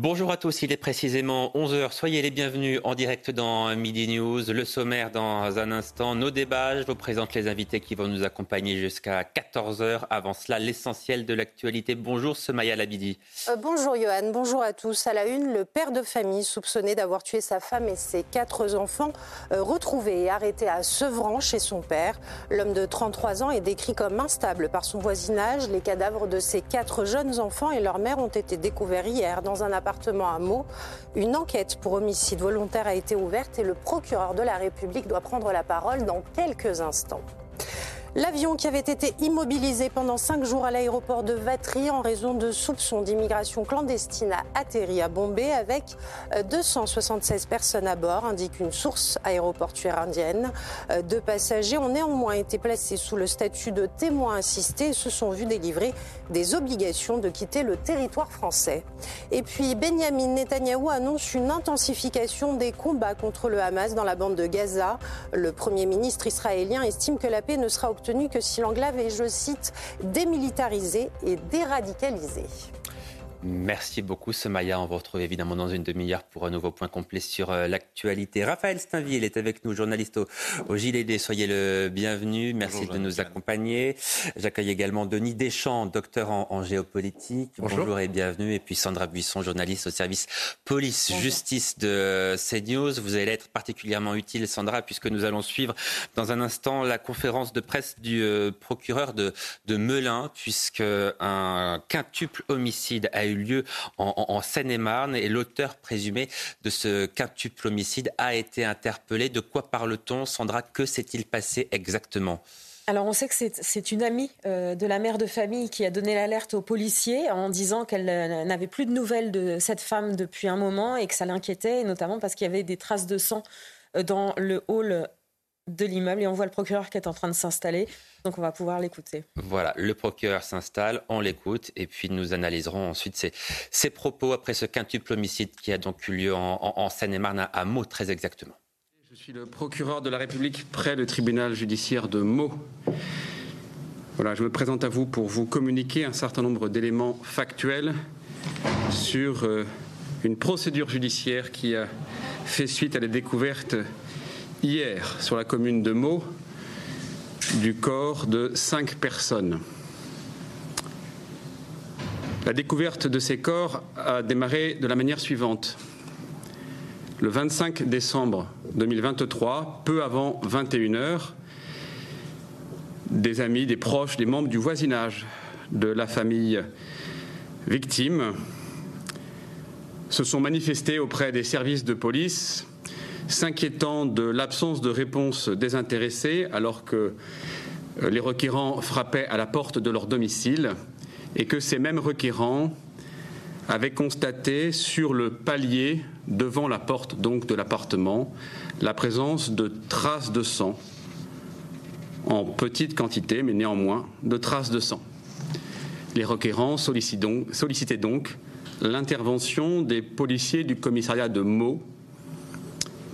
Bonjour à tous, il est précisément 11h. Soyez les bienvenus en direct dans Midi News. Le sommaire dans un instant, nos débats. Je vous présente les invités qui vont nous accompagner jusqu'à 14h. Avant cela, l'essentiel de l'actualité. Bonjour Semaya Labidi. Euh, bonjour Johan, bonjour à tous. À la une, le père de famille soupçonné d'avoir tué sa femme et ses quatre enfants, euh, retrouvé et arrêté à Sevran chez son père. L'homme de 33 ans est décrit comme instable par son voisinage. Les cadavres de ses quatre jeunes enfants et leur mère ont été découverts hier dans un appartement Une enquête pour homicide volontaire a été ouverte et le procureur de la République doit prendre la parole dans quelques instants. L'avion qui avait été immobilisé pendant cinq jours à l'aéroport de Vatry en raison de soupçons d'immigration clandestine a atterri à Bombay avec 276 euh, personnes à bord, indique une source aéroportuaire indienne. Euh, deux passagers ont néanmoins été placés sous le statut de témoins assistés et se sont vus délivrer des obligations de quitter le territoire français. Et puis Benjamin Netanyahou annonce une intensification des combats contre le Hamas dans la bande de Gaza. Le Premier ministre israélien estime que la paix ne sera que si l'enclave est, je cite, démilitarisée et déradicalisée. Merci beaucoup, Semaya. On vous retrouve évidemment dans une demi-heure pour un nouveau point complet sur euh, l'actualité. Raphaël Steinville est avec nous, journaliste au, au JLD. Soyez le bienvenu. Merci de nous accompagner. J'accueille également Denis Deschamps, docteur en, géopolitique. Bonjour. et bienvenue. Et puis Sandra Buisson, journaliste au service police-justice de CNews. Vous allez être particulièrement utile, Sandra, puisque nous allons suivre dans un instant la conférence de presse du euh, procureur de, de Melun, puisque un quintuple homicide a eu lieu en, Seine-et-Marne et l'auteur présumé de ce quintuple homicide a été interpellé. De quoi parle-t-on, Sandra? Que s'est-il passé exactement? Alors on sait que c'est une amie euh, de la mère de famille qui a donné l'alerte aux policiers en disant qu'elle euh, n'avait plus de nouvelles de cette femme depuis un moment et que ça l'inquiétait, notamment parce qu'il y avait des traces de sang euh, dans le hall de l'immeuble et on voit le procureur qui est en train de s'installer. Donc on va pouvoir l'écouter. Voilà, le procureur s'installe, on l'écoute et puis nous analyserons ensuite ses, propos après ce quintuple homicide qui a donc eu lieu en, Seine-et-Marne à Meaux très exactement. Je suis le procureur de la République près le tribunal judiciaire de Meaux. Voilà, je me présente à vous pour vous communiquer un certain nombre d'éléments factuels sur euh, une procédure judiciaire qui a fait suite à la découverte hier sur la commune de Meaux du corps de cinq personnes. La découverte de ces corps a démarré de la manière suivante. Le 25 décembre 2023, peu avant 21 heures, des amis, des proches, des membres du voisinage de la famille victime se sont manifestés auprès des services de police s'inquiétant de l'absence de réponse désintéressée alors que euh, les requérants frappaient à la porte de leur domicile et que ces mêmes requérants avaient constaté sur le palier devant la porte donc de l'appartement la présence de traces de sang en petite quantité mais néanmoins de traces de sang. Les requérants sollicitaient donc l'intervention des policiers du commissariat de Meaux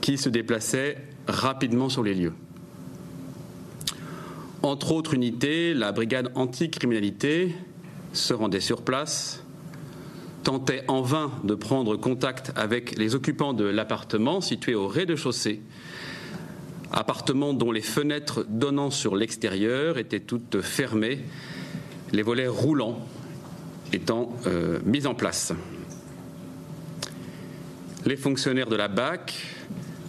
qui se déplaçaient rapidement sur les lieux. Entre autres unités, la brigade anticriminalité se rendait sur place, tentait en vain de prendre contact avec les occupants de l'appartement situé au rez-de-chaussée, appartement dont les fenêtres donnant sur l'extérieur étaient toutes fermées, les volets roulants étant euh, mis en place. Les fonctionnaires de la BAC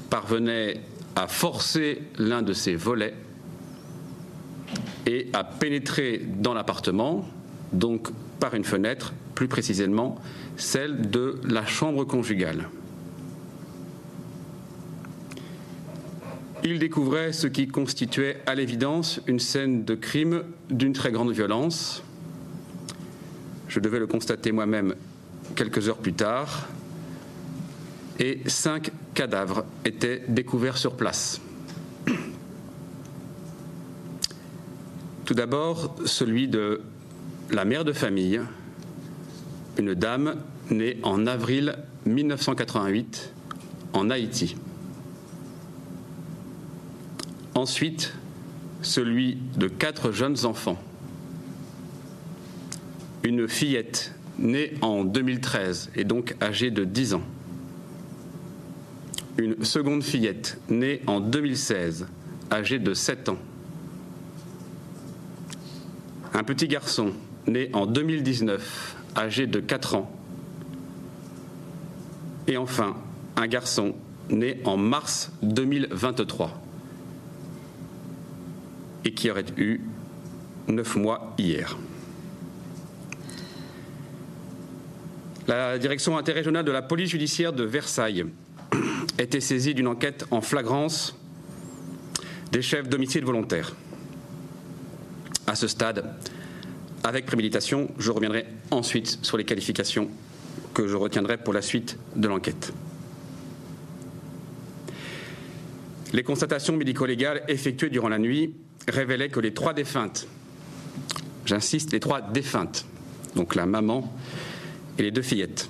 parvenait à forcer l'un de ses volets et à pénétrer dans l'appartement, donc par une fenêtre, plus précisément celle de la chambre conjugale. Il découvrait ce qui constituait à l'évidence une scène de crime d'une très grande violence. Je devais le constater moi-même quelques heures plus tard. Et cinq cadavres étaient découverts sur place. Tout d'abord, celui de la mère de famille, une dame née en avril 1988 en Haïti. Ensuite, celui de quatre jeunes enfants. Une fillette née en 2013 et donc âgée de 10 ans. Une seconde fillette née en 2016, âgée de 7 ans. Un petit garçon né en 2019, âgé de 4 ans. Et enfin, un garçon né en mars 2023 et qui aurait eu neuf mois hier. La direction interrégionale de la police judiciaire de Versailles était saisie d'une enquête en flagrance des chefs d'homicide volontaire. À ce stade, avec préméditation, je reviendrai ensuite sur les qualifications que je retiendrai pour la suite de l'enquête. Les constatations médico-légales effectuées durant la nuit révélait que les trois défuntes, j'insiste, les trois défuntes, donc la maman et les deux fillettes,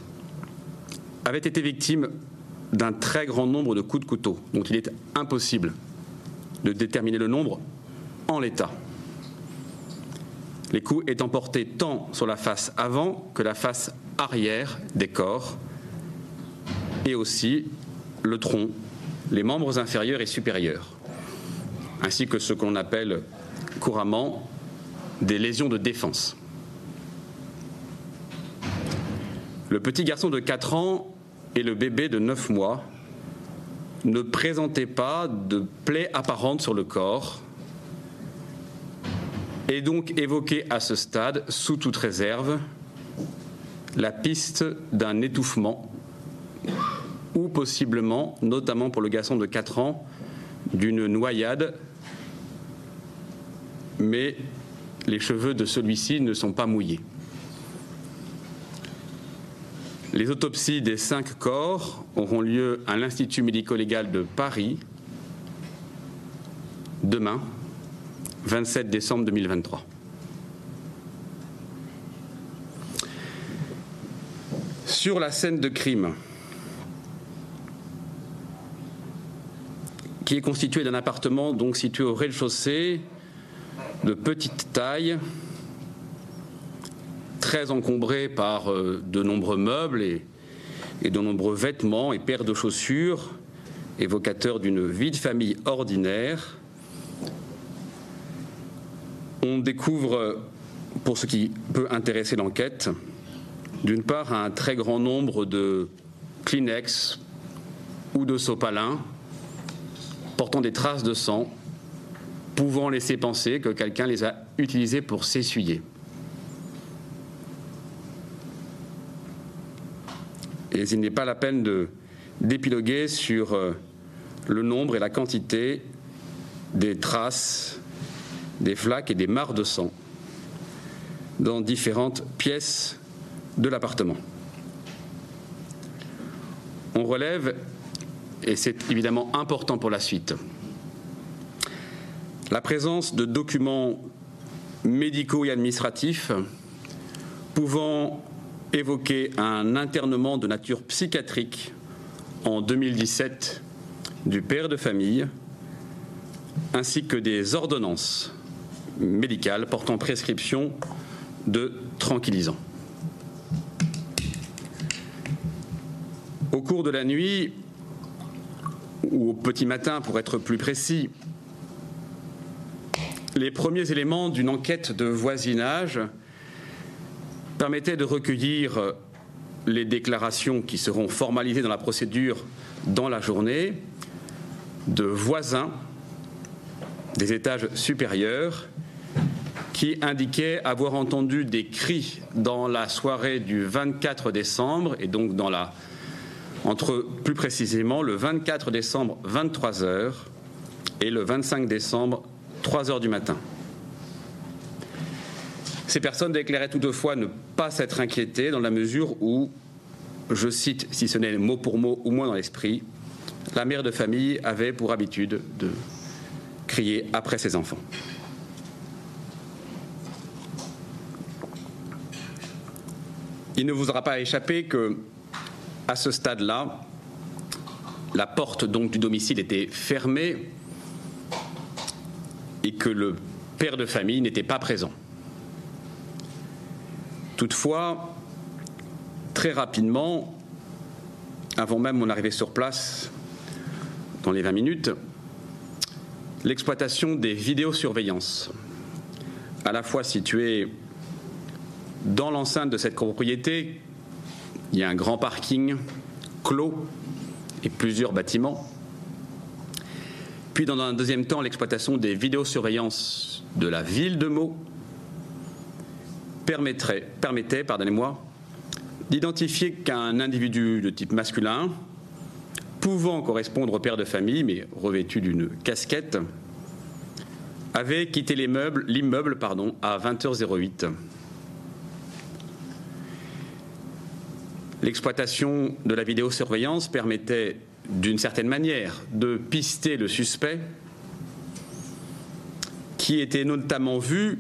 avaient été victimes d'un très grand nombre de coups de couteau, dont il est impossible de déterminer le nombre en l'état. Les coups étant portés tant sur la face avant que la face arrière des corps, et aussi le tronc, les membres inférieurs et supérieurs ainsi que ce qu'on appelle couramment des lésions de défense. Le petit garçon de 4 ans et le bébé de 9 mois ne présentaient pas de plaies apparentes sur le corps et donc évoqué à ce stade, sous toute réserve, la piste d'un étouffement ou possiblement, notamment pour le garçon de 4 ans, d'une noyade mais les cheveux de celui-ci ne sont pas mouillés. Les autopsies des cinq corps auront lieu à l'Institut médico-légal de Paris demain, 27 décembre 2023. Sur la scène de crime, qui est constituée d'un appartement donc situé au rez-de-chaussée de petite taille, très encombré par euh, de nombreux meubles et, de nombreux vêtements et paires de chaussures, évocateurs d'une vie de famille ordinaire. On découvre, pour ce qui peut intéresser l'enquête, d'une part un très grand nombre de Kleenex ou de sopalins portant des traces de sang pouvant laisser penser que quelqu'un les a utilisés pour s'essuyer. Et il n'est pas la peine de d'épiloguer sur euh, le nombre et la quantité des traces, des flaques et des mares de sang dans différentes pièces de l'appartement. On relève, et c'est évidemment important pour la suite, la présence de documents médicaux et administratifs pouvant évoquer un internement de nature psychiatrique en 2017 du père de famille, ainsi que des ordonnances médicales portant prescription de tranquillisants. Au cours de la nuit, ou au petit matin pour être plus précis, les premiers éléments d'une enquête de voisinage permettaient de recueillir les déclarations qui seront formalisées dans la procédure dans la journée de voisins des étages supérieurs qui indiquait avoir entendu des cris dans la soirée du 24 décembre et donc dans la entre plus précisément le 24 décembre 23 h et le 25 décembre 3 h du matin. Ces personnes déclaraient toutefois ne pas s'être inquiétées dans la mesure où, je cite, si ce n'est mot pour mot ou moins dans l'esprit, la mère de famille avait pour habitude de crier après ses enfants. Il ne vous aura pas échappé que, à ce stade-là, la porte donc du domicile était fermée et que le père de famille n'était pas présent. Toutefois, très rapidement, avant même mon arrivée sur place, dans les 20 minutes, l'exploitation des vidéosurveillances, à la fois située dans l'enceinte de cette propriété, il y a un grand parking clos et plusieurs bâtiments. Puis, dans un deuxième temps, l'exploitation des vidéosurveillances de la ville de Meaux permettrait, permettait pardonnez-moi, d'identifier qu'un individu de type masculin, pouvant correspondre au père de famille, mais revêtu d'une casquette, avait quitté l'immeuble à 20h08. L'exploitation de la vidéosurveillance permettait d'une certaine manière de pister le suspect qui était notamment vu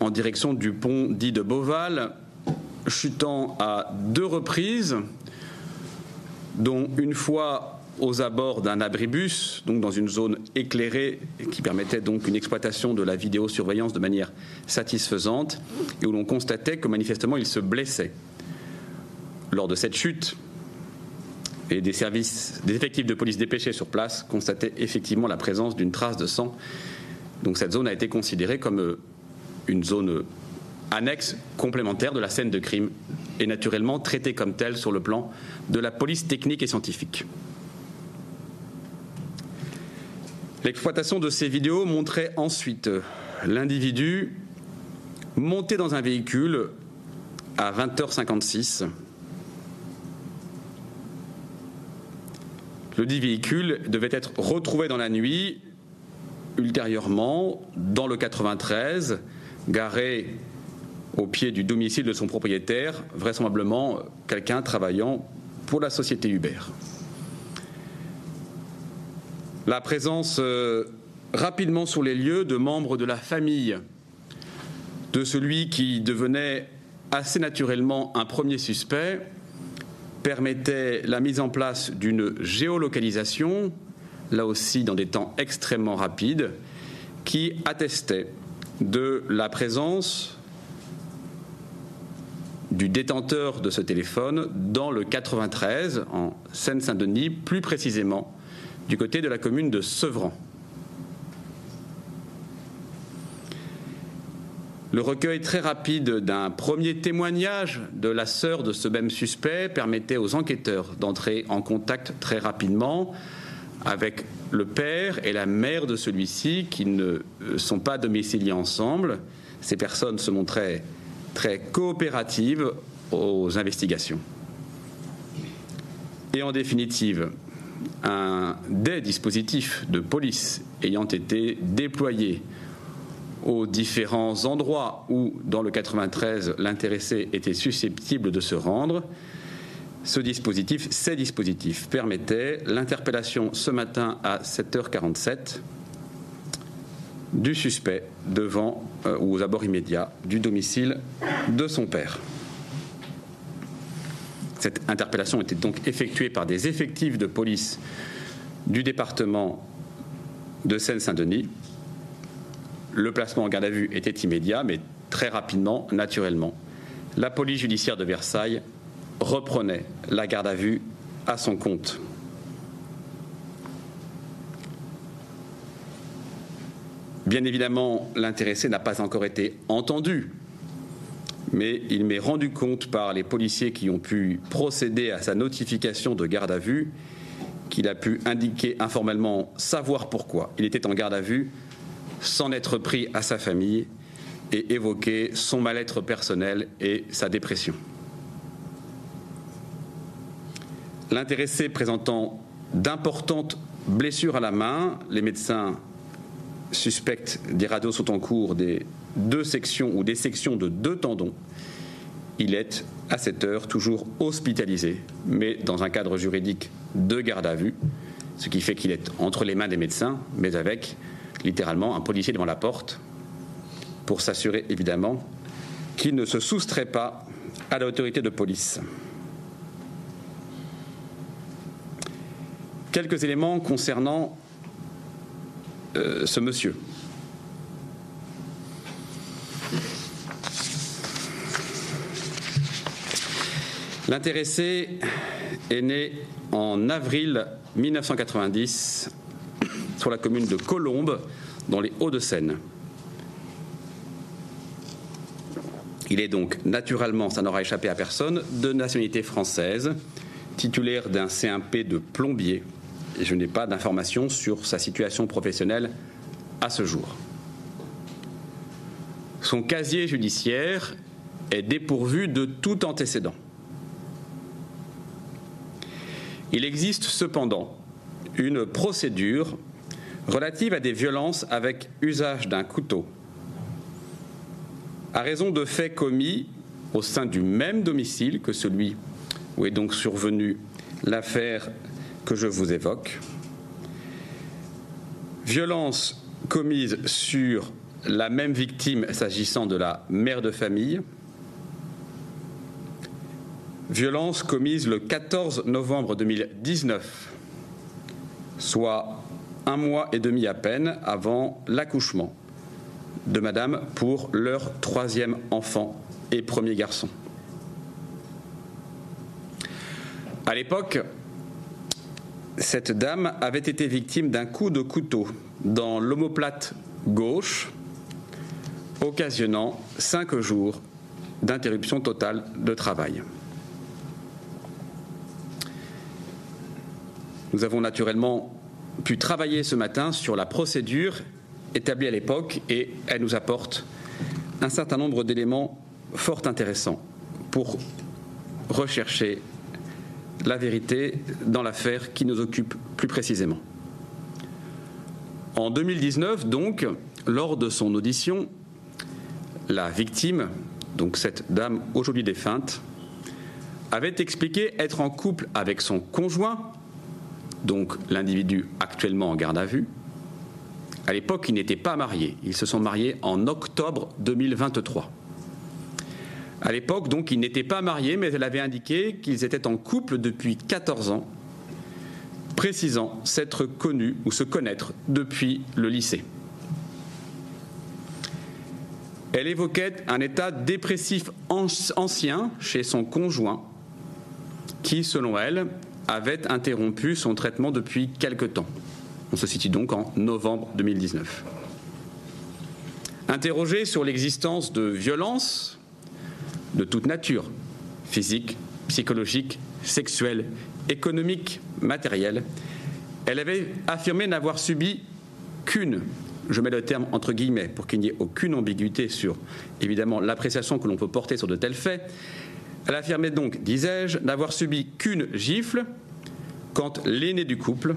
en direction du pont dit de Beauval, chutant à deux reprises, dont une fois aux abords d'un abribus, donc dans une zone éclairée qui permettait donc une exploitation de la vidéosurveillance de manière satisfaisante, et où l'on constatait que manifestement il se blessait. Lors de cette chute, et des services, des effectifs de police dépêchés sur place constataient effectivement la présence d'une trace de sang. Donc cette zone a été considérée comme une zone annexe complémentaire de la scène de crime et naturellement traitée comme telle sur le plan de la police technique et scientifique. L'exploitation de ces vidéos montrait ensuite l'individu monté dans un véhicule à 20h56. Le dit véhicule devait être retrouvé dans la nuit, ultérieurement, dans le 93, garé au pied du domicile de son propriétaire, vraisemblablement quelqu'un travaillant pour la société Uber. La présence euh, rapidement sur les lieux de membres de la famille de celui qui devenait assez naturellement un premier suspect permettait la mise en place d'une géolocalisation, là aussi dans des temps extrêmement rapides, qui attestait de la présence du détenteur de ce téléphone dans le 93, en Seine-Saint-Denis, plus précisément du côté de la commune de Sevran. Le recueil très rapide d'un premier témoignage de la sœur de ce même suspect permettait aux enquêteurs d'entrer en contact très rapidement avec le père et la mère de celui-ci qui ne euh, sont pas domiciliés ensemble. Ces personnes se montraient très coopératives aux investigations. Et en définitive, un des dispositifs de police ayant été déployés aux différents endroits où, dans le 93, l'intéressé était susceptible de se rendre, ce dispositif, ces dispositifs permettaient l'interpellation ce matin à 7h47 du suspect devant euh, ou aux abords immédiats du domicile de son père. Cette interpellation était donc effectuée par des effectifs de police du département de Seine-Saint-Denis. Le placement en garde à vue était immédiat, mais très rapidement, naturellement, la police judiciaire de Versailles reprenait la garde à vue à son compte. Bien évidemment, l'intéressé n'a pas encore été entendu, mais il m'est rendu compte par les policiers qui ont pu procéder à sa notification de garde à vue qu'il a pu indiquer informellement savoir pourquoi il était en garde à vue s'en être pris à sa famille et évoquer son mal-être personnel et sa dépression. L'intéressé présentant d'importantes blessures à la main, les médecins suspectent des radios sont en cours des deux sections ou des sections de deux tendons. Il est à cette heure toujours hospitalisé, mais dans un cadre juridique de garde à vue, ce qui fait qu'il est entre les mains des médecins, mais avec littéralement un policier devant la porte pour s'assurer évidemment qu'il ne se soustrait pas à l'autorité de police. Quelques éléments concernant euh, ce monsieur. L'intéressé est né en avril 1990 sur la commune de Colombes, dans les Hauts-de-Seine. Il est donc naturellement, ça n'aura échappé à personne, de nationalité française, titulaire d'un CMP de plombier. Et je n'ai pas d'informations sur sa situation professionnelle à ce jour. Son casier judiciaire est dépourvu de tout antécédent. Il existe cependant une procédure relative à des violences avec usage d'un couteau à raison de faits commis au sein du même domicile que celui où est donc survenue l'affaire que je vous évoque. Violence commise sur la même victime s'agissant de la mère de famille. Violence commise le 14 novembre 2019, soit un mois et demi à peine avant l'accouchement de Madame pour leur troisième enfant et premier garçon. À l'époque, cette dame avait été victime d'un coup de couteau dans l'omoplate gauche, occasionnant cinq jours d'interruption totale de travail. Nous avons naturellement pu travailler ce matin sur la procédure établie à l'époque et elle nous apporte un certain nombre d'éléments fort intéressants pour rechercher la vérité dans l'affaire qui nous occupe plus précisément. En 2019, donc, lors de son audition, la victime, donc cette dame aujourd'hui défunte, avait expliqué être en couple avec son conjoint, donc l'individu actuellement en garde à vue, à l'époque, ils n'étaient pas mariés. Ils se sont mariés en octobre 2023. À l'époque, donc, ils n'étaient pas mariés, mais elle avait indiqué qu'ils étaient en couple depuis 14 ans, précisant s'être connus ou se connaître depuis le lycée. Elle évoquait un état dépressif ancien chez son conjoint, qui, selon elle, avait interrompu son traitement depuis quelque temps. On se situe donc en novembre 2019. Interrogée sur l'existence de violences de toute nature, physique, psychologique, sexuelle, économique, matérielle, elle avait affirmé n'avoir subi qu'une, je mets le terme entre guillemets pour qu'il n'y ait aucune ambiguïté sur évidemment l'appréciation que l'on peut porter sur de tels faits, elle affirmait donc, disais-je, n'avoir subi qu'une gifle quand l'aîné du couple,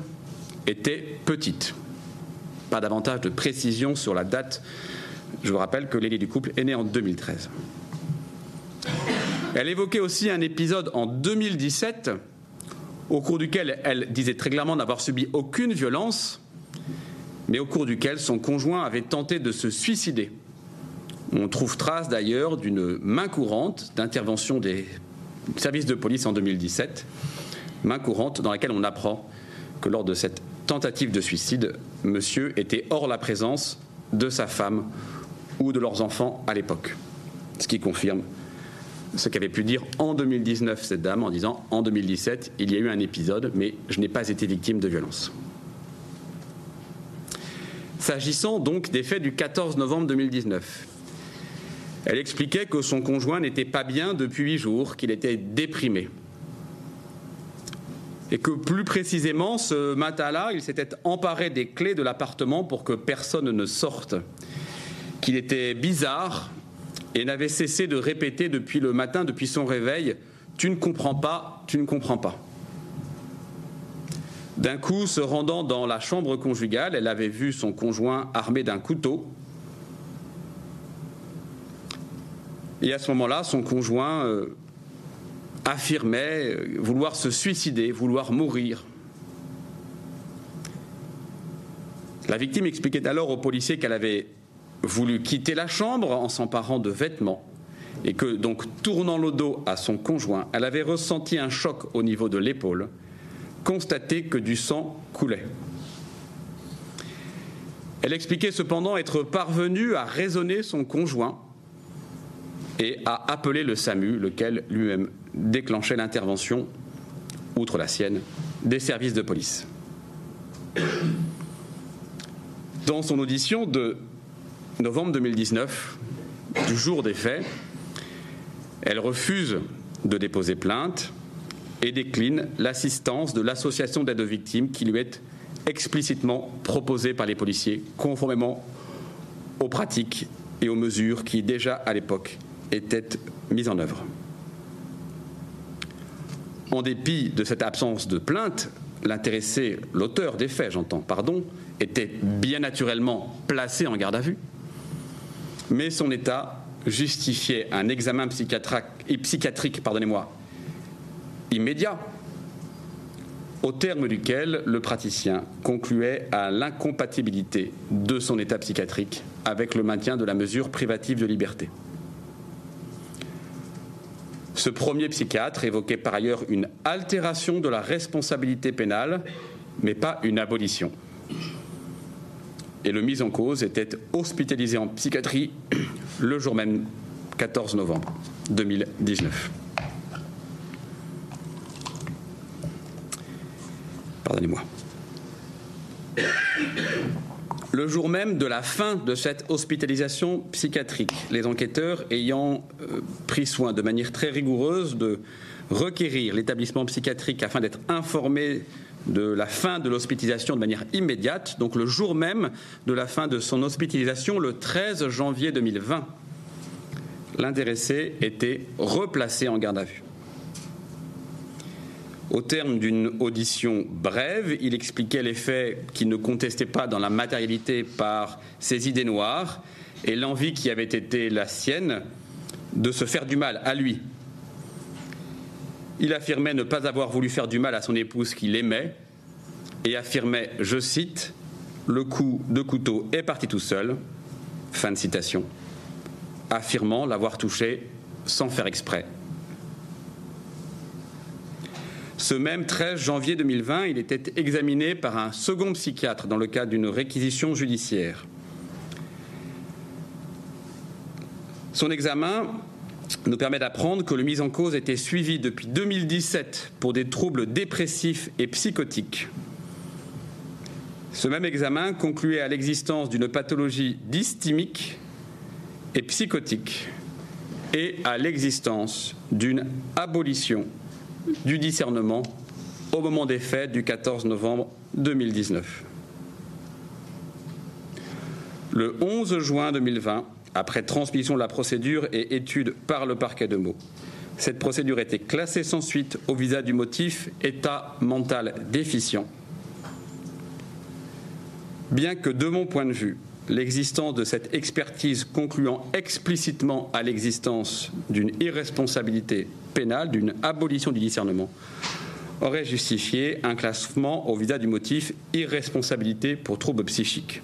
était petite. Pas davantage de précision sur la date. Je vous rappelle que l'aîné du couple est né en 2013. Elle évoquait aussi un épisode en 2017 au cours duquel elle disait très clairement n'avoir subi aucune violence, mais au cours duquel son conjoint avait tenté de se suicider. On trouve trace d'ailleurs d'une main courante d'intervention des services de police en 2017, main courante dans laquelle on apprend que lors de cette tentative de suicide, monsieur était hors la présence de sa femme ou de leurs enfants à l'époque. Ce qui confirme ce qu'avait pu dire en 2019 cette dame en disant en 2017 il y a eu un épisode mais je n'ai pas été victime de violence. S'agissant donc des faits du 14 novembre 2019, elle expliquait que son conjoint n'était pas bien depuis huit jours, qu'il était déprimé. et que plus précisément, ce matin-là, il s'était emparé des clés de l'appartement pour que personne ne sorte, qu'il était bizarre et n'avait cessé de répéter depuis le matin, depuis son réveil, Tu ne comprends pas, tu ne comprends pas. D'un coup, se rendant dans la chambre conjugale, elle avait vu son conjoint armé d'un couteau. Et à ce moment-là, son conjoint euh, affirmait euh, vouloir se suicider, vouloir mourir. La victime expliquait alors aux policiers qu'elle avait voulu quitter la chambre en s'emparant de vêtements et que donc tournant le dos à son conjoint, elle avait ressenti un choc au niveau de l'épaule, constaté que du sang coulait. Elle expliquait cependant être parvenue à raisonner son conjoint et à appeler le SAMU, lequel lui-même déclenchait l'intervention, outre la sienne, des services de police. Dans son audition de novembre 2019, du jour des faits, elle refuse de déposer plainte et décline l'assistance de l'association d'aide aux victimes qui lui est explicitement proposée par les policiers, conformément aux pratiques et aux mesures qui déjà à l'époque étaient mises en œuvre. En dépit de cette absence de plainte, l'intéressé, l'auteur des faits, j'entends, pardon, était bien naturellement placé en garde à vue, mais son état justifiait un examen psychiatrique, pardonnez-moi, immédiat, au terme duquel le praticien concluait à l'incompatibilité de son état psychiatrique avec le maintien de la mesure privative de liberté. Ce premier psychiatre évoquait par ailleurs une altération de la responsabilité pénale, mais pas une abolition. Et le mis en cause était hospitalisé en psychiatrie le jour même 14 novembre 2019. Pardonnez-moi le jour même de la fin de cette hospitalisation psychiatrique, les enquêteurs ayant euh, pris soin de manière très rigoureuse de requérir l'établissement psychiatrique afin d'être informés de la fin de l'hospitalisation de manière immédiate, donc le jour même de la fin de son hospitalisation, le 13 janvier 2020, l'intéressé était replacé en garde à vue. Au terme d'une audition brève, il expliquait les faits qu'il ne contestait pas dans la matérialité par ses idées noires et l'envie qui avait été la sienne de se faire du mal à lui. Il affirmait ne pas avoir voulu faire du mal à son épouse qu'il aimait et affirmait, je cite, le coup de couteau est parti tout seul, fin de citation, affirmant l'avoir touché sans faire exprès. Ce même 13 janvier 2020, il était examiné par un second psychiatre dans le cadre d'une réquisition judiciaire. Son examen nous permet d'apprendre que le mis en cause était suivi depuis 2017 pour des troubles dépressifs et psychotiques. Ce même examen concluait à l'existence d'une pathologie dysthymique et psychotique et à l'existence d'une abolition du discernement au moment des faits du 14 novembre 2019. Le 11 juin 2020, après transmission de la procédure et étude par le parquet de Meaux, cette procédure était classée sans suite au visa du motif état mental déficient. Bien que de mon point de vue, l'existence de cette expertise concluant explicitement à l'existence d'une irresponsabilité pénale, d'une abolition du discernement, aurait justifié un classement au visa du motif irresponsabilité pour troubles psychiques.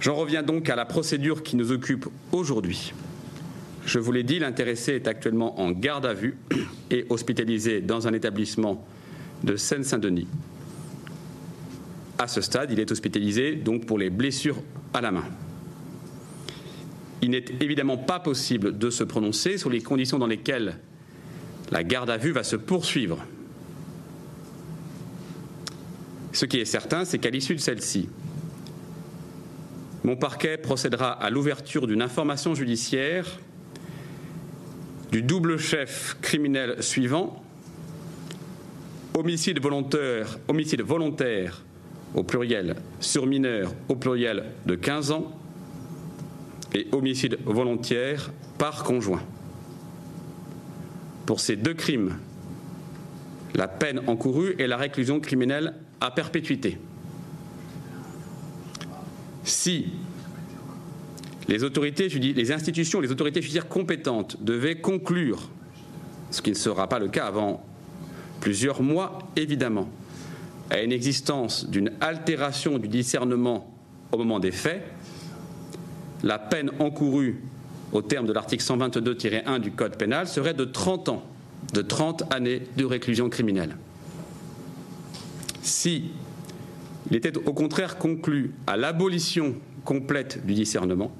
J'en reviens donc à la procédure qui nous occupe aujourd'hui. Je vous l'ai dit, l'intéressé est actuellement en garde à vue et hospitalisé dans un établissement de Seine-Saint-Denis à ce stade, il est hospitalisé donc pour les blessures à la main. Il n'est évidemment pas possible de se prononcer sur les conditions dans lesquelles la garde à vue va se poursuivre. Ce qui est certain, c'est qu'à l'issue de celle-ci, mon parquet procédera à l'ouverture d'une information judiciaire du double chef criminel suivant homicide volontaire, homicide volontaire au pluriel sur mineur au pluriel de 15 ans et homicide volontaire par conjoint. Pour ces deux crimes, la peine encourue est la réclusion criminelle à perpétuité. Si les institutions, les autorités judiciaires compétentes devaient conclure, ce qui ne sera pas le cas avant plusieurs mois évidemment, à une existence d'une altération du discernement au moment des faits, la peine encourue au terme de l'article 122-1 du Code pénal serait de 30 ans, de 30 années de réclusion criminelle. Si il était au contraire conclu à l'abolition complète du discernement,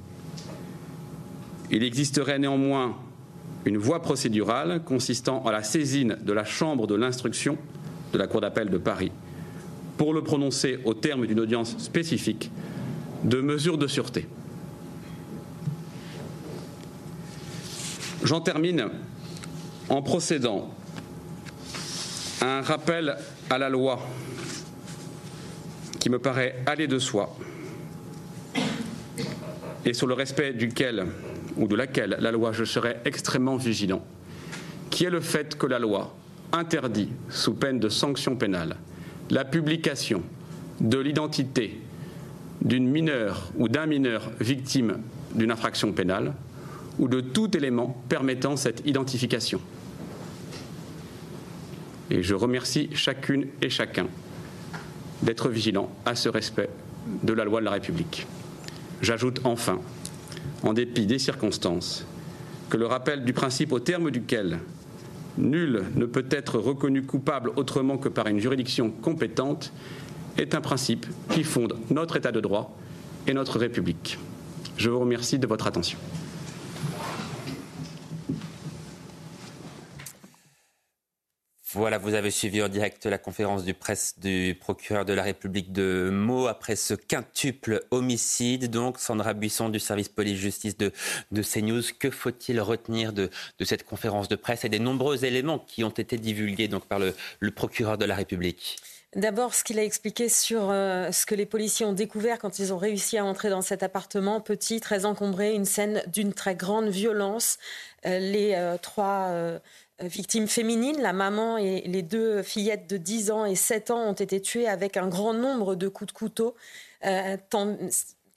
il existerait néanmoins une voie procédurale consistant en la saisine de la Chambre de l'instruction de la Cour d'appel de Paris pour le prononcer au terme d'une audience spécifique de mesures de sûreté. J'en termine en procédant à un rappel à la loi qui me paraît aller de soi et sur le respect duquel ou de laquelle la loi je serai extrêmement vigilant, qui est le fait que la loi interdit, sous peine de sanction pénale, la publication de l'identité d'une mineure ou d'un mineur victime d'une infraction pénale ou de tout élément permettant cette identification. Et je remercie chacune et chacun d'être vigilant à ce respect de la loi de la République. J'ajoute enfin, en dépit des circonstances, que le rappel du principe au terme duquel nul ne peut être reconnu coupable autrement que par une juridiction compétente est un principe qui fonde notre État de droit et notre République. Je vous remercie de votre attention. Voilà, vous avez suivi en direct la conférence de presse du procureur de la République de Meaux après ce quintuple homicide. Donc, Sandra Buisson du service police-justice de, de CNews. Que faut-il retenir de, cette conférence de presse et des nombreux éléments qui ont été divulgués par le, procureur de la République? D'abord, ce qu'il a expliqué sur euh, ce que les policiers ont découvert quand ils ont réussi à entrer dans cet appartement petit, très encombré, une scène d'une très grande violence. Euh, les euh, trois victimes féminines. La maman et les deux fillettes de 10 ans et 7 ans ont été tuées avec un grand nombre de coups de couteau. Euh,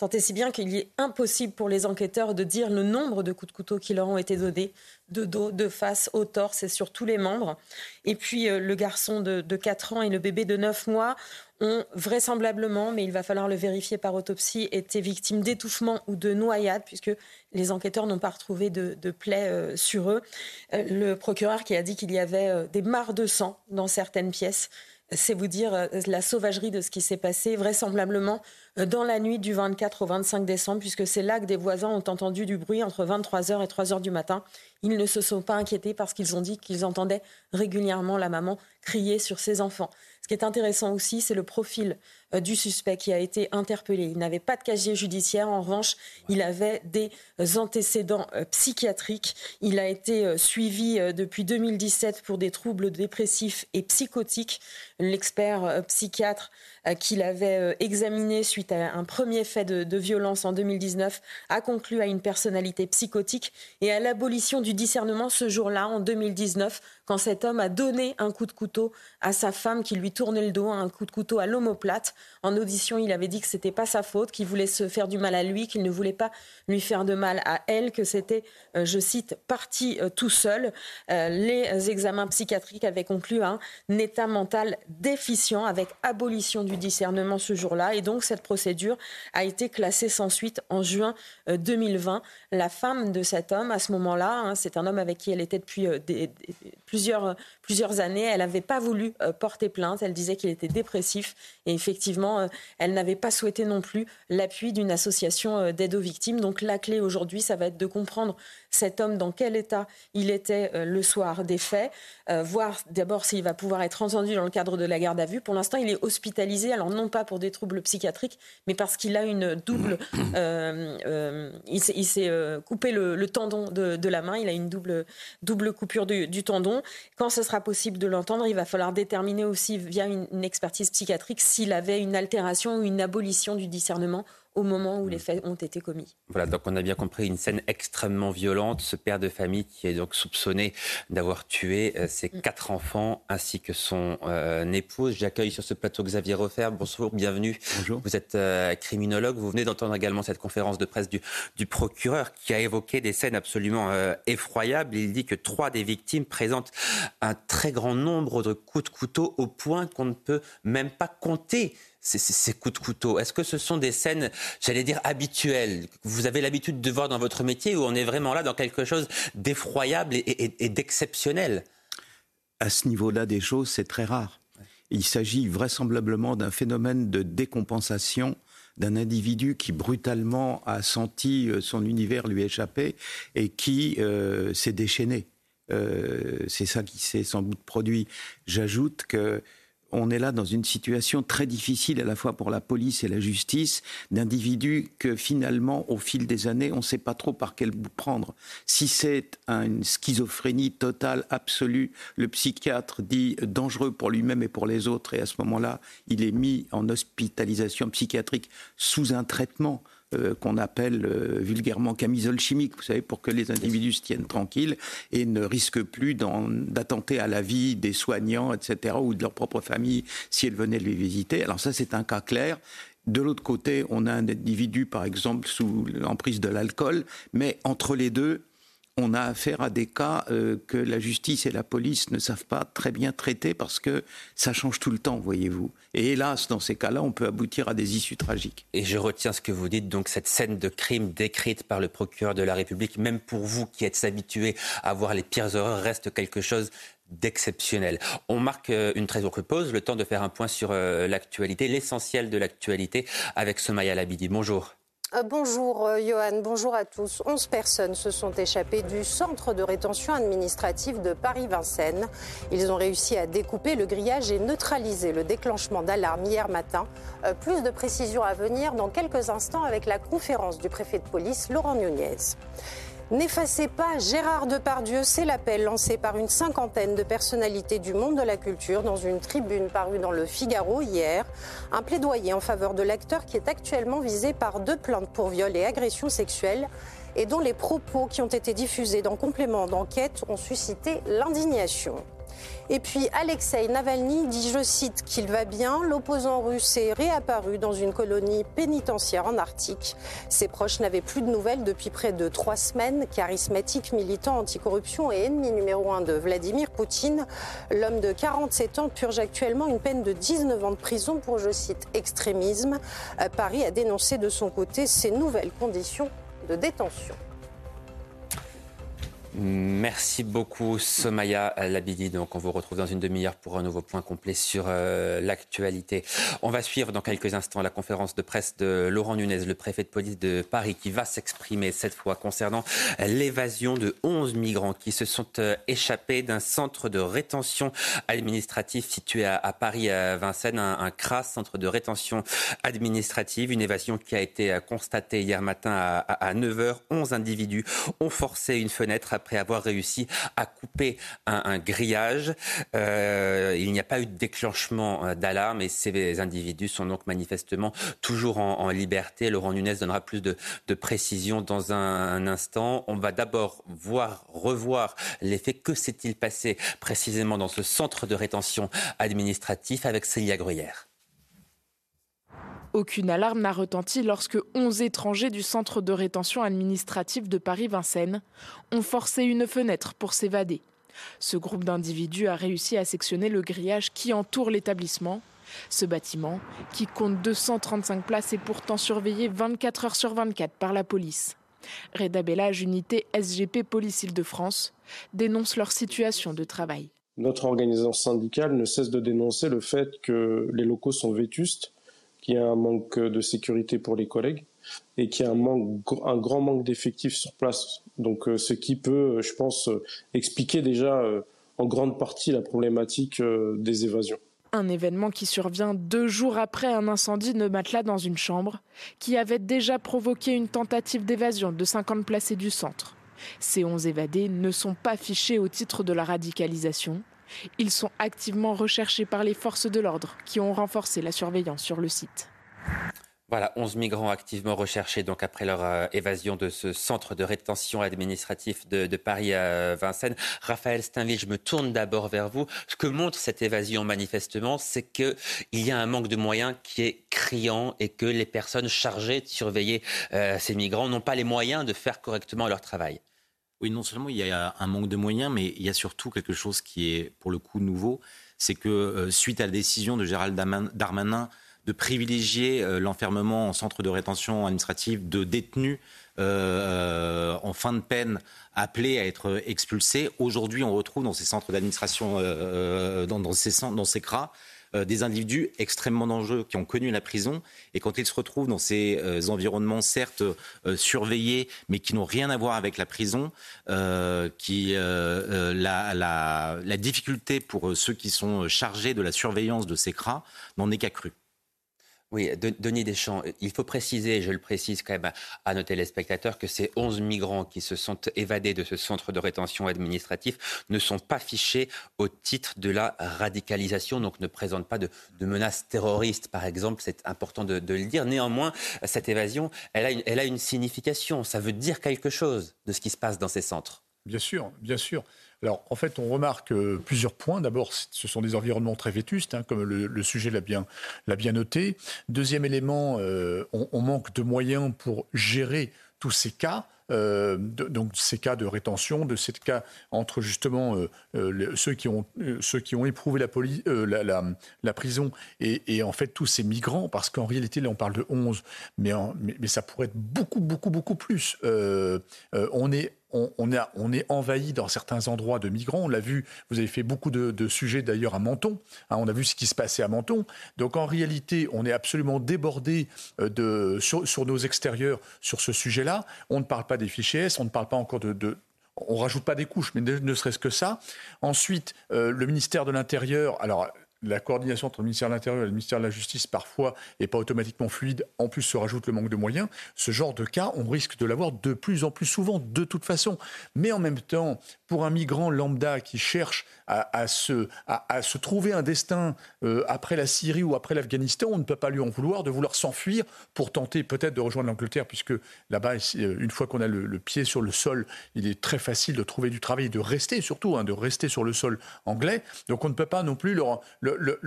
et si bien qu'il est impossible pour les enquêteurs de dire le nombre de coups de couteau qui leur ont été donnés, de dos, de face, au torse et sur tous les membres. Et puis euh, le garçon de, de 4 ans et le bébé de 9 mois ont vraisemblablement, mais il va falloir le vérifier par autopsie, été victimes d'étouffement ou de noyade, puisque les enquêteurs n'ont pas retrouvé de, plaies euh, sur eux. Euh, le procureur qui a dit qu'il y avait des mares de sang dans certaines pièces, c'est vous dire la sauvagerie de ce qui s'est passé, vraisemblablement dans la nuit du 24 au 25 décembre, puisque c'est là que des voisins ont entendu du bruit entre 23h et 3h du matin. Ils ne se sont pas inquiétés parce qu'ils ont dit qu'ils entendaient régulièrement la maman crier sur ses enfants. Ce qui est intéressant aussi, c'est le profil euh, du suspect qui a été interpellé. Il n'avait pas de casier judiciaire. En revanche, il avait des antécédents euh, psychiatriques. Il a été euh, suivi depuis 2017 pour des troubles dépressifs et psychotiques. L'expert psychiatre qu'il avait examiné suite à un premier fait de, de, violence en 2019 a conclu à une personnalité psychotique et à l'abolition du discernement ce jour-là, en 2019, quand cet homme a donné un coup de couteau à sa femme qui lui tournait le dos, un coup de couteau à l'omoplate. En audition, il avait dit que c'était pas sa faute, qu'il voulait se faire du mal à lui, qu'il ne voulait pas lui faire de mal à elle, que c'était, euh, je cite, parti euh, tout seul. Euh, les examens psychiatriques avaient conclu un état mental déficient avec abolition du discernement ce jour-là. Et donc, cette procédure a été classée sans suite en juin 2020. La femme de cet homme, à ce moment-là, hein, c'est un homme avec qui elle était depuis plusieurs, plusieurs années, elle n'avait pas voulu porter plainte. Elle disait qu'il était dépressif et effectivement, euh, elle n'avait pas souhaité non plus l'appui d'une association euh, d'aide aux victimes. Donc la clé aujourd'hui, ça va être de comprendre cet homme dans quel état il était euh, le soir des faits, voir d'abord s'il va pouvoir être entendu dans le cadre de la garde à vue. Pour l'instant, il est hospitalisé, alors non pas pour des troubles psychiatriques, mais parce qu'il a une double. il s'est coupé le, tendon de, la main, il a une double, double coupure du, du tendon. Quand ce sera possible de l'entendre, il va falloir déterminer aussi via une expertise psychiatrique s'il avait une altération ou une abolition du discernement au moment où les mm. faits ont été commis. Voilà, donc on a bien compris une scène extrêmement violente. Ce père de famille qui est donc soupçonné d'avoir tué euh, ses mm. quatre enfants ainsi que son euh, épouse. J'accueille sur ce plateau Xavier Refer. Bonjour, bienvenue. Bonjour. Vous êtes euh, criminologue. Vous venez d'entendre également cette conférence de presse du, du, procureur qui a évoqué des scènes absolument effroyables. Il dit que trois des victimes présentent un très grand nombre de coups de couteau au point qu'on ne peut même pas compter ces, coups de couteau Est-ce que ce sont des scènes, j'allais dire, habituelles Vous avez l'habitude de voir dans votre métier où on est vraiment là dans quelque chose d'effroyable et, d'exceptionnel? À ce niveau-là des choses, c'est très rare. Il s'agit vraisemblablement d'un phénomène de décompensation d'un individu qui brutalement a senti euh, son univers lui échapper et qui euh, s'est déchaîné. Euh, c'est ça qui s'est sans doute produit. J'ajoute que on est là dans une situation très difficile à la fois pour la police et la justice, d'individus que finalement, au fil des années, on ne sait pas trop par quel bout prendre. Si c'est une schizophrénie totale, absolue, le psychiatre dit dangereux pour lui-même et pour les autres, et à ce moment-là, il est mis en hospitalisation psychiatrique sous un traitement euh, qu'on appelle euh, vulgairement camisole chimique, vous savez, pour que les individus se tiennent tranquilles et ne risquent plus d'attenter à la vie des soignants, etc., ou de leur propre famille si elles venaient les visiter. Alors ça, c'est un cas clair. De l'autre côté, on a un individu, par exemple, sous l'emprise de l'alcool, mais entre les deux, on a affaire à des cas euh, que la justice et la police ne savent pas très bien traiter parce que ça change tout le temps, voyez-vous. Et hélas, dans ces cas-là, on peut aboutir à des issues tragiques. Et je retiens ce que vous dites, donc cette scène de crime décrite par le procureur de la République, même pour vous qui êtes habitués à voir les pires horreurs, reste quelque chose d'exceptionnel. On marque euh, une très courte pause, le temps de faire un point sur euh, l'actualité, l'essentiel de l'actualité avec Somaya Labidi. Bonjour. Euh, bonjour euh, Johan, bonjour à tous. 11 personnes se sont échappées du centre de rétention administrative de Paris-Vincennes. Ils ont réussi à découper le grillage et neutraliser le déclenchement d'alarme hier matin. Euh, plus de précisions à venir dans quelques instants avec la conférence du préfet de police Laurent Nunez. N'effacez pas Gérard Depardieu, c'est l'appel lancé par une cinquantaine de personnalités du monde de la culture dans une tribune parue dans le Figaro hier. Un plaidoyer en faveur de l'acteur qui est actuellement visé par deux plaintes pour viol et agression sexuelle et dont les propos qui ont été diffusés dans complément d'enquête ont suscité l'indignation. Et puis Alexei Navalny dit, je cite, qu'il va bien. L'opposant russe est réapparu dans une colonie pénitentiaire en Arctique. Ses proches n'avaient plus de nouvelles depuis près de trois semaines. Charismatique, militant anticorruption et ennemi numéro un de Vladimir Poutine, l'homme de 47 ans purge actuellement une peine de 19 ans de prison pour, je cite, extrémisme. Euh, Paris a dénoncé de son côté ces nouvelles conditions de détention. Merci beaucoup Somaya Labidi. Donc on vous retrouve dans une demi-heure pour un nouveau point complet sur euh, l'actualité. On va suivre dans quelques instants la conférence de presse de Laurent Nunez, le préfet de police de Paris, qui va s'exprimer cette fois concernant l'évasion de 11 migrants qui se sont euh, échappés d'un centre de rétention administrative situé à, Paris à Vincennes, un, un, centre de rétention administrative, une évasion qui a été euh, constatée hier matin à, à 9h. 11 individus ont forcé une fenêtre après avoir réussi à couper un, grillage. Euh, il n'y a pas eu de déclenchement euh, d'alarme et ces individus sont donc manifestement toujours en, liberté. Laurent Nunez donnera plus de, précisions dans un, instant. On va d'abord voir, revoir les faits. Que s'est-il passé précisément dans ce centre de rétention administratif avec Célia Gruyère? Aucune alarme n'a retenti lorsque 11 étrangers du centre de rétention administrative de Paris-Vincennes ont forcé une fenêtre pour s'évader. Ce groupe d'individus a réussi à sectionner le grillage qui entoure l'établissement. Ce bâtiment, qui compte 235 places, est pourtant surveillé 24 heures sur 24 par la police. Reda Bellage, unité SGP Police Île-de-France, dénonce leur situation de travail. Notre organisation syndicale ne cesse de dénoncer le fait que les locaux sont vétustes, qu'il y a un manque de sécurité pour les collègues et qu'il y a un, manque, un grand manque d'effectifs sur place. Donc, euh, ce qui peut, je pense, expliquer déjà euh, en grande partie la problématique euh, des évasions. Un événement qui survient deux jours après un incendie de matelas dans une chambre, qui avait déjà provoqué une tentative d'évasion de 50 placés du centre. Ces 11 évadés ne sont pas fichés au titre de la radicalisation. Ils sont activement recherchés par les forces de l'ordre qui ont renforcé la surveillance sur le site. Voilà, 11 migrants activement recherchés donc après leur euh, évasion de ce centre de rétention administratif de, Paris à Vincennes. Raphaël Steinville, je me tourne d'abord vers vous. Ce que montre cette évasion manifestement, c'est qu'il y a un manque de moyens qui est criant et que les personnes chargées de surveiller euh, ces migrants n'ont pas les moyens de faire correctement leur travail. Oui, non seulement il y a un manque de moyens, mais il y a surtout quelque chose qui est pour le coup nouveau, c'est que euh, suite à la décision de Gérald Darmanin de privilégier euh, l'enfermement en centre de rétention administrative de détenus euh, en fin de peine appelés à être expulsés. Aujourd'hui, on retrouve dans ces centres d'administration, euh, dans, ces, dans ces CRA, des individus extrêmement dangereux qui ont connu la prison et quand ils se retrouvent dans ces environnements certes surveillés mais qui n'ont rien à voir avec la prison, qui la, la, difficulté pour ceux qui sont chargés de la surveillance de ces CRA n'en est qu'accrue. Oui, Denis Deschamps, il faut préciser, je le précise quand même à nos téléspectateurs, que ces 11 migrants qui se sont évadés de ce centre de rétention administratif ne sont pas fichés au titre de la radicalisation, donc ne présentent pas de, menaces terroristes, par exemple. C'est important de, le dire. Néanmoins, cette évasion, a, une, elle a une signification. Ça veut dire quelque chose de ce qui se passe dans ces centres. Bien sûr, bien sûr. Alors, en fait, on remarque euh, plusieurs points. D'abord, ce sont des environnements très vétustes, hein, comme le, sujet l'a bien, bien, noté. Deuxième élément, euh, on, manque de moyens pour gérer tous ces cas. Euh, donc ces cas de rétention, de ces cas entre justement ceux, qui ont, ceux qui ont éprouvé la, la, prison et, en fait tous ces migrants, parce qu'en réalité là on parle de 11, mais, mais, mais, ça pourrait être beaucoup, beaucoup, beaucoup plus. on est on, est envahi dans certains endroits de migrants. On l'a vu, vous avez fait beaucoup de, sujets d'ailleurs à Menton. Hein, on a vu ce qui se passait à Menton. Donc en réalité, on est absolument débordé euh, sur, nos extérieurs sur ce sujet-là. On ne parle pas des fichiers S, on ne parle pas encore de, on rajoute pas des couches, mais ne, serait-ce que ça. Ensuite, euh, le ministère de l'Intérieur, alors la coordination entre le ministère de l'Intérieur et le ministère de la Justice parfois n'est pas automatiquement fluide. En plus, se rajoute le manque de moyens. Ce genre de cas, on risque de l'avoir de plus en plus souvent, de toute façon. Mais en même temps, pour un migrant lambda qui cherche à, se, trouver un destin euh, après la Syrie ou après l'Afghanistan, on ne peut pas lui en vouloir de vouloir s'enfuir pour tenter peut-être de rejoindre l'Angleterre, puisque là-bas, euh, une fois qu'on a le, pied sur le sol, il est très facile de trouver du travail et de rester, surtout, hein, de rester sur le sol anglais. Donc on ne peut pas non plus leur,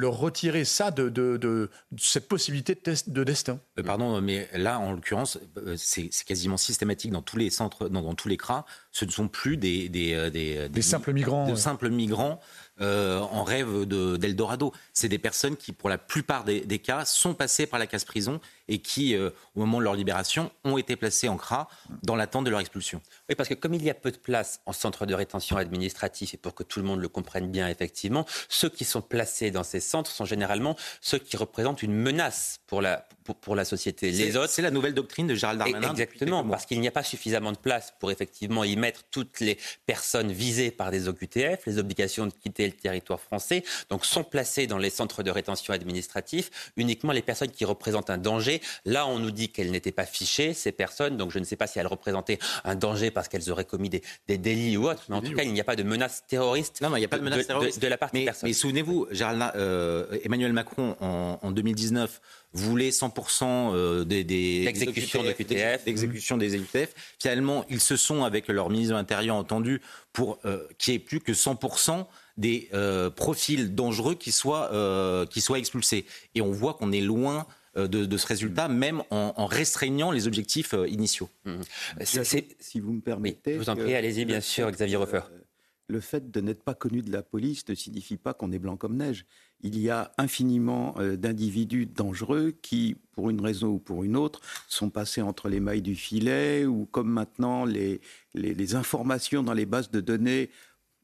retirer ça de, de, cette possibilité de, de destin. Euh, pardon, mais là, en l'occurrence, c'est quasiment systématique dans tous les centres, dans, dans tous les CRA ce ne sont plus des, des, des, simples migrants. De simples migrants euh, en rêve d'Eldorado. C'est des personnes qui, pour la plupart des, cas, sont passées par la case prison et qui, euh, au moment de leur libération, ont été placées en CRA dans l'attente de leur expulsion. Oui, parce que comme il y a peu de place en centre de rétention administratif, et pour que tout le monde le comprenne bien, effectivement, ceux qui sont placés dans ces centres sont généralement ceux qui représentent une menace pour la, pour, la société. Les autres, c'est la nouvelle doctrine de Gérald Darmanin. Exactement, parce qu'il n'y a pas suffisamment de place pour effectivement y mettre toutes les personnes visées par des OQTF, les obligations de quitter le territoire français, donc sont placées dans les centres de rétention administratif uniquement les personnes qui représentent un danger. Là, on nous dit qu'elles n'étaient pas fichées, ces personnes, donc je ne sais pas si elles représentaient un danger parce qu'elles auraient commis des, délits ou autres, mais en tout cas, il n'y a pas de menace terroriste. Non, non, il n'y a pas de menace terroriste. De, la part mais, des personnes. Mais souvenez-vous, euh, Emmanuel Macron, en, en 2019, voulait 100% euh, des, des exécutions de QTF, des EQTF. Finalement, ils se sont, avec leur ministre de l'Intérieur, entendus pour euh, qu'il n'y ait plus que 100% des euh, profils dangereux qui soient, qui soient expulsés. Et on voit qu'on est loin de, ce résultat, même en, restreignant les objectifs initiaux. Mmh. Si vous me permettez. vous en prie, allez-y, bien sûr, Xavier Refer le fait de n'être pas connu de la police ne signifie pas qu'on est blanc comme neige. Il y a infiniment euh, d'individus dangereux qui, pour une raison ou pour une autre, sont passés entre les mailles du filet ou comme maintenant les, les, informations dans les bases de données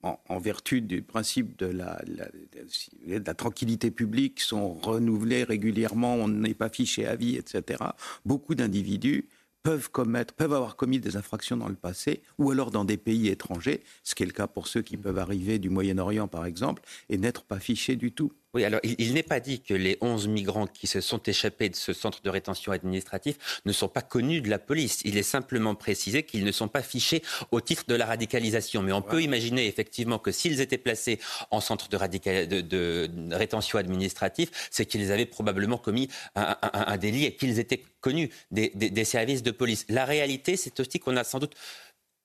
en, vertu du principe de la, de la, tranquillité publique sont renouvelées régulièrement, on n'est pas fiché à vie, etc. Beaucoup d'individus peuvent commettre, peuvent avoir commis des infractions dans le passé, ou alors dans des pays étrangers, ce qui est le cas pour ceux qui peuvent arriver du Moyen-Orient, par exemple, et n'être pas fichés du tout. Oui, alors il, n'est pas dit que les 11 migrants qui se sont échappés de ce centre de rétention administratif ne sont pas connus de la police. Il est simplement précisé qu'ils ne sont pas fichés au titre de la radicalisation. Mais on peut imaginer effectivement que s'ils étaient placés en centre de, de, rétention administratif, c'est qu'ils avaient probablement commis un, délit et qu'ils étaient connus des, des services de police. La réalité, c'est aussi qu'on a sans doute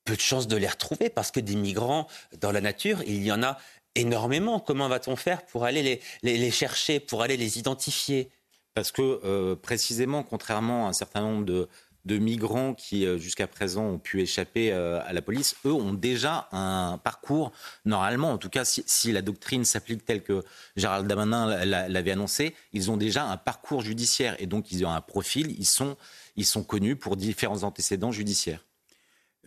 peu de chances de les retrouver parce que des migrants dans la nature, il y en a énormément. Comment va-t-on faire pour aller les, chercher, pour aller les identifier? Parce que euh, précisément, contrairement à un certain nombre de, migrants qui euh, jusqu'à présent ont pu échapper euh, à la police, eux ont déjà un parcours, normalement, en tout cas si, la doctrine s'applique telle que Gérald Damanin l'avait annoncé, ils ont déjà un parcours judiciaire et donc ils ont un profil, ils sont, ils sont connus pour différents antécédents judiciaires.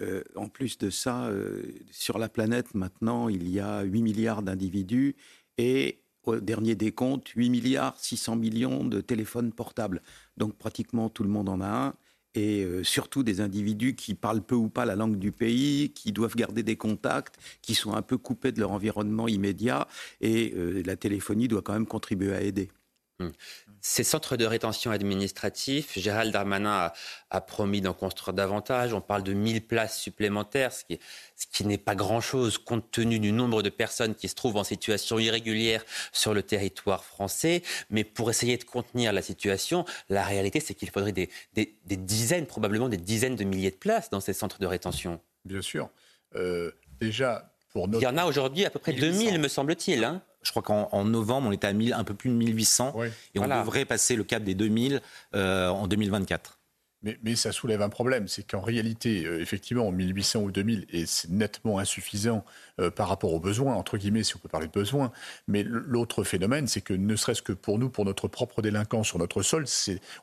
Euh, en plus de ça, euh, sur la planète maintenant, il y a 8 milliards d'individus et au dernier décompte, 8 milliards 600 millions de téléphones portables. Donc pratiquement tout le monde en a un. Et euh, surtout des individus qui parlent peu ou pas la langue du pays, qui doivent garder des contacts, qui sont un peu coupés de leur environnement immédiat. Et la téléphonie doit quand même contribuer à aider. Hmm. Ces centres de rétention administratif, Gérald Darmanin a, promis d'en construire davantage. On parle de 1000 places supplémentaires, ce qui, n'est pas grand-chose compte tenu du nombre de personnes qui se trouvent en situation irrégulière sur le territoire français. Mais pour essayer de contenir la situation, la réalité, c'est qu'il faudrait des, dizaines, probablement des dizaines de milliers de places dans ces centres de rétention. Bien sûr. Euh, déjà, pour Il y en a aujourd'hui à peu près 2000, me semble-t-il. Hein je crois qu'en novembre, on était à un peu plus de 1800 et on devrait passer le cap des 2000 euh, en 2024. Mais, ça soulève un problème, c'est qu'en réalité, euh, effectivement, en 1800 ou 2000, et c'est nettement insuffisant euh, par rapport aux besoins, entre guillemets, si on peut parler de besoins. Mais l'autre phénomène, c'est que ne serait-ce que pour nous, pour notre propre délinquance sur notre sol,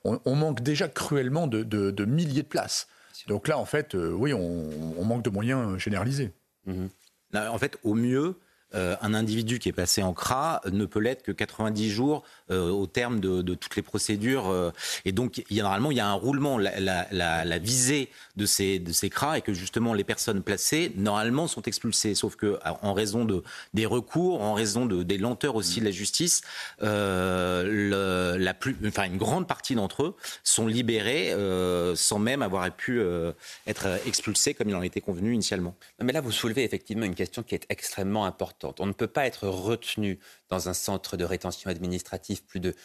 on, on, manque déjà cruellement de, milliers de places. Donc là, en fait, oui, on, manque de moyens généralisés. Mmh. En fait, au mieux, euh, un individu qui est passé en CRA ne peut l'être que 90 jours euh, au terme de, toutes les procédures. Euh. et donc, il y a, il y a un roulement. La, visée de ces, de ces CRA et que justement les personnes placées, normalement, sont expulsées. Sauf que, en raison de, des recours, en raison de, des lenteurs aussi de la justice, une grande partie d'entre eux sont libérés sans même avoir pu être expulsés comme il en était convenu initialement. Mais là, vous soulevez effectivement une question qui est extrêmement importante. On ne peut pas être retenu dans un centre de rétention administrative plus de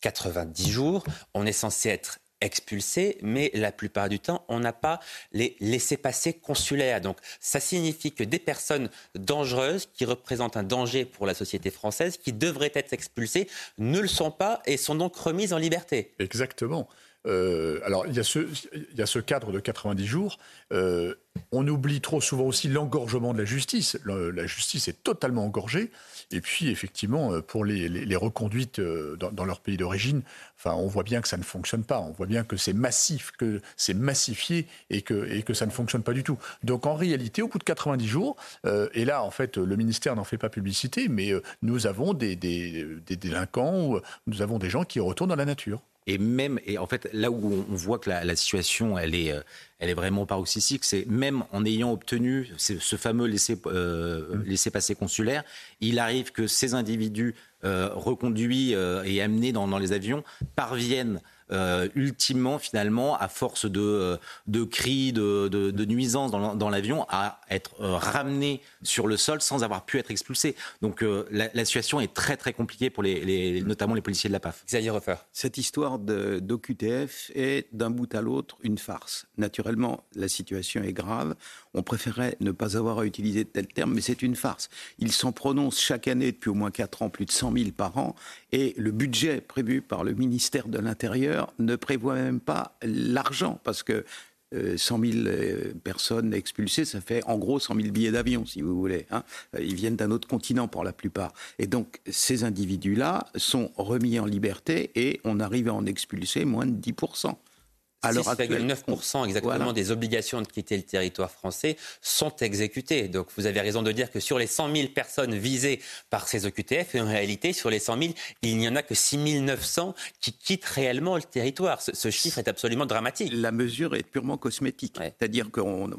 90 jours. On est censé être expulsé, mais la plupart du temps, on n'a pas les laissés-passer consulaires. Donc, ça signifie que des personnes dangereuses qui représentent un danger pour la société française, qui devraient être expulsées, ne le sont pas et sont donc remises en liberté. Exactement. Euh, alors, il y, a ce, cadre de 90 jours. Euh, on oublie trop souvent aussi l'engorgement de la justice. la justice est totalement engorgée. Et puis, effectivement, euh, pour les, reconduites dans, leur pays d'origine, enfin, on voit bien que ça ne fonctionne pas. On voit bien que c'est massif, que c'est massifié et que, ça ne fonctionne pas du tout. Donc, en réalité, au bout de 90 jours, et là, en fait, le ministère n'en fait pas publicité, mais nous avons des délinquants, nous avons des gens qui retournent dans la nature. Et même, et en fait, là où on voit que la, situation, elle est, euh, elle est vraiment paroxystique, c'est même en ayant obtenu ce fameux laisser, euh, passer consulaire, il arrive que ces individus euh, reconduits et amenés dans, dans les avions parviennent euh, ultimement, finalement, à force de, euh, de cris, de, de, nuisances dans, l'avion, à être euh, ramené sur le sol sans avoir pu être expulsé. Donc la, situation est très très compliquée pour les, notamment les policiers de la PAF. Xavier refaire Cette histoire d'OQTF est d'un bout à l'autre une farce. Naturellement, la situation est grave. On préférait ne pas avoir à utiliser de tels termes, mais c'est une farce. Ils s'en prononcent chaque année depuis au moins 4 ans, plus de 100 000 par an, et le budget prévu par le ministère de l'Intérieur ne prévoit même pas l'argent, parce que 100 euh, 000 euh, personnes expulsées, ça fait en gros 100 000 billets d'avion, si vous voulez. Hein. Ils viennent d'un autre continent pour la plupart. Et donc, ces individus-là sont remis en liberté et on arrive à en expulser moins de 10 6,9% exactement des obligations de quitter le territoire français sont exécutées. Donc vous avez raison de dire que sur les 100 000 personnes visées par ces OQTF, en réalité, sur les 100 000, il n'y en a que 6 900 qui quittent réellement le territoire. Ce, chiffre est absolument dramatique. La mesure est purement cosmétique. C'est-à-dire qu'on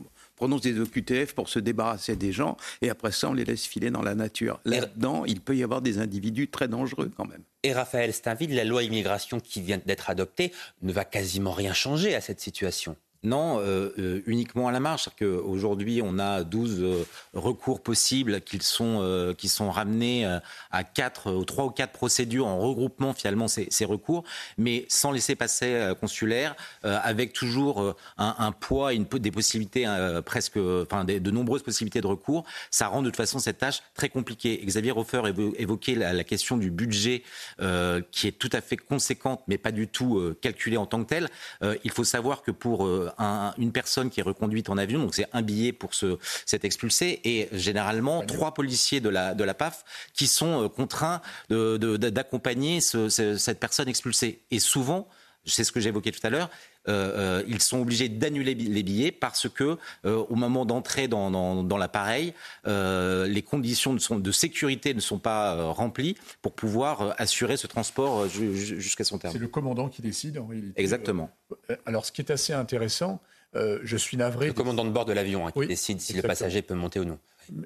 prononce des OQTF pour se débarrasser des gens, et après ça, on les laisse filer dans la nature. Là-dedans, il peut y avoir des individus très dangereux quand même. Et Raphaël Steinville, la loi immigration qui vient d'être adoptée ne va quasiment rien changer à cette situation. Non, euh, euh, uniquement à la marge. Qu'aujourd'hui, on a 12 euh, recours possibles qui sont, qui sont ramenés à 4, ou 3 ou 4 procédures en regroupement finalement ces, ces recours, mais sans laisser passer consulaire, avec toujours un, poids et une, des possibilités presque, enfin de nombreuses possibilités de recours. Ça rend de toute façon cette tâche très compliquée. Xavier Hofer évoquait la, la, question du budget qui est tout à fait conséquente, mais pas du tout calculé en tant que tel. il faut savoir que pour une personne qui est reconduite en avion, donc c'est un billet pour se, s'être expulsé, et généralement trois policiers de la, de la PAF qui sont euh, contraints d'accompagner cette personne expulsée. Et souvent, c'est ce que j'évoquais tout à l'heure, euh, euh, ils sont obligés d'annuler les billets parce que au moment d'entrer dans, l'appareil, les conditions de, de, sécurité ne sont pas remplies pour pouvoir assurer ce transport jusqu'à son terme. C'est le commandant qui décide en réalité. Exactement. alors ce qui est assez intéressant, je suis navré. Le commandant de bord de l'avion hein, qui décide si le passager peut monter ou non.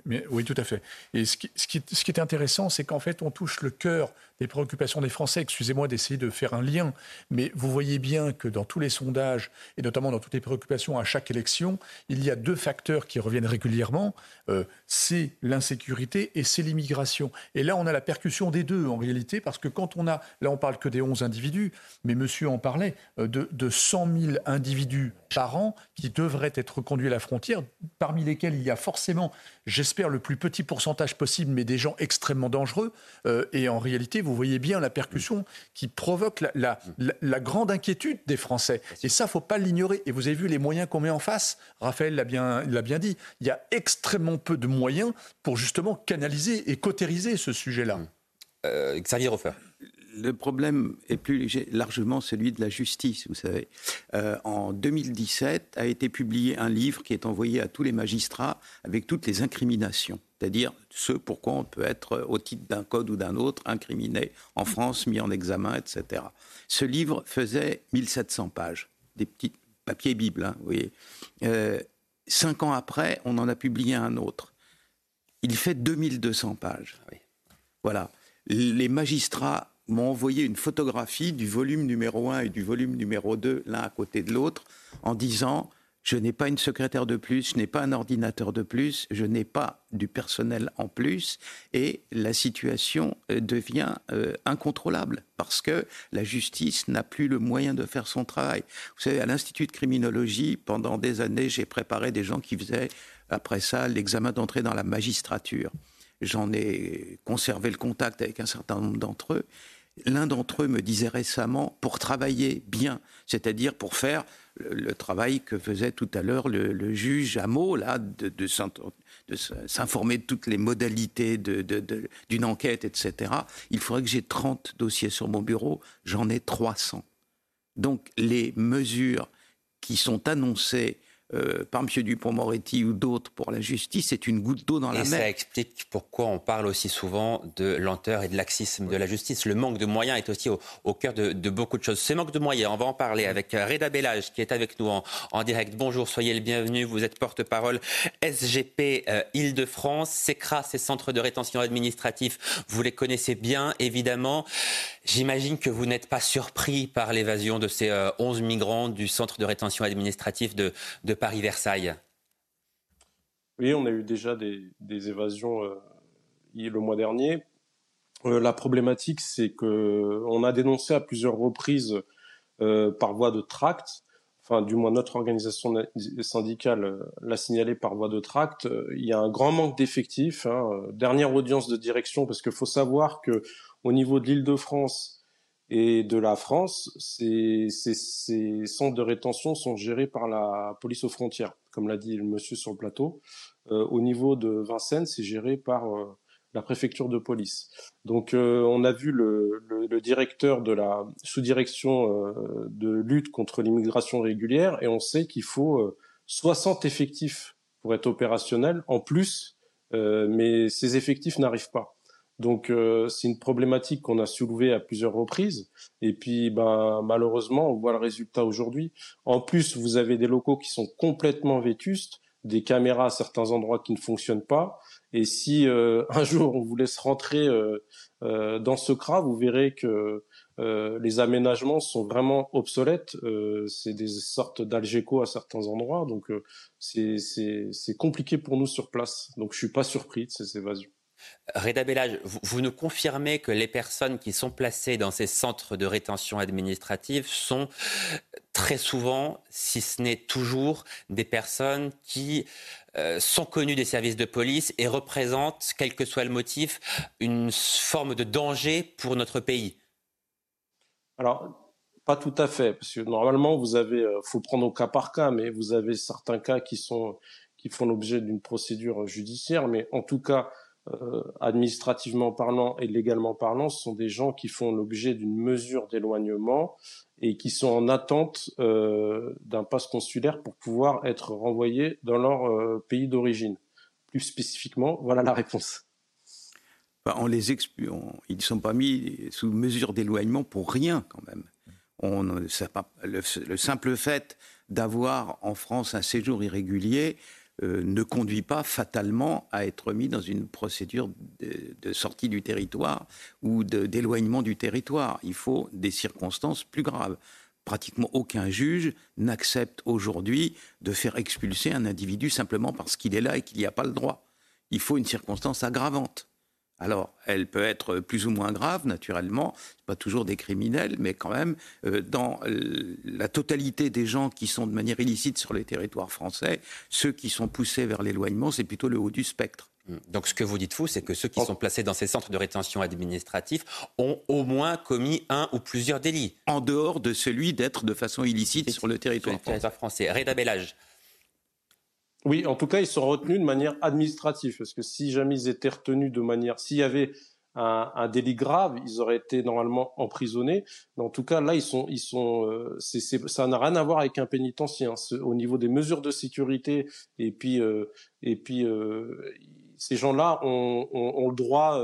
Mais, oui, tout à fait. Et ce qui, ce qui, ce qui est intéressant, c'est qu'en fait, on touche le cœur des préoccupations des Français. Excusez-moi d'essayer de faire un lien, mais vous voyez bien que dans tous les sondages, et notamment dans toutes les préoccupations à chaque élection, il y a deux facteurs qui reviennent régulièrement. Euh, c'est l'insécurité et c'est l'immigration. Et là, on a la percussion des deux, en réalité, parce que quand on a, là, on parle que des 11 individus, mais monsieur en parlait, euh, de, de 100 000 individus par an qui devraient être conduits à la frontière, parmi lesquels il y a forcément, j'espère, le plus petit pourcentage possible, mais des gens extrêmement dangereux. Euh, et en réalité, vous voyez bien la percussion qui provoque la, grande inquiétude des Français. Et ça, faut pas l'ignorer. Et vous avez vu les moyens qu'on met en face. Raphaël l'a bien, bien dit. Il y a extrêmement peu de moyens pour justement canaliser et cautériser ce sujet-là. Euh, Xavier Hofer le problème est plus largement celui de la justice, vous savez. Euh, en 2017 a été publié un livre qui est envoyé à tous les magistrats avec toutes les incriminations, c'est-à-dire ce pourquoi on peut être, au titre d'un code ou d'un autre, incriminé en France, mis en examen, etc. Ce livre faisait 1700 pages, des petits papiers bibles, hein, vous voyez. Euh, cinq ans après, on en a publié un autre. Il fait 2200 pages. Voilà. Les magistrats m'ont envoyé une photographie du volume numéro 1 et du volume numéro 2, l'un à côté de l'autre, en disant je n'ai pas une secrétaire de plus, je n'ai pas un ordinateur de plus, je n'ai pas du personnel en plus, et la situation euh, devient euh, incontrôlable parce que la justice n'a plus le moyen de faire son travail. Vous savez, à l'Institut de criminologie, pendant des années, j'ai préparé des gens qui faisaient, après ça, l'examen d'entrée dans la magistrature. J'en ai conservé le contact avec un certain nombre d'entre eux. L'un d'entre eux me disait récemment, pour travailler bien, c'est-à-dire pour faire le, travail que faisait tout à l'heure le, juge Hameau, là, de, de, s'informer de toutes les modalités d'une enquête, etc., il faudrait que j'ai 30 dossiers sur mon bureau, j'en ai 300. Donc les mesures qui sont annoncées euh, par M. Dupont-Moretti ou d'autres pour la justice, c'est une goutte d'eau dans la mer. Et ça explique pourquoi on parle aussi souvent de lenteur et de laxisme de la justice. Le manque de moyens est aussi au, cœur de, beaucoup de choses. Ce manque de moyens, on va en parler avec Reda Bellage qui est avec nous en, direct. Bonjour, soyez le bienvenu. Vous êtes porte-parole SGP euh, Île-de-France. SECRA, ces centres de rétention administratif, vous les connaissez bien, évidemment. J'imagine que vous n'êtes pas surpris par l'évasion de ces 11 euh, migrants du centre de rétention administratif de, Paris-Versailles Oui, on a eu déjà des, évasions euh, le mois dernier. Euh, la problématique, c'est que on a dénoncé à plusieurs reprises par voie de tract, enfin du moins notre organisation syndicale l'a signalé par voie de tract, il y a un grand manque d'effectifs. Hein. Dernière audience de direction, parce qu'il faut savoir que au niveau de l'Île-de-France et de la France, ces, centres de rétention sont gérés par la police aux frontières, comme l'a dit le monsieur sur le plateau. Euh, au niveau de Vincennes, c'est géré par euh, la préfecture de police. Donc euh, on a vu le, le, directeur de la sous-direction de lutte contre l'immigration régulière et on sait qu'il faut 60 effectifs pour être opérationnel en plus, mais ces effectifs n'arrivent pas. Donc euh, c'est une problématique qu'on a soulevée à plusieurs reprises. Et puis ben, malheureusement, on voit le résultat aujourd'hui. En plus, vous avez des locaux qui sont complètement vétustes. des caméras à certains endroits qui ne fonctionnent pas. Et si un jour on vous laisse rentrer dans ce CRA, vous verrez que les aménagements sont vraiment obsolètes. c'est des sortes d'algéco à certains endroits, donc c'est compliqué pour nous sur place. Donc je suis pas surpris de ces évasions. Reda Bellage, vous, nous confirmez que les personnes qui sont placées dans ces centres de rétention administrative sont très souvent, si ce n'est toujours, des personnes qui euh, sont connues des services de police et représentent, quel que soit le motif, une forme de danger pour notre pays. Alors, pas tout à fait, parce que normalement, vous avez, euh, faut prendre au cas par cas, mais vous avez certains cas qui sont qui font l'objet d'une procédure judiciaire, mais en tout cas, euh, administrativement parlant et légalement parlant, ce sont des gens qui font l'objet d'une mesure d'éloignement et qui sont en attente euh, d'un passe consulaire pour pouvoir être renvoyés dans leur euh, pays d'origine. Plus spécifiquement, voilà la réponse. on les ils ne sont pas mis sous mesure d'éloignement pour rien quand même. Le simple fait d'avoir en France un séjour irrégulier euh, ne conduit pas fatalement à être mis dans une procédure de, sortie du territoire ou d'éloignement du territoire. Il faut des circonstances plus graves. Pratiquement aucun juge n'accepte aujourd'hui de faire expulser un individu simplement parce qu'il est là et qu'il n'y a pas le droit. Il faut une circonstance aggravante. Alors, elle peut être plus ou moins grave, naturellement, pas toujours des criminels, mais quand même, euh, dans la totalité des gens qui sont de manière illicite sur les territoires français, ceux qui sont poussés vers l'éloignement, c'est plutôt le haut du spectre. Mmh. Donc ce que vous dites fou, c'est que ceux qui sont placés dans ces centres de rétention administratifs ont au moins commis un ou plusieurs délits. En dehors de celui d'être de façon illicite sur le territoire, français. Reda Bellage. Oui, en tout cas, ils sont retenus de manière administrative, parce que si jamais ils étaient retenus de manière, s'il y avait un, délit grave, ils auraient été normalement emprisonnés. Mais en tout cas, là, ils sont, ils sont, euh, ça n'a rien à voir avec un pénitentiaire. Hein. Au niveau des mesures de sécurité, et puis, euh, et puis, euh, ces gens-là ont, ont, le droit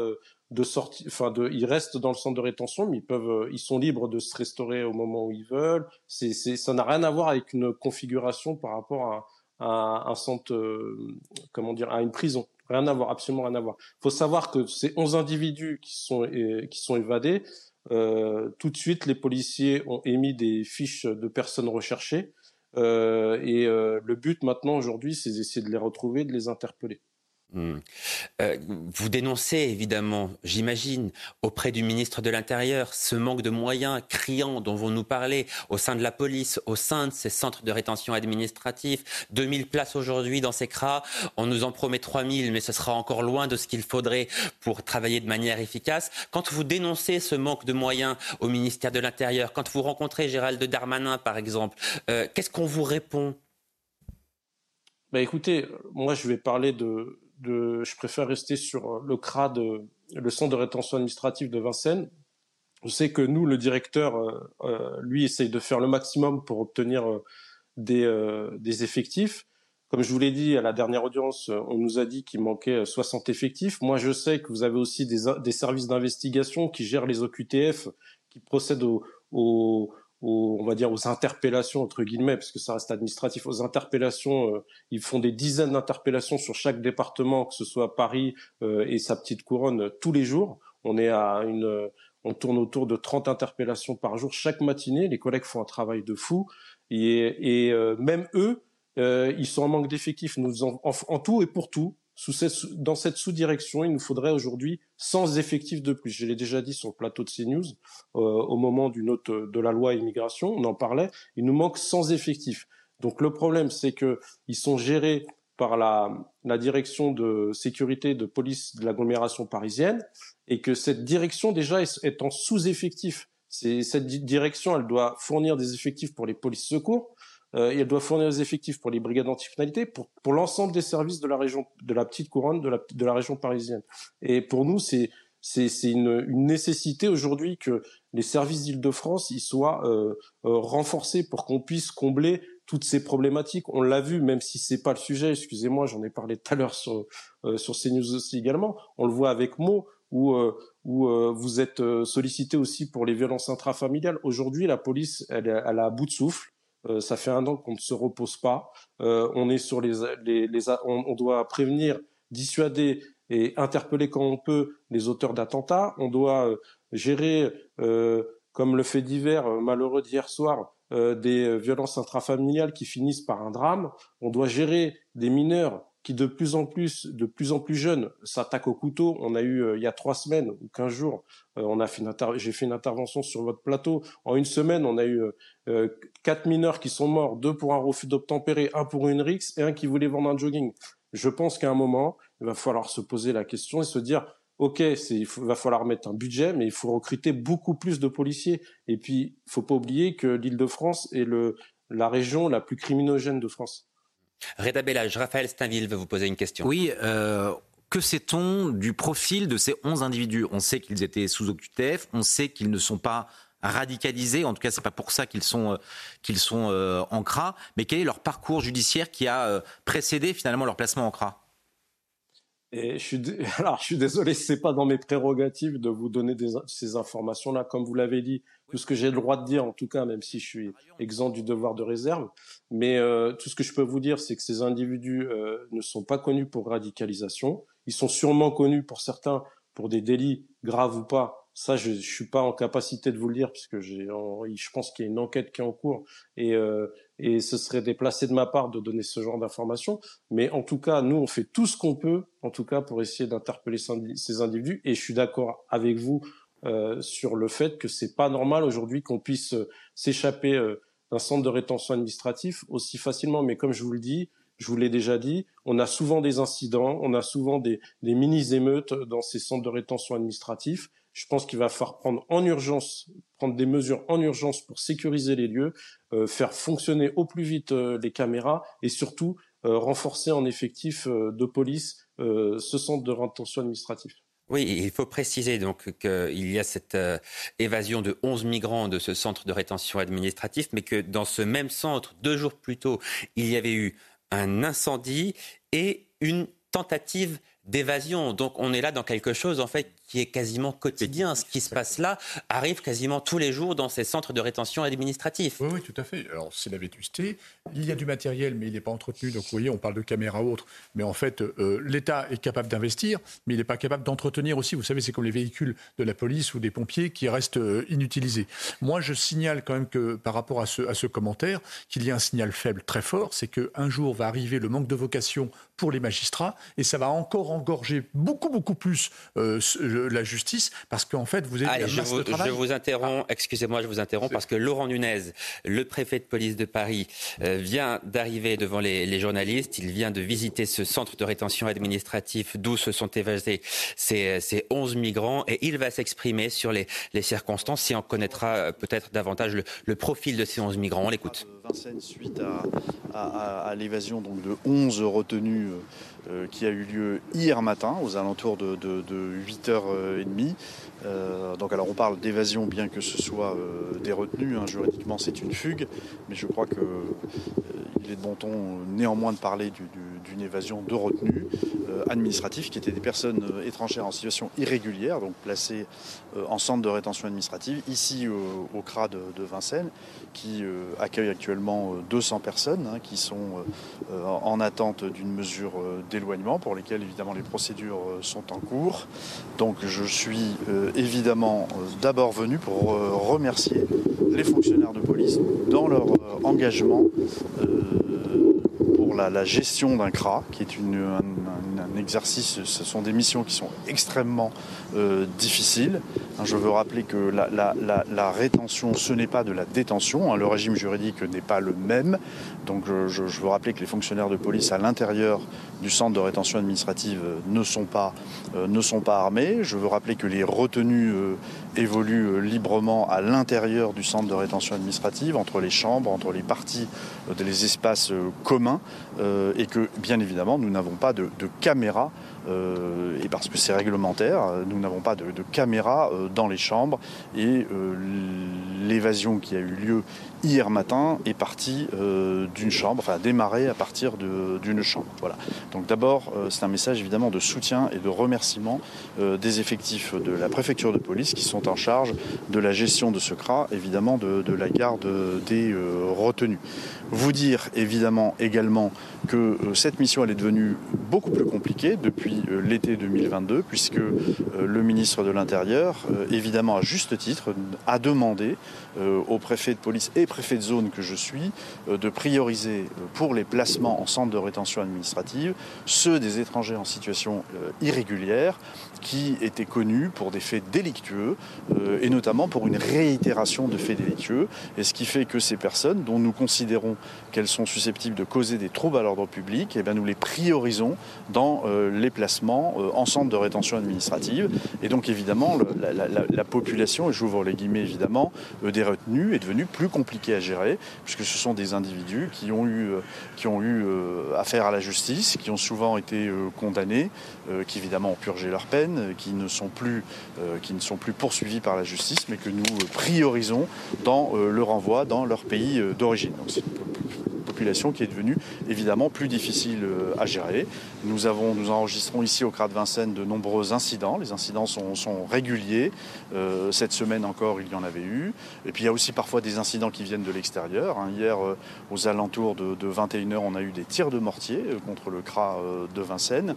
de sortir, enfin, de, ils restent dans le centre de rétention, mais ils peuvent, ils sont libres de se restaurer au moment où ils veulent. C'est, ça n'a rien à voir avec une configuration par rapport à à un centre, euh, comment dire, à une prison. Rien à voir, absolument rien à voir. Il faut savoir que ces 11 individus qui sont, qui sont évadés, euh, tout de suite, les policiers ont émis des fiches de personnes recherchées. Euh, et euh, le but maintenant, aujourd'hui, c'est d'essayer de les retrouver, de les interpeller. Hmm. Euh, vous dénoncez évidemment, j'imagine, auprès du ministre de l'Intérieur ce manque de moyens criants dont vous nous parlez au sein de la police, au sein de ces centres de rétention administratif. 2000 places aujourd'hui dans ces CRA, on nous en promet 3000, mais ce sera encore loin de ce qu'il faudrait pour travailler de manière efficace. Quand vous dénoncez ce manque de moyens au ministère de l'Intérieur, quand vous rencontrez Gérald Darmanin par exemple, euh, qu'est-ce qu'on vous répond? Bah écoutez, moi je vais parler de, je préfère rester sur euh, le CRA le centre de rétention administrative de Vincennes. Je sais que nous, le directeur, euh, euh, lui, essaye de faire le maximum pour obtenir des, des effectifs. Comme je vous l'ai dit à la dernière audience, on nous a dit qu'il manquait 60 effectifs. Moi, je sais que vous avez aussi des, des services d'investigation qui gèrent les OQTF, qui procèdent au, au, on va dire aux interpellations entre guillemets parce que ça reste administratif aux interpellations euh, ils font des dizaines d'interpellations sur chaque département que ce soit Paris euh, et sa petite couronne tous les jours. On est à une on tourne autour de 30 interpellations par jour chaque matinée. Les collègues font un travail de fou. Et, et euh, même eux ils sont en manque d'effectifs. Nous en tout et pour tout dans cette sous-direction, il nous faudrait aujourd'hui 100 effectifs de plus. Je l'ai déjà dit sur le plateau de CNews, euh, au moment du note de la loi immigration, on en parlait, il nous manque 100 effectifs. Donc le problème, c'est qu'ils sont gérés par la, la, direction de sécurité de police de l'agglomération parisienne et que cette direction déjà est, est en sous-effectif. Cette direction, elle doit fournir des effectifs pour les polices secours, euh, elle doit fournir des effectifs pour les brigades antifinalité, pour, pour l'ensemble des services de la région, de la petite couronne, de la, de la région parisienne. Et pour nous, c'est c'est une, une, nécessité aujourd'hui que les services d'Île-de-France ils soient euh, euh, renforcés pour qu'on puisse combler toutes ces problématiques. On l'a vu, même si c'est pas le sujet. Excusez-moi, j'en ai parlé tout à l'heure sur euh, sur CNews aussi également. On le voit avec Mo où euh, où euh, vous êtes sollicité aussi pour les violences intrafamiliales. Aujourd'hui, la police, elle, elle a à bout de souffle ça fait un an qu'on ne se repose pas. on est sur les, les, on, doit prévenir, dissuader et interpeller quand on peut les auteurs d'attentats. On doit gérer, comme le fait divers malheureux d'hier soir, des violences intrafamiliales qui finissent par un drame. On doit gérer des mineurs qui de plus en plus, de plus en plus jeunes, s'attaquent au couteau. On a eu euh, il y a trois semaines ou quinze jours, euh, on a fait j'ai fait une intervention sur votre plateau. En une semaine, on a eu euh, quatre mineurs qui sont morts, deux pour un refus d'obtempérer, un pour une rixe et un qui voulait vendre un jogging. Je pense qu'à un moment, il va falloir se poser la question et se dire Ok, il va falloir mettre un budget, mais il faut recruter beaucoup plus de policiers. Et puis, il faut pas oublier que l'Île-de-France est le, la région la plus criminogène de France. Reda Bellage, Raphaël Stainville veut vous poser une question. Oui, euh, que sait-on du profil de ces 11 individus? On sait qu'ils étaient sous OQTF, on sait qu'ils ne sont pas radicalisés, en tout cas c'est pas pour ça qu'ils sont, euh, sont euh, en CRA, mais quel est leur parcours judiciaire qui a précédé finalement leur placement en CRA? Et je suis, alors, je suis désolé, c'est pas dans mes prérogatives de vous donner ces informations-là. Comme vous l'avez dit, tout ce que j'ai le droit de dire, en tout cas, même si je suis exempt du devoir de réserve. Mais euh, tout ce que je peux vous dire, c'est que ces individus euh, ne sont pas connus pour radicalisation. Ils sont sûrement connus pour certains pour des délits graves ou pas, ça, je, je suis pas en capacité de vous le dire puisque j'ai, je pense qu'il y a une enquête qui est en cours et euh, et ce serait déplacé de ma part de donner ce genre d'informations. Mais en tout cas, nous, on fait tout ce qu'on peut, en tout cas, pour essayer d'interpeller ces individus. Et je suis d'accord avec vous euh, sur le fait que c'est pas normal aujourd'hui qu'on puisse euh, s'échapper euh, d'un centre de rétention administratif aussi facilement. Mais comme je vous le dis, je vous l'ai déjà dit, on a souvent des incidents, on a souvent des, mini-émeutes dans ces centres de rétention administratifs. Je pense qu'il va falloir prendre en urgence, prendre des mesures en urgence pour sécuriser les lieux, euh, faire fonctionner au plus vite euh, les caméras et surtout euh, renforcer en effectif de police ce centre de rétention administratif. Oui, il faut préciser donc qu'il y a cette évasion de 11 migrants de ce centre de rétention administratif, mais que dans ce même centre, deux jours plus tôt, il y avait eu un incendie et une tentative d'évasion. Donc on est là dans quelque chose en fait qui est quasiment quotidien. Ce qui se passe là arrive quasiment tous les jours dans ces centres de rétention administratifs. Oui, oui, tout à fait. Alors c'est la vétusté. Il y a du matériel, mais il n'est pas entretenu. Donc vous voyez, on parle de caméras autres. Mais en fait, euh, l'État est capable d'investir, mais il n'est pas capable d'entretenir aussi. Vous savez, c'est comme les véhicules de la police ou des pompiers qui restent euh, inutilisés. Moi, je signale quand même que par rapport à ce, à ce commentaire, qu'il y a un signal faible très fort, c'est qu'un jour va arriver le manque de vocation pour les magistrats et ça va encore engorger beaucoup, beaucoup plus euh, la justice parce qu'en fait, vous avez je, vous, je vous interromps, excusez-moi, je vous interromps parce que Laurent Nunez, le préfet de police de Paris, euh, vient d'arriver devant les, journalistes. Il vient de visiter ce centre de rétention administratif d'où se sont évadés ces, ces 11 migrants et il va s'exprimer sur les, circonstances si on connaîtra euh, peut-être davantage le, profil de ces 11 migrants. On l'écoute. Vincennes, suite à, l'évasion donc de 11 retenus euh, qui a eu lieu hier matin aux alentours de, 8h30. Euh, donc alors on parle d'évasion bien que ce soit euh, des retenues, hein. juridiquement c'est une fugue, mais je crois qu'il est de bon ton néanmoins de parler d'une évasion de retenue administrative qui étaient des personnes étrangères en situation irrégulière, donc placées en centre de rétention administrative, ici au, CRA de, Vincennes, qui accueille actuellement 200 personnes hein, qui sont en attente d'une mesure d'éloignement pour lesquels évidemment les procédures euh, sont en cours. Donc je suis euh, évidemment euh, d'abord venu pour remercier les fonctionnaires de police dans leur engagement pour la, gestion d'un CRA, qui est une, un, exercice, ce sont des missions qui sont extrêmement difficiles. Hein, je veux rappeler que la, rétention, ce n'est pas de la détention, hein. le régime juridique n'est pas le même. Donc je, veux rappeler que les fonctionnaires de police à l'intérieur du centre de rétention administrative euh, ne sont pas, euh, ne sont pas armés. Je veux rappeler que les retenues euh, évoluent librement à l'intérieur du centre de rétention administrative, entre les chambres, entre les parties des espaces communs, et que bien évidemment nous n'avons pas de, de caméras et parce que c'est réglementaire. Nous n'avons pas de, de caméras dans les chambres et l'évasion qui a eu lieu hier matin est partie d'une chambre, enfin a démarré à partir d'une chambre. Voilà. Donc d'abord, c'est un message évidemment de soutien et de remerciement des effectifs de la préfecture de police qui sont en charge de la gestion de ce CRA, évidemment de, la garde des retenus. Vous dire évidemment également que euh, cette mission elle est devenue beaucoup plus compliquée depuis euh, l'été 2022 puisque euh, le ministre de l'Intérieur, évidemment à juste titre, a demandé au préfet de police et préfet de zone que je suis de prioriser pour les placements en centre de rétention administrative ceux des étrangers en situation irrégulière qui étaient connus pour des faits délictueux et notamment pour une réitération de faits délictueux et ce qui fait que ces personnes dont nous considérons qu'elles sont susceptibles de causer des troubles à l'ordre public, eh bien nous les priorisons dans euh, les placements euh, en centre de rétention administrative. Et donc évidemment, la, population, et j'ouvre les guillemets évidemment, euh, des retenus est devenue plus compliquée à gérer, puisque ce sont des individus qui ont eu, qui ont eu affaire à la justice, qui ont souvent été condamnés, qui évidemment ont purgé leur peine, qui ne sont plus, qui ne sont plus poursuivis par la justice, mais que nous priorisons dans le renvoi dans leur pays d'origine population qui est devenue évidemment plus difficile euh, à gérer. Nous, avons, nous enregistrons ici au CRA de Vincennes de nombreux incidents. Les incidents sont, réguliers. Euh, cette semaine encore, il y en avait eu. Et puis il y a aussi parfois des incidents qui viennent de l'extérieur. Hein. Hier, euh, aux alentours de, 21h, on a eu des tirs de mortier contre le CRA de Vincennes.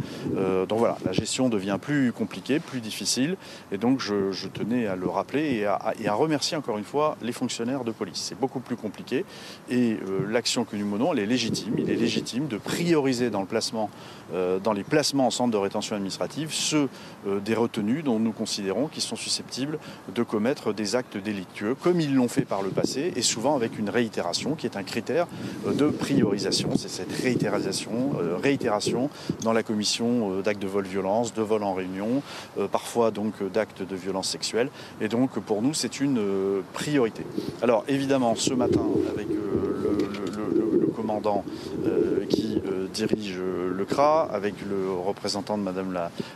donc la gestion devient plus compliquée, plus difficile. Et donc je, tenais à le rappeler et à, remercier encore une fois les fonctionnaires de police. C'est beaucoup plus compliqué. Et l'action que nous menons, elle est légitime. Il est légitime de prioriser dans le placement euh, dans les placements en centre de rétention administrative ceux euh, des retenus dont nous considérons qu'ils sont susceptibles de commettre des actes délictueux, comme ils l'ont fait par le passé, et souvent avec une réitération qui est un critère euh, de priorisation. C'est cette réitération, réitération dans la commission d'actes de vol-violence, de vol en réunion, parfois donc d'actes de violence sexuelle. Et donc pour nous, c'est une priorité. Alors évidemment, ce matin, avec le, commandant qui dirige le CRA, avec le représentant de Madame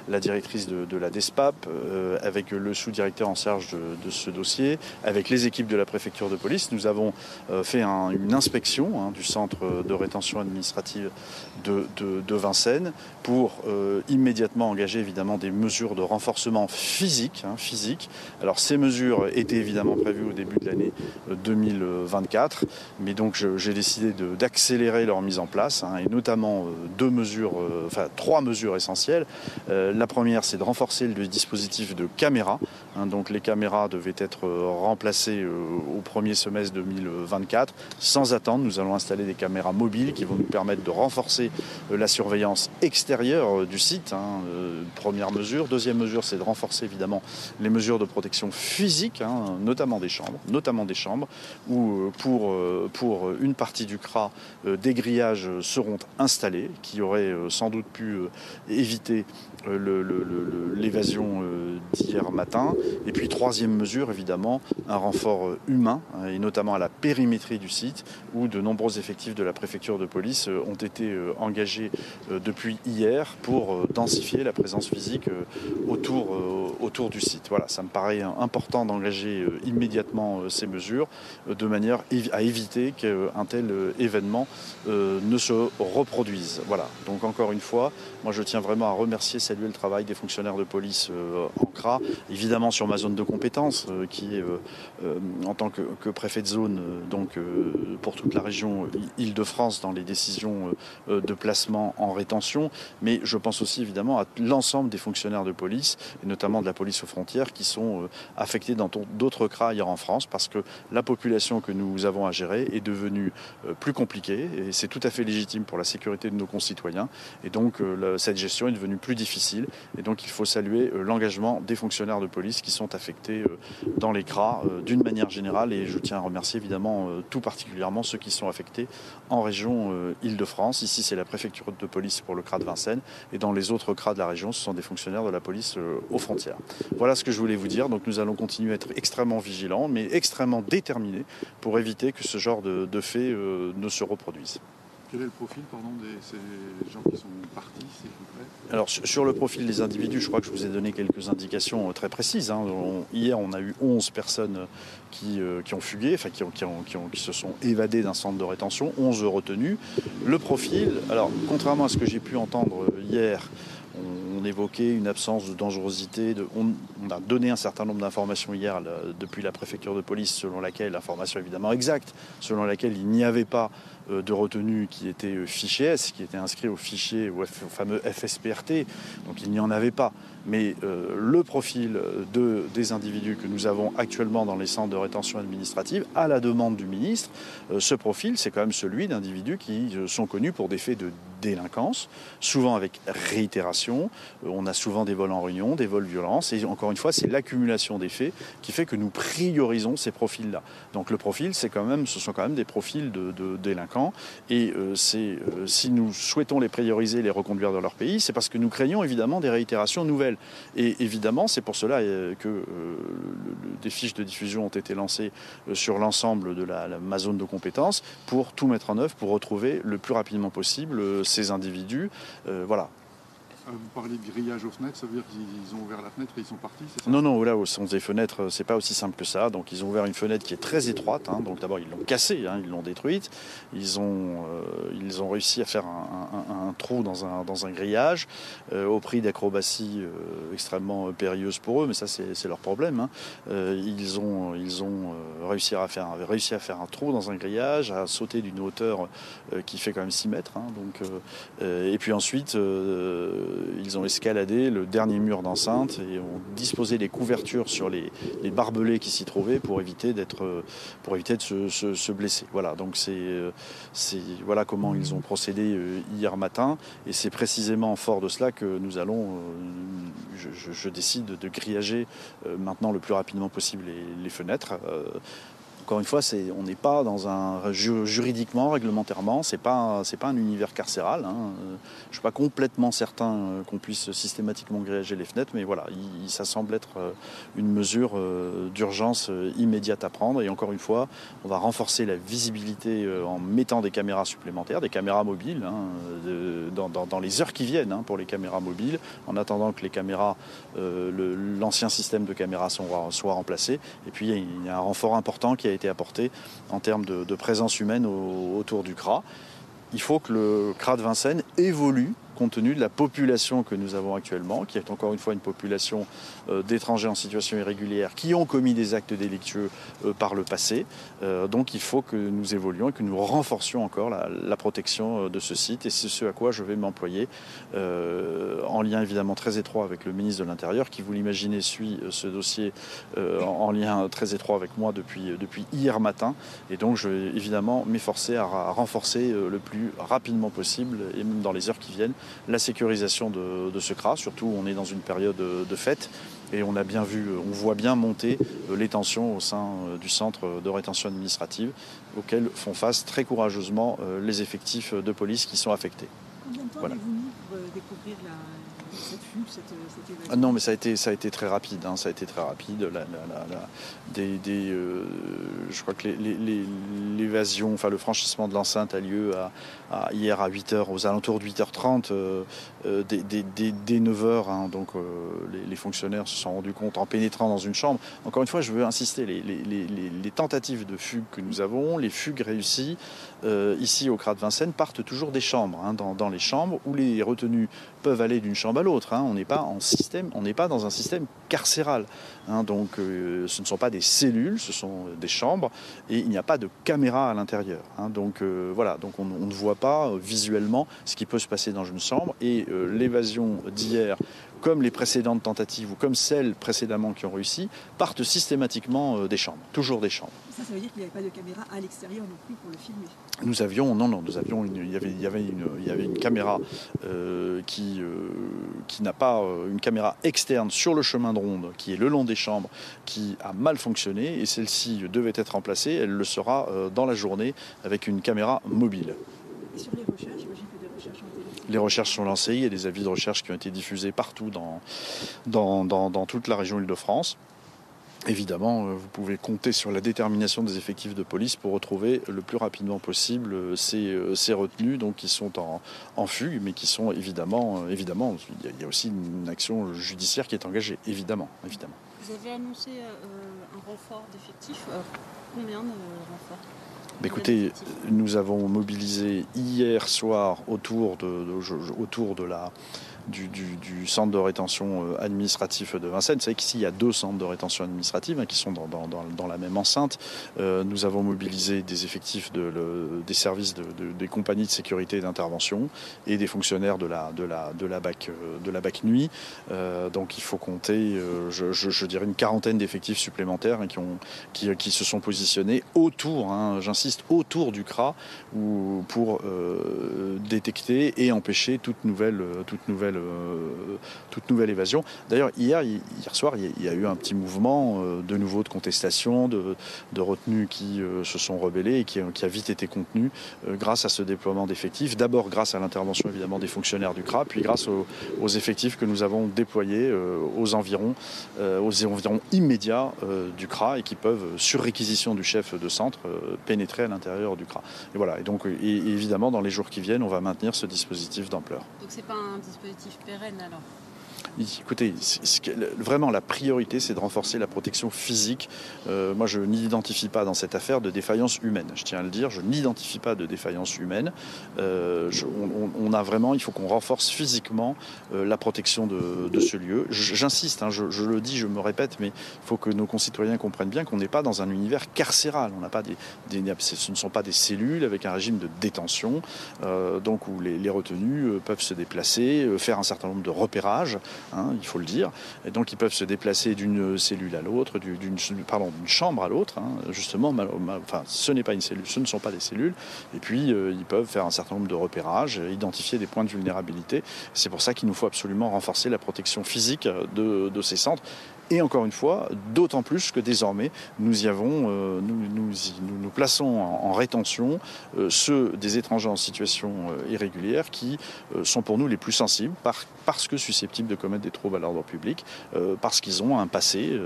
la, directrice de, la DESPAP, euh, avec le sous-directeur en charge de, ce dossier, avec les équipes de la préfecture de police. Nous avons euh, fait une inspection hein, du centre de rétention administrative de, Vincennes pour euh, immédiatement engager évidemment des mesures de renforcement physique. Hein, physique. Alors ces mesures étaient évidemment prévues au début de l'année 2024, mais donc j'ai décidé d'accélérer leur mise en place, hein, et notamment deux mesures enfin trois mesures essentielles. Euh, la première, c'est de renforcer le dispositif de caméras. Hein. donc les caméras devaient être euh, remplacées au premier semestre 2024. Sans attendre, nous allons installer des caméras mobiles qui vont nous permettre de renforcer la surveillance extérieure du site. Hein. première mesure. Deuxième mesure, c'est de renforcer évidemment les mesures de protection physique, hein, notamment des chambres, notamment des chambres, où pour, pour une partie du CRA, des grillages seront installés, qui auraient sans doute pu euh, éviter l'évasion euh, d'hier matin. Et puis troisième mesure, évidemment, un renfort humain, hein, et notamment à la périmétrie du site, où de nombreux effectifs de la préfecture de police ont été engagés depuis hier pour densifier la présence physique autour, autour du site. Voilà, ça me paraît important d'engager immédiatement ces mesures de manière à éviter qu'un tel événement ne se reproduise. Voilà, donc encore une fois, moi je tiens vraiment à remercier, le travail des fonctionnaires de police euh, en CRA, évidemment sur ma zone de compétence, euh, qui est euh, en tant que, préfet de zone, donc pour toute la région Île-de-France dans les décisions de placement en rétention, mais je pense aussi évidemment à l'ensemble des fonctionnaires de police, et notamment de la police aux frontières, qui sont affectés dans d'autres CRA ailleurs en France, parce que la population que nous avons à gérer est devenue plus compliquée, et c'est tout à fait légitime pour la sécurité de nos concitoyens. Et donc euh, cette gestion est devenue plus difficile. Et donc il faut saluer euh, l'engagement des fonctionnaires de police qui sont affectés euh, dans les CRA d'une manière générale. Et je tiens à remercier évidemment tout particulièrement ceux qui sont affectés en région Île-de-France. Ici c'est la préfecture de police pour le CRA de Vincennes. Et dans les autres CRA de la région, ce sont des fonctionnaires de la police aux frontières. Voilà ce que je voulais vous dire. Donc nous allons continuer à être extrêmement vigilants, mais extrêmement déterminés pour éviter que ce genre de, faits ne se reproduisent. Quel est le profil ces gens qui sont partis, s'il vous plaît Alors sur le profil des individus, je crois que je vous ai donné quelques indications euh, très précises. Hein. hier, on a eu 11 personnes qui, euh, qui ont fugué, enfin qui, se sont évadées d'un centre de rétention, 11 retenus. Le profil, alors contrairement à ce que j'ai pu entendre hier, on, évoquait une absence de dangerosité. On, a donné un certain nombre d'informations hier depuis la préfecture de police, selon laquelle, information évidemment exacte, selon laquelle il n'y avait pas euh, de retenue qui était euh, fiché S, qui était inscrit au fichier, au, fameux FSPRT, donc il n'y en avait pas. Mais euh, le profil de, des individus que nous avons actuellement dans les centres de rétention administrative, à la demande du ministre, ce profil, c'est quand même celui d'individus qui sont connus pour des faits de délinquance, souvent avec réitération. on a souvent des vols en réunion, des vols violence, et encore une fois, c'est l'accumulation des faits qui fait que nous priorisons ces profils-là. Donc le profil, c'est quand même, ce sont quand même des profils de, de délinquance et euh, euh, si nous souhaitons les prioriser, les reconduire dans leur pays, c'est parce que nous craignons évidemment des réitérations nouvelles. Et évidemment, c'est pour cela euh, que des fiches de diffusion ont été lancées sur l'ensemble de ma zone de compétences pour tout mettre en œuvre, pour retrouver le plus rapidement possible ces individus. voilà. Euh, vous parlez de grillage aux fenêtres, ça veut dire qu'ils ont ouvert la fenêtre et ils sont partis Non, non, là, au sens des fenêtres, c'est pas aussi simple que ça. Donc, ils ont ouvert une fenêtre qui est très étroite. Hein. Donc, d'abord, ils l'ont cassée, hein, ils l'ont détruite. Ils ont, euh, ils ont réussi à faire un, trou dans un, dans un grillage euh, au prix d'acrobaties extrêmement périlleuses pour eux, mais ça, c'est leur problème. Hein. ils ont, ils ont réussi, à faire, réussi à faire un trou dans un grillage, à sauter d'une hauteur qui fait quand même 6 mètres. donc, et puis ensuite, euh, ils ont escaladé le dernier mur d'enceinte et ont disposé les couvertures sur les, barbelés qui s'y trouvaient pour éviter d'être pour éviter de se, blesser. Voilà, donc euh, c'est voilà comment ils ont procédé euh, hier matin et c'est précisément fort de cela que nous allons je, décide de grillager maintenant le plus rapidement possible les, fenêtres encore une fois, on n'est pas dans un juridiquement, réglementairement, c'est pas c'est pas un univers carcéral. Hein. Je suis pas complètement certain euh, qu'on puisse systématiquement grillager les fenêtres, mais voilà, ça semble être euh, une mesure euh, d'urgence immédiate à prendre. Et encore une fois, on va renforcer la visibilité en mettant des caméras supplémentaires, des caméras mobiles, hein, dans, les heures qui viennent hein, pour les caméras mobiles, en attendant que les caméras, l'ancien système de caméras soit, soit remplacé. Et puis il y a un renfort important qui a été apporté en termes de, présence humaine autour du CRA. Il faut que le CRA de Vincennes évolue compte tenu de la population que nous avons actuellement, qui est encore une fois une population d'étrangers en situation irrégulière qui ont commis des actes délictueux euh, par le passé. Euh, donc il faut que nous évoluions et que nous renforcions encore la, protection de ce site et c'est ce à quoi je vais m'employer en lien évidemment très étroit avec le ministre de l'Intérieur qui, vous l'imaginez, suit ce dossier en, lien très étroit avec moi depuis, depuis hier matin. Et donc je vais évidemment m'efforcer à, renforcer le plus rapidement possible et même dans les heures qui viennent la sécurisation de, ce CRA. Surtout, on est dans une période de fête et on a bien vu, on voit bien monter euh, les tensions au sein euh, du centre de rétention administrative auxquelles font face très courageusement euh, les effectifs de police qui sont affectés. Combien de temps voilà. vous découvrir la, ah non, mais ça a été, ça a été très rapide. Hein, a été très rapide. euh, je crois que l'évasion, enfin le franchissement de l'enceinte a lieu hier à 8h, aux alentours de 8h30, euh, euh, dès, 9h. Hein, donc les, fonctionnaires se sont rendus compte en pénétrant dans une chambre. Encore une fois, je veux insister, les, tentatives de fugue que nous avons, les fugues réussies, ici au CRA de Vincennes, partent toujours des chambres. Hein, dans, les chambres où les retenus peuvent aller d'une chambre à l'autre. Hein. On n'est pas dans un système carcéral. Hein. Donc, euh, ce ne sont pas des cellules, ce sont des chambres, et il n'y a pas de caméra à l'intérieur. Hein. Donc euh, voilà, donc on, ne voit pas euh, visuellement ce qui peut se passer dans une chambre. Et l'évasion d'hier comme les précédentes tentatives ou comme celles précédemment qui ont réussi, partent systématiquement des chambres, toujours des chambres. Ça, ça veut dire qu'il n'y avait pas de caméra à l'extérieur non plus pour le filmer Nous avions, non, non, nous avions, une, il, y avait, il, y avait une, il y avait une caméra qui, qui n'a pas une caméra externe sur le chemin de ronde, qui est le long des chambres, qui a mal fonctionné et celle-ci devait être remplacée. Elle le sera dans la journée avec une caméra mobile. Et sur les recherches, les recherches sont lancées, il y a des avis de recherche qui ont été diffusés partout dans, dans, toute la région Île-de-France. Évidemment, euh, vous pouvez compter sur la détermination des effectifs de police pour retrouver le plus rapidement possible euh, ces, euh, ces retenus donc, qui sont en, en, fugue, mais qui sont évidemment, évidemment, il y, a aussi une action judiciaire qui est engagée, évidemment. évidemment. Vous avez annoncé un renfort d'effectifs. Combien de renforts Écoutez, nous avons mobilisé hier soir autour de, de autour de la du, centre de rétention euh, administratif de Vincennes. Vous savez qu'ici, il y a deux centres de rétention administrative hein, qui sont dans, la même enceinte. Euh, nous avons mobilisé des effectifs de, des services des compagnies de sécurité et d'intervention et des fonctionnaires de la, de la, de la, BAC, euh, de la BAC nuit. donc il faut compter, je, dirais, une quarantaine d'effectifs supplémentaires hein, qui, ont, qui, se sont positionnés autour, hein, j'insiste, autour du CRA pour détecter et empêcher toute nouvelle, toute nouvelle toute nouvelle évasion. D'ailleurs, hier, hier soir, il y a eu un petit mouvement euh, de nouveau de contestation, de, de retenues qui euh, se sont rebellées et qui, a vite été contenu grâce à ce déploiement d'effectifs. D'abord grâce à l'intervention évidemment des fonctionnaires du CRA, puis grâce aux, effectifs que nous avons déployés aux environs, aux environs immédiats du CRA et qui peuvent, sur réquisition du chef de centre, pénétrer à l'intérieur du CRA. Et voilà. Et donc, évidemment, dans les jours qui viennent, on va maintenir ce dispositif d'ampleur. Donc pas un dispositif pérenne alors Écoutez, vraiment la priorité, c'est de renforcer la protection physique. Euh, moi, je n'identifie pas dans cette affaire de défaillance humaine. Je tiens à le dire, je n'identifie pas de défaillance humaine. Euh, on, a vraiment, il faut qu'on renforce physiquement euh, la protection de, ce lieu. J'insiste, hein, je, le dis, je me répète, mais il faut que nos concitoyens comprennent bien qu'on n'est pas dans un univers carcéral. On n'a pas ce ne sont pas des cellules avec un régime de détention, donc où les, les retenus peuvent se déplacer, faire un certain nombre de repérages. Hein, il faut le dire. Donc ils peuvent se déplacer d'une cellule à l'autre, d'une chambre à l'autre. Hein. enfin, ce n'est pas une cellule, ce ne sont pas des cellules. Et puis euh, ils peuvent faire un certain nombre de repérages, identifier des points de vulnérabilité. C'est pour ça qu'il nous faut absolument renforcer la protection physique de ces centres et encore une fois, d'autant plus que désormais, nous y avons, euh, nous, nous, nous, plaçons en, rétention euh, ceux des étrangers en situation euh, irrégulière qui sont pour nous les plus sensibles parce que susceptibles de commettre des troubles à l'ordre public, parce qu'ils ont un passé,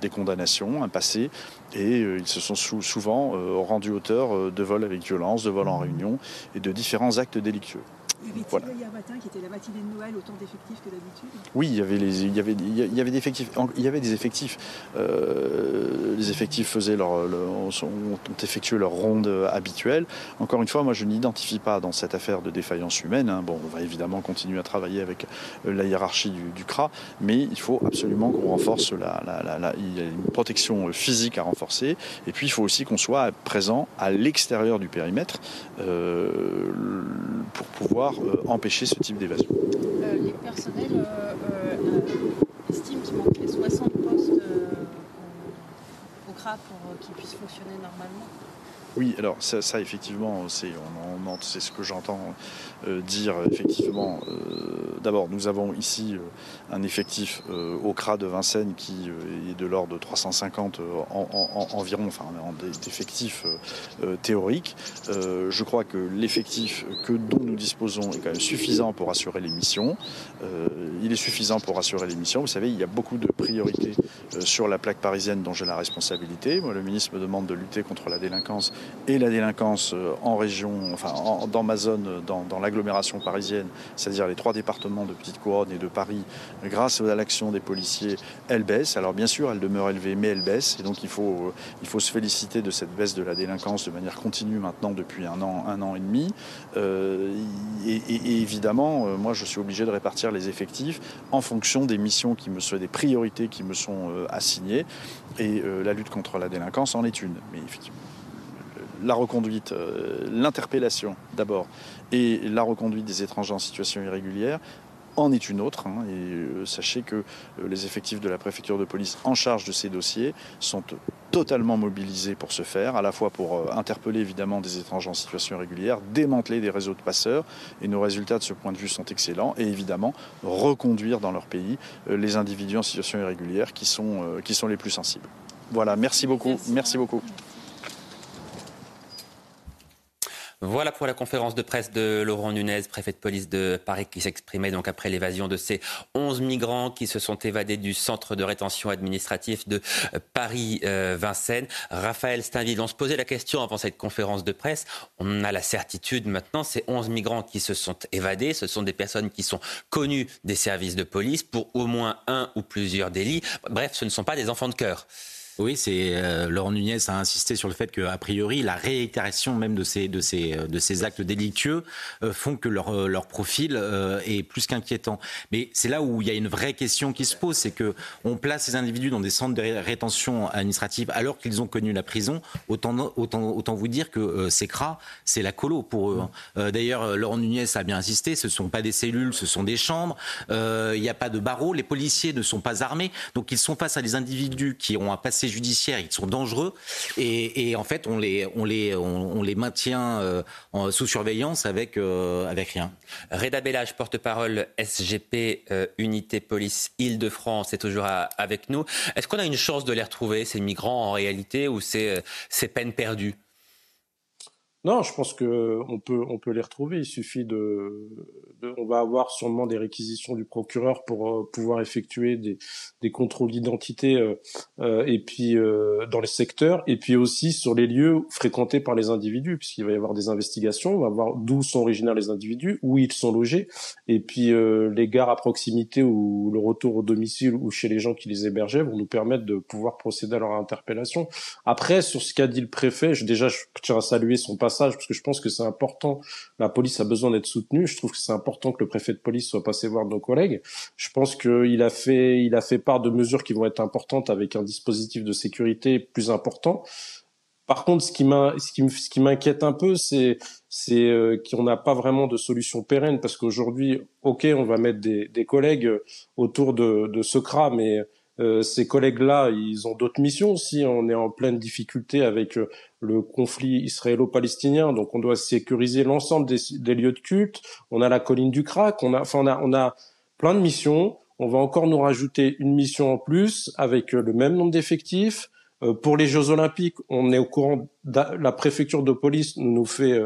des condamnations, un passé, et ils se sont souvent rendus auteurs de vols avec violence, de vols en réunion et de différents actes délictueux. Voilà. hier matin qui était la matinée de Noël autant d'effectifs que d'habitude Oui, il y avait les, il y avait, il y avait des effectifs. Il y avait des effectifs. Euh, les effectifs faisaient leur, ont, effectué leur ronde habituelle. Encore une fois, moi, je n'identifie pas dans cette affaire de défaillance humaine. Hein. Bon, on va évidemment continuer à travailler avec euh, la hiérarchie du, CRA, mais il faut absolument qu'on renforce la, il y a une protection physique à renforcer. Et puis, il faut aussi qu'on soit présent à l'extérieur du périmètre euh, pour pouvoir euh, empêcher ce type d'évasion. Euh, les personnels euh, estiment qu'il manquerait 60 postes au CRA pour qu'ils puissent fonctionner normalement oui, alors ça, effectivement, c'est c'est ce que j'entends dire effectivement. Euh, d'abord, nous avons ici euh, un effectif au CRA de Vincennes qui est de l'ordre de 350 environ, enfin d'effectifs théoriques. je crois que l'effectif que dont nous disposons est quand même suffisant pour assurer les missions. il est suffisant pour assurer les missions. Vous savez, il y a beaucoup de priorités sur la plaque parisienne dont j'ai la responsabilité. Moi, le ministre me demande de lutter contre la délinquance et la délinquance euh, en région, enfin dans ma zone, dans, l'agglomération parisienne, c'est-à-dire les trois départements de Petite Couronne et de Paris, grâce à l'action des policiers, elle baisse. Alors bien sûr, elle demeure élevée, mais elle baisse. Et donc il faut, euh, il faut se féliciter de cette baisse de la délinquance de manière continue maintenant depuis un an, un an et demi. Euh, et, évidemment, moi je suis obligé de répartir les effectifs en fonction des missions qui me sont, des priorités qui me sont assignées. Et la lutte contre la délinquance en est une. Mais effectivement la reconduite, euh, l'interpellation d'abord, et la reconduite des étrangers en situation irrégulière en est une autre. Hein, et euh, sachez que euh, les effectifs de la préfecture de police en charge de ces dossiers sont totalement mobilisés pour ce faire, à la fois pour interpeller évidemment des étrangers en situation irrégulière, démanteler des réseaux de passeurs, et nos résultats de ce point de vue sont excellents, et évidemment reconduire dans leur pays les individus en situation irrégulière qui sont, qui sont les plus sensibles. Voilà, merci beaucoup. Merci beaucoup. Voilà pour la conférence de presse de Laurent Nunez, préfet de police de Paris, qui s'exprimait donc après l'évasion de ces 11 migrants qui se sont évadés du centre de rétention administratif de Paris-Vincennes. Raphaël Steinville, on se posait la question avant cette conférence de presse. On a la certitude maintenant, ces 11 migrants qui se sont évadés, ce sont des personnes qui sont connues des services de police pour au moins un ou plusieurs délits. Bref, ce ne sont pas des enfants de cœur. Oui, c'est euh, Laurent Nunez a insisté sur le fait qu'a priori la réitération même de ces de ces euh, de ces actes délictueux euh, font que leur leur profil est plus qu'inquiétant. Mais c'est là où il y a une vraie question qui se pose, c'est que on place ces individus dans des centres de rétention administrative alors qu'ils ont connu la prison. Autant autant autant vous dire que ces cras, c'est la colo pour eux. Hein. D'ailleurs, Laurent Nunez a bien insisté, ce sont pas des cellules, ce sont des chambres. Il n'y a pas de barreaux, les policiers ne sont pas armés, donc ils sont face à des individus qui ont un judiciaires, ils sont dangereux et, en fait on les, on les, on, les maintient euh, sous surveillance avec, euh, avec rien. Reda Bellage, porte-parole SGP euh, Unité Police Île-de-France, est toujours avec nous. Est-ce qu'on a une chance de les retrouver, ces migrants, en réalité, ou c'est peine perdue? Non, je pense que on peut on peut les retrouver. Il suffit de, de on va avoir sûrement des réquisitions du procureur pour euh, pouvoir effectuer des, des contrôles d'identité euh, euh et puis euh, dans les secteurs et puis aussi sur les lieux fréquentés par les individus puisqu'il va y avoir des investigations. On va voir d'où sont originaires les individus, où ils sont logés et puis les gares à proximité ou le retour au domicile ou chez les gens qui les hébergeaient vont nous permettre de pouvoir procéder à leur interpellation. Après sur ce qu'a dit le préfet, je, déjà je tiens à saluer son passage parce que je pense que c'est important. La police a besoin d'être soutenue. Je trouve que c'est important que le préfet de police soit passé voir nos collègues. Je pense qu'il a fait, il a fait part de mesures qui vont être importantes avec un dispositif de sécurité plus important. Par contre, ce qui m'inquiète un peu, c'est, euh, qu'on n'a pas vraiment de solution pérenne parce qu'aujourd'hui, ok, on va mettre des, des collègues autour de, de ce CRA, mais euh, ces collègues-là, ils ont d'autres missions aussi. On est en pleine difficulté avec euh, le conflit israélo-palestinien, donc on doit sécuriser l'ensemble des, lieux de culte. On a la colline du Crac, on a, enfin on a, on a plein de missions. On va encore nous rajouter une mission en plus avec euh, le même nombre d'effectifs. pour les Jeux Olympiques, on est au courant. La préfecture de police nous fait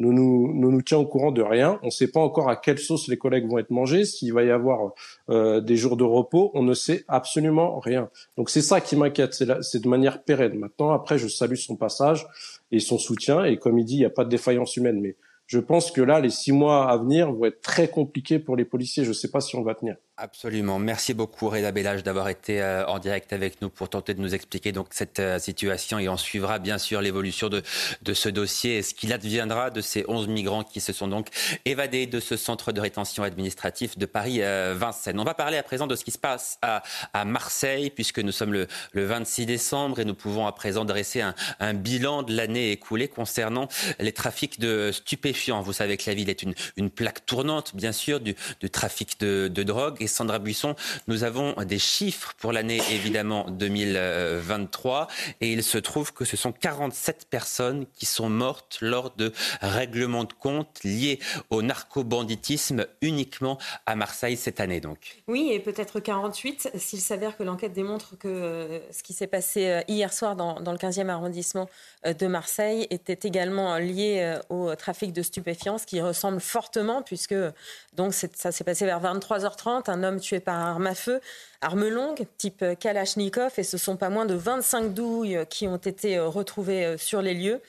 nous nous, nous, nous tient au courant de rien. On ne sait pas encore à quelle sauce les collègues vont être mangés, s'il va y avoir euh, des jours de repos. On ne sait absolument rien. Donc c'est ça qui m'inquiète, c'est de manière pérenne. Maintenant, après, je salue son passage et son soutien. Et comme il dit, il n'y a pas de défaillance humaine. Mais je pense que là, les six mois à venir vont être très compliqués pour les policiers. Je ne sais pas si on va tenir. Absolument. Merci beaucoup, Reda Bellage, d'avoir été euh, en direct avec nous pour tenter de nous expliquer donc cette euh, situation. Et on suivra bien sûr l'évolution de, de ce dossier et ce qu'il adviendra de ces 11 migrants qui se sont donc évadés de ce centre de rétention administratif de Paris-Vincennes. On va parler à présent de ce qui se passe à, à Marseille, puisque nous sommes le, le, 26 décembre et nous pouvons à présent dresser un, un bilan de l'année écoulée concernant les trafics de stupéfiants. Vous savez que la ville est une, une plaque tournante, bien sûr, du, du trafic de, de drogue. Sandra Buisson, nous avons des chiffres pour l'année évidemment 2023 et il se trouve que ce sont 47 personnes qui sont mortes lors de règlements de compte liés au narco-banditisme uniquement à Marseille cette année donc. Oui, et peut-être 48 s'il s'avère que l'enquête démontre que euh, ce qui s'est passé euh, hier soir dans, dans, le 15e arrondissement de Marseille était également lié au trafic de stupéfiants, qui ressemble fortement puisque donc ça s'est passé vers 23h30 un homme tué par arme à feu, arme longue, type Kalachnikov, et ce sont pas moins de 25 douilles qui ont été euh, retrouvées euh, sur les lieux.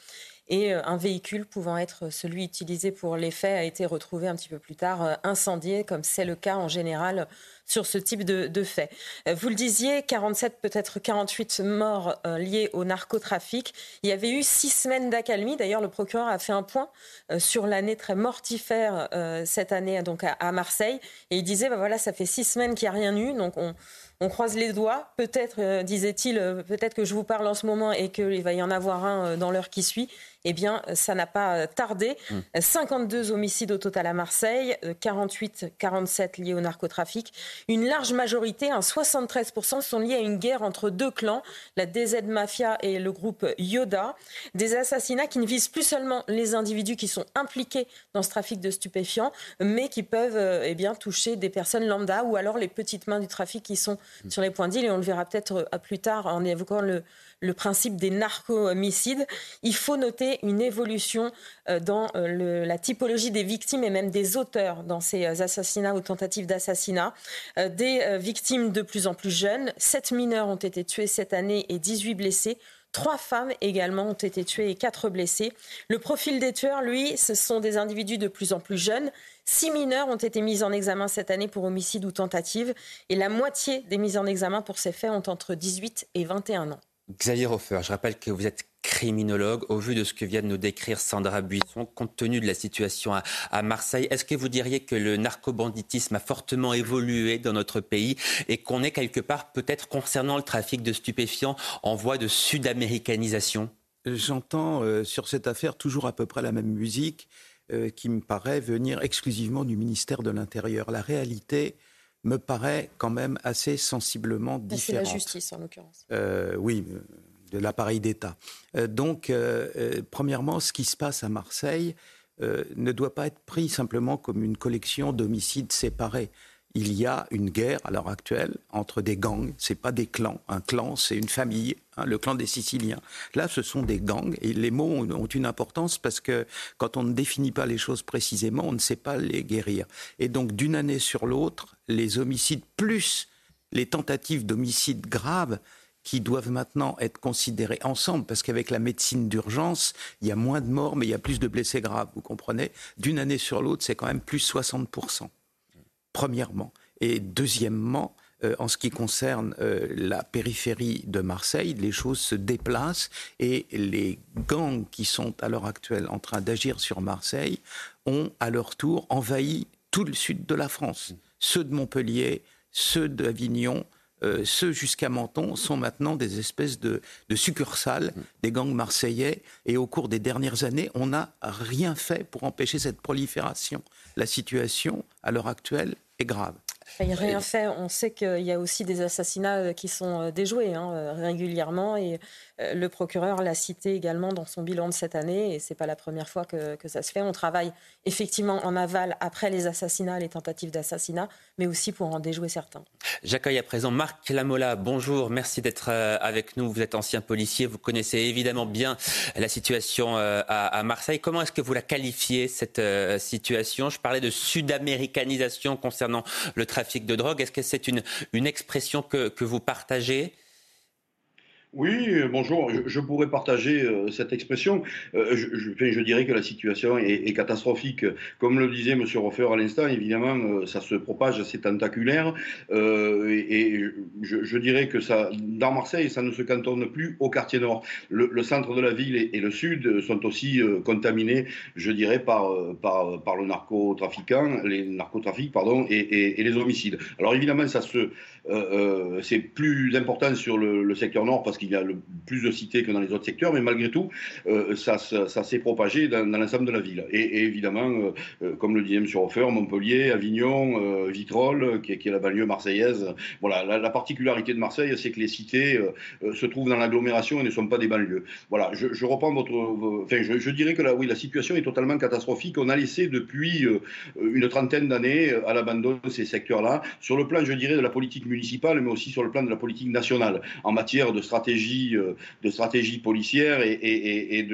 Et euh, un véhicule pouvant être celui utilisé pour les faits a été retrouvé un petit peu plus tard incendié, comme c'est le cas en général sur ce type de, de faits. Euh, vous le disiez, 47, peut-être 48 morts euh, liés au narcotrafic. Il y avait eu six semaines d'accalmie. D'ailleurs, le procureur a fait un point euh, sur l'année très mortifère cette année donc à, Marseille. Et il disait, bah voilà, ça fait six semaines qu'il n'y a rien eu. Donc on, on croise les doigts. Peut-être, disait-il, peut-être que je vous parle en ce moment et qu'il va y en avoir un dans l'heure qui suit eh bien, ça n'a pas tardé. 52 mmh. homicides au total à Marseille, 48, 47 liés au narcotrafic. Une large majorité, un 73%, sont liés à une guerre entre deux clans, la DZ Mafia et le groupe Yoda. Des assassinats qui ne visent plus seulement les individus qui sont impliqués dans ce trafic de stupéfiants, mais qui peuvent euh, eh bien, toucher des personnes lambda ou alors les petites mains du trafic qui sont sur les points d'île. Et on le verra peut-être euh, plus tard en évoquant le, le principe des narco-homicides. Il faut noter une évolution euh, dans euh, la typologie des victimes et même des auteurs dans ces euh, assassinats ou tentatives d'assassinat. Des victimes de plus en plus jeunes. Sept mineurs ont été tués cette année et 18 blessés. Trois femmes également ont été tuées et quatre blessés. Le profil des tueurs, lui, ce sont des individus de plus en plus jeunes. Six mineurs ont été mis en examen cette année pour homicide ou tentative et la moitié des mises en examen pour ces faits ont entre 18 et 21 ans. Xavier Hofer, je rappelle que vous êtes criminologue. Au vu de ce que vient de nous décrire Sandra Buisson, compte tenu de la situation à, Marseille, est-ce que vous diriez que le narcobanditisme a fortement évolué dans notre pays et qu'on est quelque part peut-être concernant le trafic de stupéfiants en voie de sud-américanisation? J'entends euh, sur cette affaire toujours à peu près la même musique euh, qui me paraît venir exclusivement du ministère de l'Intérieur. La réalité, me paraît quand même assez sensiblement différente. C'est la justice, en l'occurrence. Euh, oui, euh, de l'appareil d'État. Euh, donc, premièrement, ce qui se passe à Marseille ne doit pas être pris simplement comme une collection d'homicides séparés il y a une guerre à l'heure actuelle entre des gangs. C'est pas des clans. Un clan, c'est une famille. Hein, le clan des Siciliens. Là, ce sont des gangs et les mots ont, une importance parce que quand on ne définit pas les choses précisément, on ne sait pas les guérir. Et donc, d'une année sur l'autre, les homicides plus les tentatives d'homicides graves qui doivent maintenant être considérés ensemble, parce qu'avec la médecine d'urgence, il y a moins de morts, mais il y a plus de blessés graves, vous comprenez D'une année sur l'autre, c'est quand même plus 60% premièrement. Et deuxièmement, euh, en ce qui concerne euh, la périphérie de Marseille, les choses se déplacent et les gangs qui sont à l'heure actuelle en train d'agir sur Marseille ont à leur tour envahi tout le sud de la France. Ceux de Montpellier, ceux d'Avignon, euh, ceux jusqu'à Menton sont maintenant des espèces de, de, succursales des gangs marseillais. Et au cours des dernières années, on n'a rien fait pour empêcher cette prolifération. La situation, à l'heure actuelle, est grave. Il n'y a rien fait. On sait qu'il y a aussi des assassinats euh, qui sont euh, déjoués hein, régulièrement. Et le procureur l'a cité également dans son bilan de cette année. Et ce n'est pas la première fois que, ça se fait. On travaille effectivement en aval après les assassinats, les tentatives d'assassinat, mais aussi pour en déjouer certains. J'accueille à présent Marc Lamola. Bonjour, merci d'être avec nous. Vous êtes ancien policier. Vous connaissez évidemment bien la situation à Marseille. Comment est-ce que vous la qualifiez, cette situation? Je parlais de sud-américanisation concernant le trafic de drogue. Est-ce que c'est une, expression que vous partagez? Oui, euh, bonjour. Je, pourrais partager euh, cette expression. Euh, je, dirais que la situation est, catastrophique. Comme le disait M. Roffer à l'instant, évidemment, ça se propage, c'est tentaculaire. et, je, dirais que dans Marseille, ça ne se cantonne plus au quartier nord. Le, centre de la ville et, le sud sont aussi contaminés, je dirais, par, par, par le narcotrafiquant, les narcotrafics, pardon, et, les homicides. Alors évidemment, ça se, c'est plus important sur le, secteur nord parce qu'il y a plus de cités que dans les autres secteurs, mais malgré tout, euh, ça, s'est propagé dans, l'ensemble de la ville. Et, évidemment, euh, euh, comme le disait M. Hofer, Montpellier, Avignon, Vitrolles, qui, est la banlieue marseillaise. Voilà, la, particularité de Marseille, c'est que les cités se trouvent dans l'agglomération et ne sont pas des banlieues. Voilà, je, reprends votre. Enfin, je, dirais que là, oui, la situation est totalement catastrophique. On a laissé depuis une trentaine d'années à l'abandon ces secteurs-là, sur le plan, je dirais, de la politique municipale, mais aussi sur le plan de la politique nationale, en matière de stratégie euh, de stratégie policière et,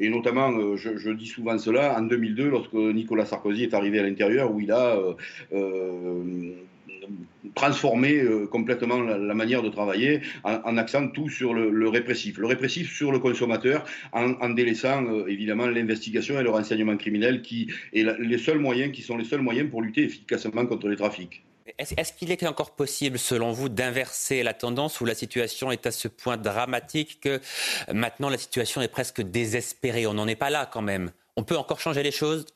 notamment, euh, je, dis souvent cela, en 2002, lorsque Nicolas Sarkozy est arrivé à l'intérieur, où il a euh, transformé complètement la, manière de travailler en, accent tout sur le, répressif. Le répressif sur le consommateur en, délaissant évidemment l'investigation et le renseignement criminel qui est les seuls moyens qui sont les seuls moyens pour lutter efficacement contre les trafics. Est-ce qu'il est encore possible, selon vous, d'inverser la tendance où la situation est à ce point dramatique que maintenant la situation est presque désespérée? On n'en est pas là quand même. On peut encore changer les choses?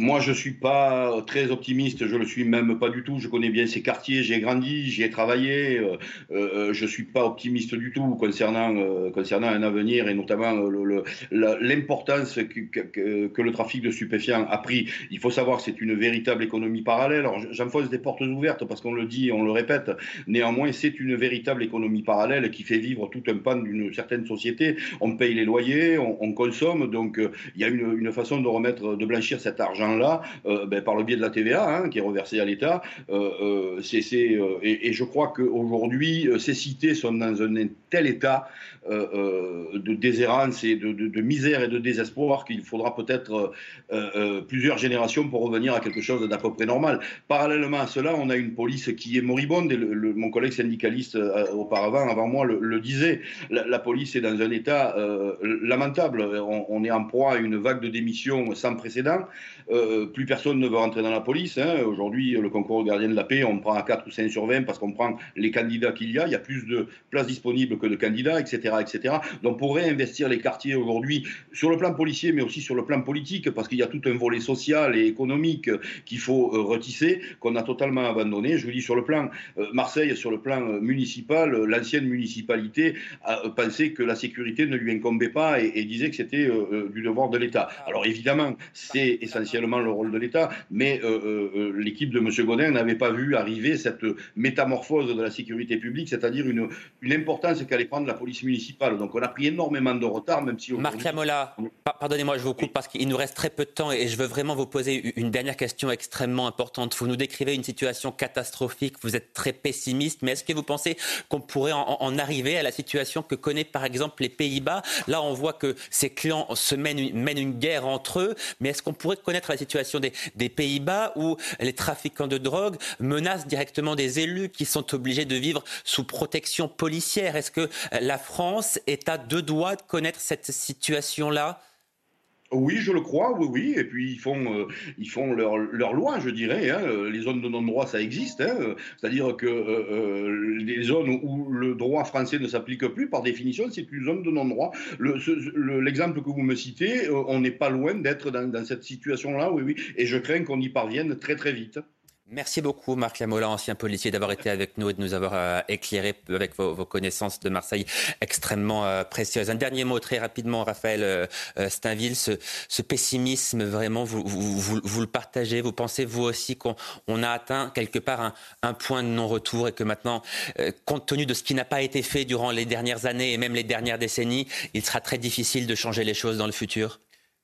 Moi, je ne suis pas très optimiste, je ne le suis même pas du tout. Je connais bien ces quartiers, j'ai grandi, j'y ai travaillé. Euh, euh, je ne suis pas optimiste du tout concernant, euh, concernant un avenir et notamment l'importance que, que, le trafic de stupéfiants a pris. Il faut savoir que c'est une véritable économie parallèle. Alors, j'enfonce des portes ouvertes parce qu'on le dit et on le répète. Néanmoins, c'est une véritable économie parallèle qui fait vivre tout un pan d'une certaine société. On paye les loyers, on, consomme. Donc, il y a une, une façon de remettre, de blanchir cet argent là euh, ben, par le biais de la TVA, hein, qui est reversée à l'État. Euh, euh, et, et, je crois qu'aujourd'hui, ces cités sont dans un tel état de déshérence et de, misère et de désespoir qu'il faudra peut-être plusieurs générations pour revenir à quelque chose d'à peu près normal. Parallèlement à cela, on a une police qui est moribonde, mon collègue syndicaliste auparavant, avant moi, le, disait. La, police est dans un état lamentable. On, est en proie à une vague de démissions sans précédent. Euh, plus personne ne veut rentrer dans la police. Hein. Aujourd'hui, le concours gardien de la paix, on prend à 4 ou 5 sur 20 parce qu'on prend les candidats qu'il y a. Il y a plus de places disponibles que de candidats, etc. Donc pour réinvestir les quartiers aujourd'hui, sur le plan policier, mais aussi sur le plan politique, parce qu'il y a tout un volet social et économique qu'il faut euh, retisser, qu'on a totalement abandonné. Je vous dis sur le plan euh, Marseille, sur le plan municipal, l'ancienne municipalité pensé que la sécurité ne lui incombait pas et, disait que c'était du devoir de l'État. Alors évidemment, c'est essentiel le rôle de l'État, mais euh, euh, euh, l'équipe de M. Godin n'avait pas vu arriver cette métamorphose de la sécurité publique, c'est-à-dire une, une importance qu'allait prendre la police municipale. Donc on a pris énormément de retard, même si... Marc Lamola, pardonnez-moi, je vous coupe parce qu'il nous reste très peu de temps et je veux vraiment vous poser une dernière question extrêmement importante. Vous nous décrivez une situation catastrophique, vous êtes très pessimiste, mais est-ce que vous pensez qu'on pourrait en, arriver à la situation que connaît par exemple les Pays-Bas? Là, on voit que ces clans se mènent mènent une guerre entre eux, mais est-ce qu'on pourrait connaître la situation des, Pays-Bas où les trafiquants de drogue menacent directement des élus qui sont obligés de vivre sous protection policière? Est-ce que la France est à deux doigts de connaître cette situation-là oui, je le crois, oui, oui. Et puis ils font, euh, ils font leur, leur, loi, je dirais. Hein. Les zones de non-droit, ça existe. Hein. C'est-à-dire que euh, euh, les zones où le droit français ne s'applique plus, par définition, c'est une zone de non-droit. L'exemple que vous me citez, on n'est pas loin d'être dans, dans, cette situation-là, oui, oui. Et je crains qu'on y parvienne très, très vite. Merci beaucoup, Marc Lamola, ancien policier, d'avoir été avec nous et de nous avoir euh, éclairé avec vos, connaissances de Marseille extrêmement euh, précieuses. Un dernier mot très rapidement, Raphaël euh, Steinville, ce, pessimisme, vraiment, vous, vous, le partagez? Vous pensez, vous aussi, qu'on a atteint quelque part un, point de non-retour et que maintenant, compte tenu de ce qui n'a pas été fait durant les dernières années et même les dernières décennies, il sera très difficile de changer les choses dans le futur?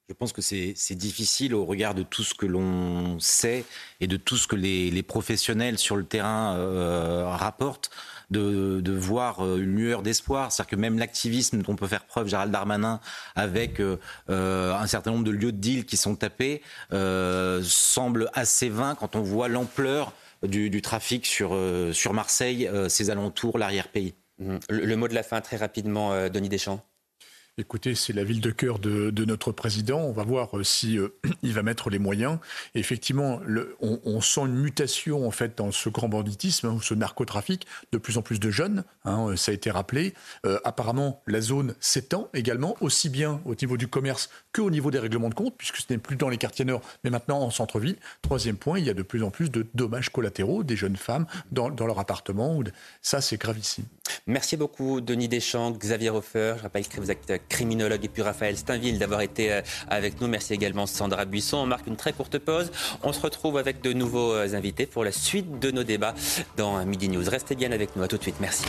Je pense que c'est difficile au regard de tout ce que l'on sait et de tout ce que les, professionnels sur le terrain euh, rapportent. De, voir euh, une lueur d'espoir. C'est-à-dire que même l'activisme dont peut faire preuve Gérald Darmanin avec euh, un certain nombre de lieux de deal qui sont tapés semble assez vain quand on voit l'ampleur du, trafic sur, sur Marseille, ses alentours, l'arrière-pays. Le, le, mot de la fin très rapidement, Denis Deschamps. Écoutez, c'est la ville de cœur de, notre président. On va voir euh, si euh, il va mettre les moyens. effectivement, on, sent une mutation en fait dans ce grand banditisme, hein, ce narcotrafic, de plus en plus de jeunes. Hein, euh, ça a été rappelé. apparemment, la zone s'étend également, aussi bien au niveau du commerce qu'au niveau des règlements de compte, puisque ce n'est plus dans les quartiers nord, mais maintenant en centre-ville. Troisième point, il y a de plus en plus de dommages collatéraux des jeunes femmes dans, leur appartement. Ça, c'est gravissime. Merci beaucoup, Denis Deschamps, Xavier Hofer. Je rappelle que vous êtes criminologue, et puis Raphaël Steinville d'avoir été euh, avec nous. Merci également Sandra Buisson. On marque une très courte pause. On se retrouve avec de nouveaux euh, invités pour la suite de nos débats dans Midi News. Restez bien avec nous. À tout de suite. Merci.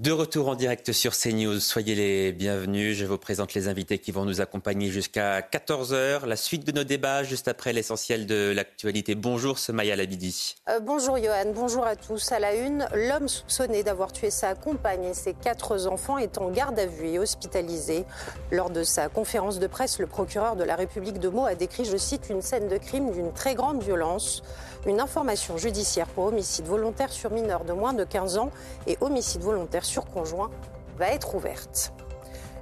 De retour en direct sur CNews, soyez les bienvenus. Je vous présente les invités qui vont nous accompagner jusqu'à 14h. La suite de nos débats, juste après l'essentiel de l'actualité. Bonjour, Maya Labidi. Euh, bonjour, Johan. Bonjour à tous. À la une, l'homme soupçonné d'avoir tué sa compagne et ses quatre enfants est en garde à vue et hospitalisé. Lors de sa conférence de presse, le procureur de la République de Meaux a décrit, je cite, une scène de crime d'une très grande violence. Une information judiciaire pour homicide volontaire sur mineur de moins de 15 ans et homicide volontaire sur conjoint va être ouverte.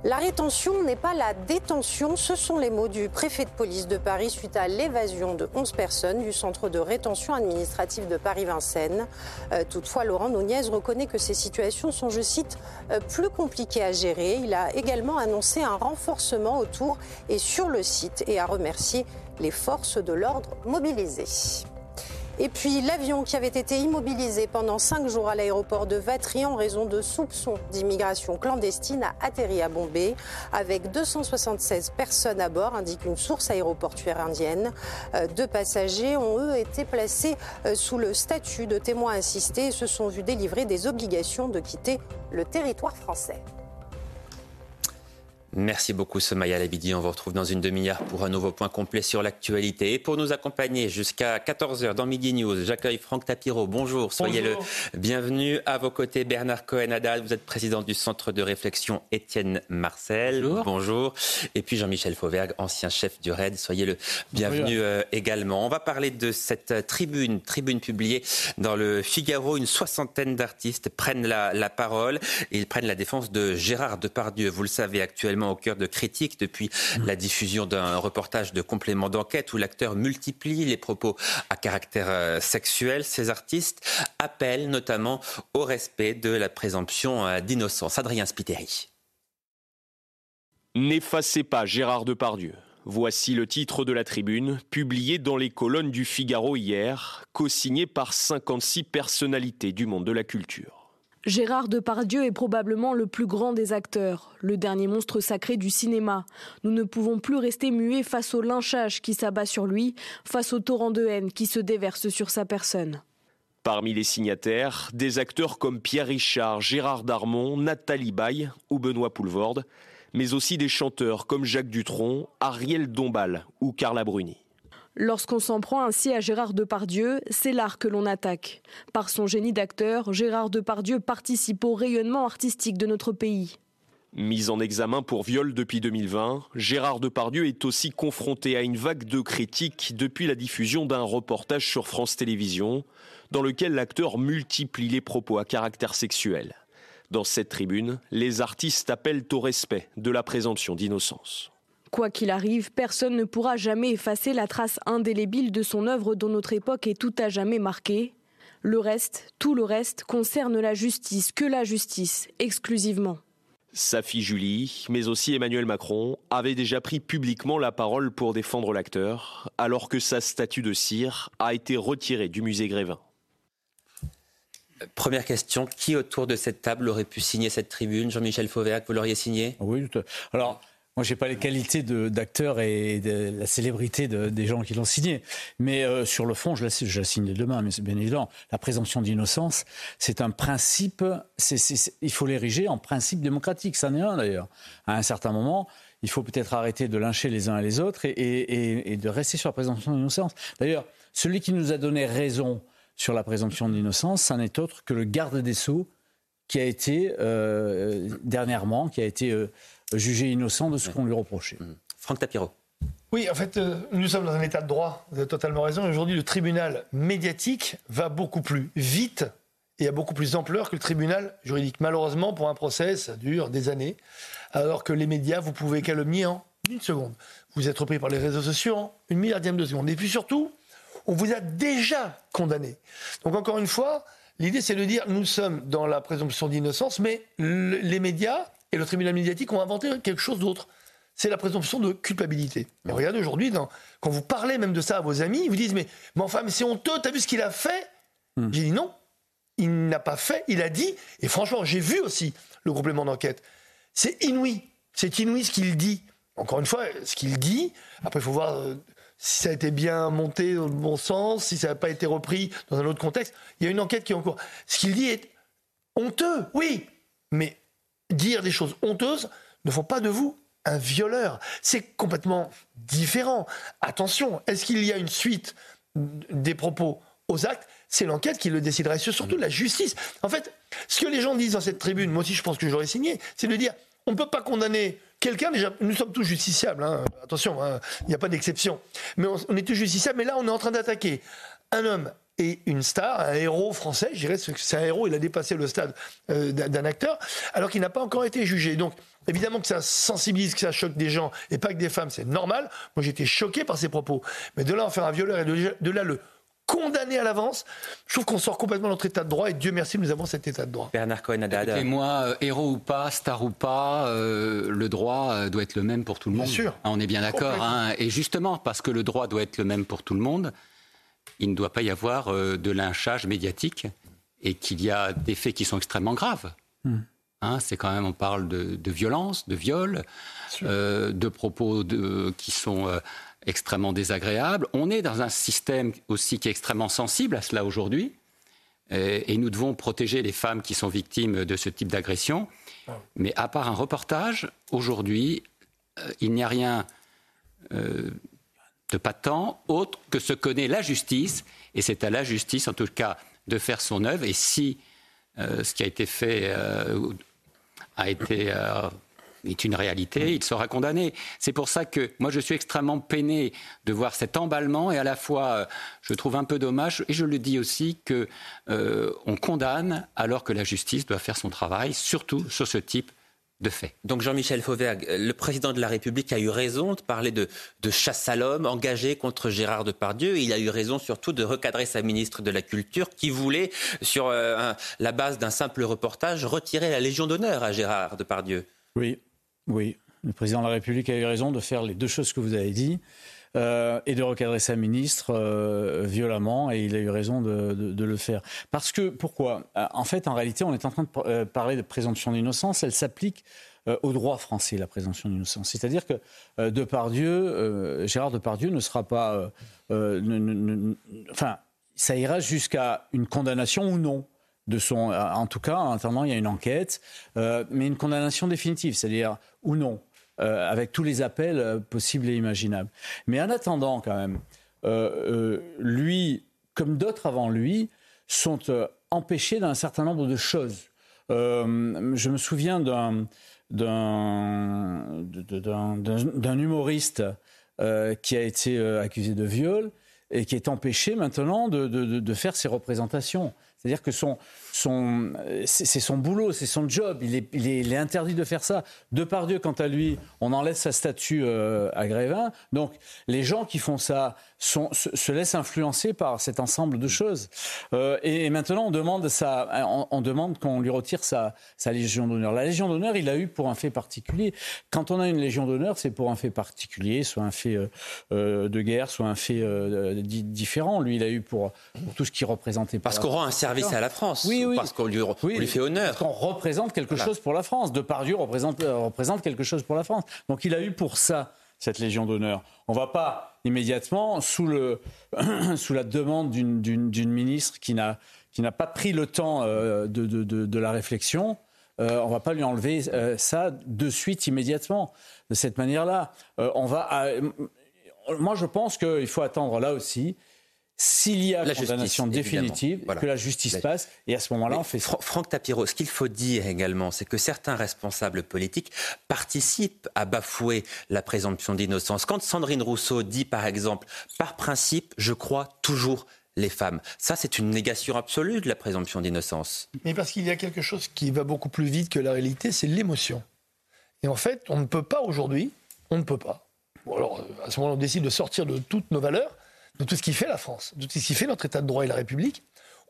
La rétention n'est pas la détention, ce sont les mots du préfet de police de Paris suite à l'évasion de 11 personnes du centre de rétention administrative de Paris-Vincennes. Euh, toutefois, Laurent Nunez reconnaît que ces situations sont, je cite, euh, plus compliquées à gérer. Il a également annoncé un renforcement autour et sur le site et a remercié les forces de l'ordre mobilisées. Et puis l'avion qui avait été immobilisé pendant cinq jours à l'aéroport de Vatry en raison de soupçons d'immigration clandestine a atterri à Bombay avec 276 personnes à bord, indique une source aéroportuaire indienne. Euh, deux passagers ont eux été placés euh, sous le statut de témoins assistés et se sont vus délivrer des obligations de quitter le territoire français. Merci beaucoup Somaya Labidi. On vous retrouve dans une demi-heure pour un nouveau point complet sur l'actualité. Et pour nous accompagner jusqu'à 14h dans Midi News, j'accueille Franck Tapiro. Bonjour, soyez le bienvenu. À vos côtés, Bernard Cohen-Adal, vous êtes président du Centre de réflexion Étienne Marcel. Bonjour. Et puis Jean-Michel Fauvergue, ancien chef du RAID. Soyez le bienvenu euh, également. On va parler de cette tribune, tribune publiée dans le Figaro. Une soixantaine d'artistes prennent la, la parole. Ils prennent la défense de Gérard Depardieu. Vous le savez actuellement au cœur de critiques depuis mmh. la diffusion d'un reportage de complément d'enquête où l'acteur multiplie les propos à caractère euh, sexuel. Ces artistes appellent notamment au respect de la présomption euh, d'innocence. Adrien Spiteri. N'effacez pas Gérard Depardieu. Voici le titre de la tribune, publié dans les colonnes du Figaro hier, co-signé par 56 personnalités du monde de la culture. Gérard Depardieu est probablement le plus grand des acteurs, le dernier monstre sacré du cinéma. Nous ne pouvons plus rester muets face au lynchage qui s'abat sur lui, face au torrent de haine qui se déverse sur sa personne. Parmi les signataires, des acteurs comme Pierre Richard, Gérard Darmon, Nathalie Baye ou Benoît Poulvorde, mais aussi des chanteurs comme Jacques Dutronc, Ariel Dombal ou Carla Bruni. Lorsqu'on s'en prend ainsi à Gérard Depardieu, c'est l'art que l'on attaque. Par son génie d'acteur, Gérard Depardieu participe au rayonnement artistique de notre pays. Mis en examen pour viol depuis 2020, Gérard Depardieu est aussi confronté à une vague de critiques depuis la diffusion d'un reportage sur France Télévisions, dans lequel l'acteur multiplie les propos à caractère sexuel. Dans cette tribune, les artistes appellent au respect de la présomption d'innocence. Quoi qu'il arrive, personne ne pourra jamais effacer la trace indélébile de son œuvre dont notre époque est tout à jamais marquée. Le reste, tout le reste, concerne la justice, que la justice, exclusivement. Sa fille Julie, mais aussi Emmanuel Macron, avaient déjà pris publiquement la parole pour défendre l'acteur, alors que sa statue de cire a été retirée du musée Grévin. Première question, qui autour de cette table aurait pu signer cette tribune? Jean-Michel Fauvergue, vous l'auriez signé? Oui, alors moi, j'ai pas les qualités d'acteur et de la célébrité des gens qui l'ont signé. Mais euh, sur le fond, je la, je la signe demain, mais c'est bien évident. La présomption d'innocence, c'est un principe, il faut l'ériger en principe démocratique. Ça en est un d'ailleurs. À un certain moment, il faut peut-être arrêter de lyncher les uns et les autres et, de rester sur la présomption d'innocence. D'ailleurs, celui qui nous a donné raison sur la présomption d'innocence, ça n'est autre que le garde des Sceaux qui a été euh, dernièrement, qui a été euh, jugé innocent de ce qu'on lui reprochait. Mmh. Franck Tapiro. Oui, en fait, euh, nous sommes dans un état de droit. Vous avez totalement raison. Aujourd'hui, le tribunal médiatique va beaucoup plus vite et a beaucoup plus d'ampleur que le tribunal juridique. Malheureusement, pour un procès, ça dure des années. Alors que les médias, vous pouvez calomnier en une seconde. Vous êtes repris par les réseaux sociaux en une milliardième de seconde. Et puis surtout, on vous a déjà condamné. Donc encore une fois, l'idée c'est de dire nous sommes dans la présomption d'innocence, mais les médias et le tribunal médiatique ont inventé quelque chose d'autre. C'est la présomption de culpabilité. Et regardez aujourd'hui, quand vous parlez même de ça à vos amis, ils vous disent Mais, mais enfin, mais c'est honteux, t'as vu ce qu'il a fait hmm. J'ai dit non, il n'a pas fait, il a dit. Et franchement, j'ai vu aussi le complément d'enquête. C'est inouï. C'est inouï ce qu'il dit. Encore une fois, ce qu'il dit, après, il faut voir euh, si ça a été bien monté dans le bon sens, si ça n'a pas été repris dans un autre contexte. Il y a une enquête qui est en cours. Ce qu'il dit est honteux, oui, mais dire des choses honteuses ne font pas de vous un violeur. C'est complètement différent. Attention, est-ce qu'il y a une suite des propos aux actes? C'est l'enquête qui le déciderait. C'est surtout la justice. En fait, ce que les gens disent dans cette tribune, moi aussi je pense que j'aurais signé, c'est de dire on ne peut pas condamner quelqu'un, déjà, nous sommes tous justiciables, hein. attention, hein, il n'y a pas d'exception, mais on, on, est tous justiciables, mais là on est en train d'attaquer un homme et une star, un héros français, je dirais, c'est un héros, il a dépassé le stade euh, d'un acteur, alors qu'il n'a pas encore été jugé. Donc, évidemment que ça sensibilise, que ça choque des gens, et pas que des femmes, c'est normal. Moi, j'étais choqué par ses propos. Mais de là en faire un violeur et de là le condamné à l'avance. Je trouve qu'on sort complètement de notre état de droit et Dieu merci, nous avons cet état de droit. Bernard Cohen-Haddad. Et moi, euh, héros ou pas, star ou pas, euh, le droit euh, doit être le même pour tout le monde. Bien sûr. Ah, on est bien d'accord. Hein. Et justement, parce que le droit doit être le même pour tout le monde, il ne doit pas y avoir de lynchage médiatique et qu'il y a des faits qui sont extrêmement graves. Hmm. Hein, c'est quand même, on parle de, de violence, de viol, de propos de, qui sont extrêmement désagréable. On est dans un système aussi qui est extrêmement sensible à cela aujourd'hui. Et nous devons protéger les femmes qui sont victimes de ce type d'agression. Mais à part un reportage, aujourd'hui, euh, il n'y a rien euh, de patent autre que ce que connaît la justice. Et c'est à la justice, en tout cas, de faire son œuvre. Et si euh, ce qui a été fait a été est une réalité, il sera condamné. C'est pour ça que moi je suis extrêmement peiné de voir cet emballement et à la fois euh, je trouve un peu dommage et je le dis aussi que euh, on condamne alors que la justice doit faire son travail, surtout sur ce type de fait. Donc Jean-Michel Fauvergue, le président de la République a eu raison de parler de, chasse à l'homme engagée contre Gérard Depardieu. Il a eu raison surtout de recadrer sa ministre de la Culture qui voulait, sur euh, la base d'un simple reportage, retirer la Légion d'honneur à Gérard Depardieu. Oui, oui, le président de la République a eu raison de faire les deux choses que vous avez dit. Euh, et de recadrer sa ministre euh, violemment, et il a eu raison de, le faire. Parce que, pourquoi? Euh, En fait, en réalité, on est en train de parler de présomption d'innocence, elle s'applique au droit français, la présomption d'innocence. C'est-à-dire que Depardieu, Gérard Depardieu ne sera pas... enfin, ça ira jusqu'à une condamnation ou non de son. En tout cas, en attendant, il y a une enquête, euh, mais une condamnation définitive, c'est-à-dire ou non, euh, avec tous les appels euh, possibles et imaginables. Mais en attendant, quand même, lui, comme d'autres avant lui, sont empêchés d'un certain nombre de choses. je me souviens d'un d'un humoriste qui a été accusé de viol et qui est empêché maintenant de, de, de faire ses représentations. C'est-à-dire que son, son, c'est son boulot, c'est son job. Il est, il, est, interdit de faire ça. De par Dieu, quant à lui, on enlève sa statue euh, à Grévin. Donc, les gens qui font ça sont, se, laissent influencer par cet ensemble de choses. Euh, et, maintenant, on demande, ça, on, demande qu'on lui retire sa, sa Légion d'honneur. La Légion d'honneur, il l'a eu pour un fait particulier. Quand on a une Légion d'honneur, c'est pour un fait particulier, soit un fait euh, de guerre, soit un fait différent. Lui, il a eu pour, tout ce qui représentait. Parce qu'on rend un service à la France. Oui, oui. Parce qu'on lui, lui, fait honneur. Parce qu'on représente quelque chose pour la France. Depardieu représente, euh, représente quelque chose pour la France. Donc il a eu pour ça cette Légion d'honneur. On ne va pas immédiatement, sous, le, sous la demande d'une ministre qui n'a pas pris le temps euh, de, de, de, la réflexion, euh, on ne va pas lui enlever ça de suite, immédiatement, de cette manière-là. on va moi, je pense qu'il faut attendre là aussi s'il y a la condamnation définitive, que la justice passe, et à ce moment-là, on fait Franck Tapiro, ce qu'il faut dire également, c'est que certains responsables politiques participent à bafouer la présomption d'innocence. Quand Sandrine Rousseau dit, par exemple, par principe, je crois toujours les femmes. Ça, c'est une négation absolue de la présomption d'innocence. Mais parce qu'il y a quelque chose qui va beaucoup plus vite que la réalité, c'est l'émotion. Et en fait, on ne peut pas aujourd'hui, on ne peut pas. Bon, alors, à ce moment-là, on décide de sortir de toutes nos valeurs de tout ce qui fait la France, de tout ce qui fait notre État de droit et la République,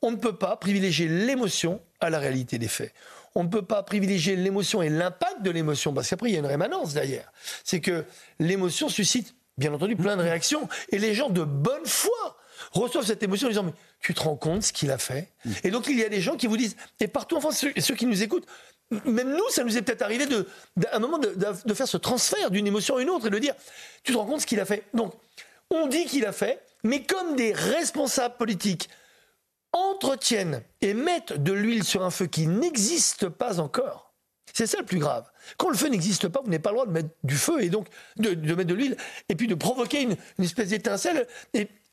on ne peut pas privilégier l'émotion à la réalité des faits. On ne peut pas privilégier l'émotion et l'impact de l'émotion, parce qu'après, il y a une rémanence derrière. C'est que l'émotion suscite, bien entendu, plein de réactions. Et les gens de bonne foi reçoivent cette émotion en disant Mais tu te rends compte ce qu'il a fait? Et donc, il y a des gens qui vous disent, et partout en France, ceux, qui nous écoutent, même nous, ça nous est peut-être arrivé de, un moment de, de faire ce transfert d'une émotion à une autre et de dire Tu te rends compte ce qu'il a fait? Donc, on dit qu'il a fait, mais comme des responsables politiques entretiennent et mettent de l'huile sur un feu qui n'existe pas encore, c'est ça le plus grave. Quand le feu n'existe pas, vous n'avez pas le droit de mettre du feu et donc de, mettre de l'huile et puis de provoquer une, espèce d'étincelle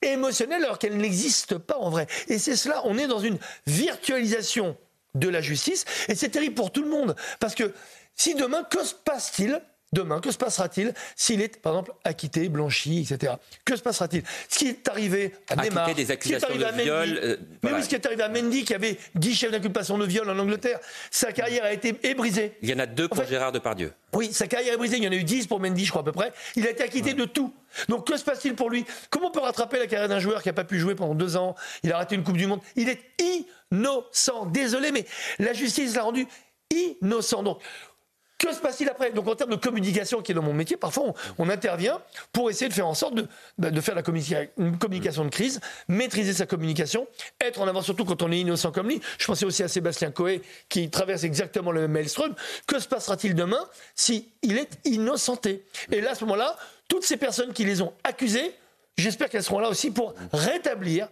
émotionnelle alors qu'elle n'existe pas en vrai. Et c'est cela, on est dans une virtualisation de la justice et c'est terrible pour tout le monde parce que si demain, que se passe-t-il demain Que se passera-t-il s'il est, par exemple, acquitté, blanchi, etc. Que se passera-t-il? Ce qui est arrivé à Neymar, acquitté des accusations de viol. Euh, mais oui, ce qui est arrivé à Mendy, qui avait 10 chefs d'inculpation de viol en Angleterre, sa carrière a été brisée. Il y en a deux pour Gérard Depardieu. Oui, sa carrière est brisée. Il y en a eu 10 pour Mendy, je crois à peu près. Il a été acquitté de tout. Donc que se passe-t-il pour lui? Comment on peut rattraper la carrière d'un joueur qui n'a pas pu jouer pendant deux ans? Il a raté une Coupe du Monde. Il est innocent. Désolé, mais la justice l'a rendu innocent. Donc que se passe-t-il après? Donc en termes de communication, qui est dans mon métier, parfois on, intervient pour essayer de faire en sorte de, faire la une communication de crise, maîtriser sa communication, être en avant surtout quand on est innocent comme lui. Je pensais aussi à Sébastien Coé qui traverse exactement le même maelstrom. Que se passera-t-il demain si il est innocenté? Et là, à ce moment-là, toutes ces personnes qui les ont accusés, j'espère qu'elles seront là aussi pour rétablir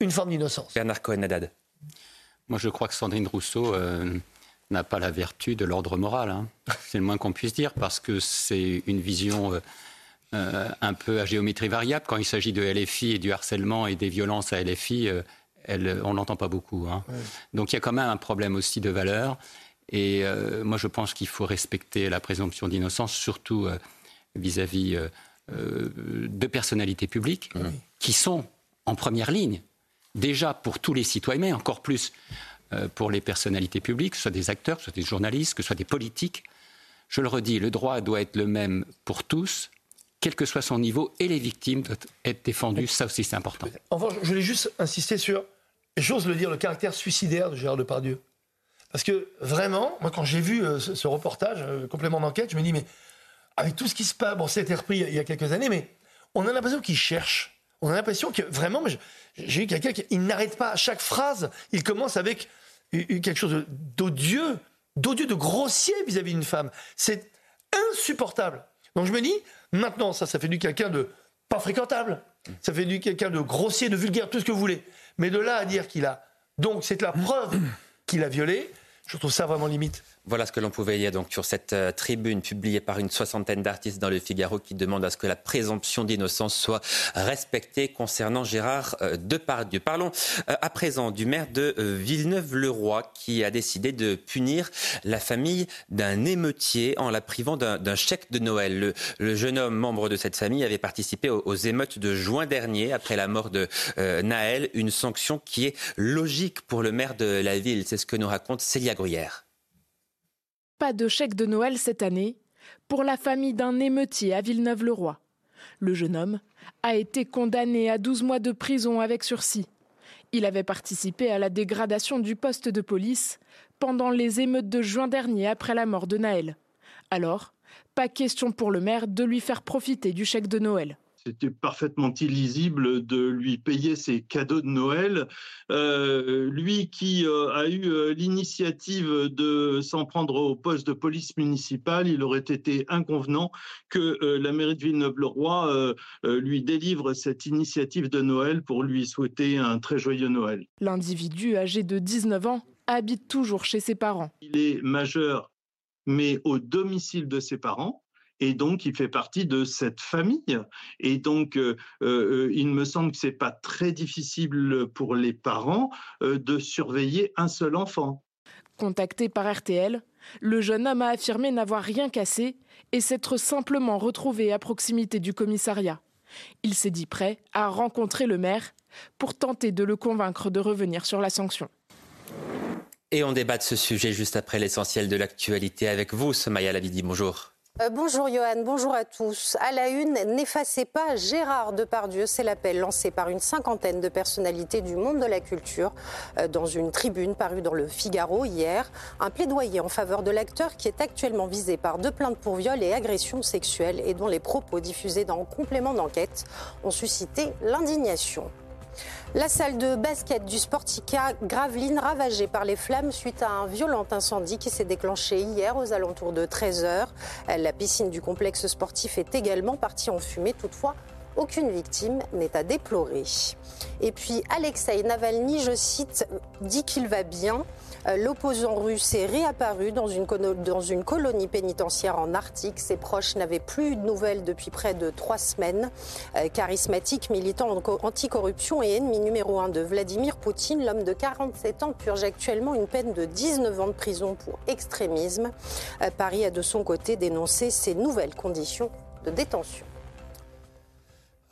une forme d'innocence. Bernard Cohen-Haddad. Moi, je crois que Sandrine Rousseau... Euh, n'a pas la vertu de l'ordre moral. Hein. C'est le moins qu'on puisse dire, parce que c'est une vision euh, euh, un peu à géométrie variable. Quand il s'agit de LFI et du harcèlement et des violences à LFI, euh, elle, on n'entend pas beaucoup. Hein. Donc il y a quand même un problème aussi de valeur. Et moi, je pense qu'il faut respecter la présomption d'innocence, surtout vis-à-vis de personnalités publiques qui sont en première ligne, déjà pour tous les citoyens, mais encore plus pour les personnalités publiques, que ce soit des acteurs, que ce soit des journalistes, que ce soit des politiques. Je le redis, le droit doit être le même pour tous, quel que soit son niveau, et les victimes doivent être défendues. Ça aussi, c'est important. Enfin, je voulais juste insister sur, j'ose le dire, le caractère suicidaire de Gérard Depardieu. Parce que vraiment, moi, quand j'ai vu euh, ce, reportage, euh, complément d'enquête, je me dis, mais avec tout ce qui se passe, bon, été repris il y a quelques années, mais on a l'impression qu'il cherche. On a l'impression que vraiment, j'ai eu quelqu'un qui n'arrête pas. À chaque phrase, il commence avec quelque chose d'odieux, d'odieux, de grossier vis-à-vis d'une femme. C'est insupportable. Donc je me dis, maintenant, ça, ça fait du quelqu'un de pas fréquentable. Ça fait du quelqu'un de grossier, de vulgaire, tout ce que vous voulez. Mais de là à dire qu'il a. Donc c'est la preuve qu'il a violé, je trouve ça vraiment limite. Voilà ce que l'on pouvait lire donc sur cette euh, tribune publiée par une soixantaine d'artistes dans le Figaro qui demande à ce que la présomption d'innocence soit respectée concernant Gérard euh, Depardieu. Parlons euh, à présent du maire de Villeneuve-le-Roi qui a décidé de punir la famille d'un émeutier en la privant d'un chèque de Noël. Le, jeune homme membre de cette famille avait participé aux, émeutes de juin dernier après la mort de Naël, une sanction qui est logique pour le maire de la ville. C'est ce que nous raconte Célia Gruyère pas de chèque de Noël cette année pour la famille d'un émeutier à Villeneuve-le-Roi. Le jeune homme a été condamné à 12 mois de prison avec sursis. Il avait participé à la dégradation du poste de police pendant les émeutes de juin dernier après la mort de Naël. Alors, pas question pour le maire de lui faire profiter du chèque de Noël c'était parfaitement illisible de lui payer ses cadeaux de Noël. Euh, lui qui euh, a eu euh, l'initiative de s'en prendre au poste de police municipale, il aurait été inconvenant que la mairie de Villeneuve-le-Roi lui délivre cette initiative de Noël pour lui souhaiter un très joyeux Noël. L'individu âgé de 19 ans habite toujours chez ses parents. Il est majeur, mais au domicile de ses parents et donc il fait partie de cette famille. Et donc, euh, euh, il me semble que c'est pas très difficile pour les parents euh, de surveiller un seul enfant. Contacté par RTL, le jeune homme a affirmé n'avoir rien cassé et s'être simplement retrouvé à proximité du commissariat. Il s'est dit prêt à rencontrer le maire pour tenter de le convaincre de revenir sur la sanction. Et on débat de ce sujet juste après l'essentiel de l'actualité avec vous, Somaya Labidi. Bonjour. Euh, bonjour Johan, bonjour à tous. À la une, n'effacez pas Gérard Depardieu, c'est l'appel lancé par une cinquantaine de personnalités du monde de la culture euh, dans une tribune parue dans le Figaro hier. Un plaidoyer en faveur de l'acteur qui est actuellement visé par deux plaintes pour viol et agression sexuelle et dont les propos diffusés dans complément d'enquête ont suscité l'indignation. La salle de basket du Sportica Gravelines ravagée par les flammes suite à un violent incendie qui s'est déclenché hier aux alentours de 13h. La piscine du complexe sportif est également partie en fumée. Toutefois, Aucune victime n'est à déplorer. Et puis Alexei Navalny, je cite, dit qu'il va bien. Euh, l'opposant russe est réapparu dans une, colonie pénitentiaire en Arctique. Ses proches n'avaient plus de nouvelles depuis près de trois semaines. Euh, charismatique, militant anticorruption et ennemi numéro un de Vladimir Poutine, l'homme de 47 ans purge actuellement une peine de 19 ans de prison pour extrémisme. Euh, Paris a de son côté dénoncé ces nouvelles conditions de détention.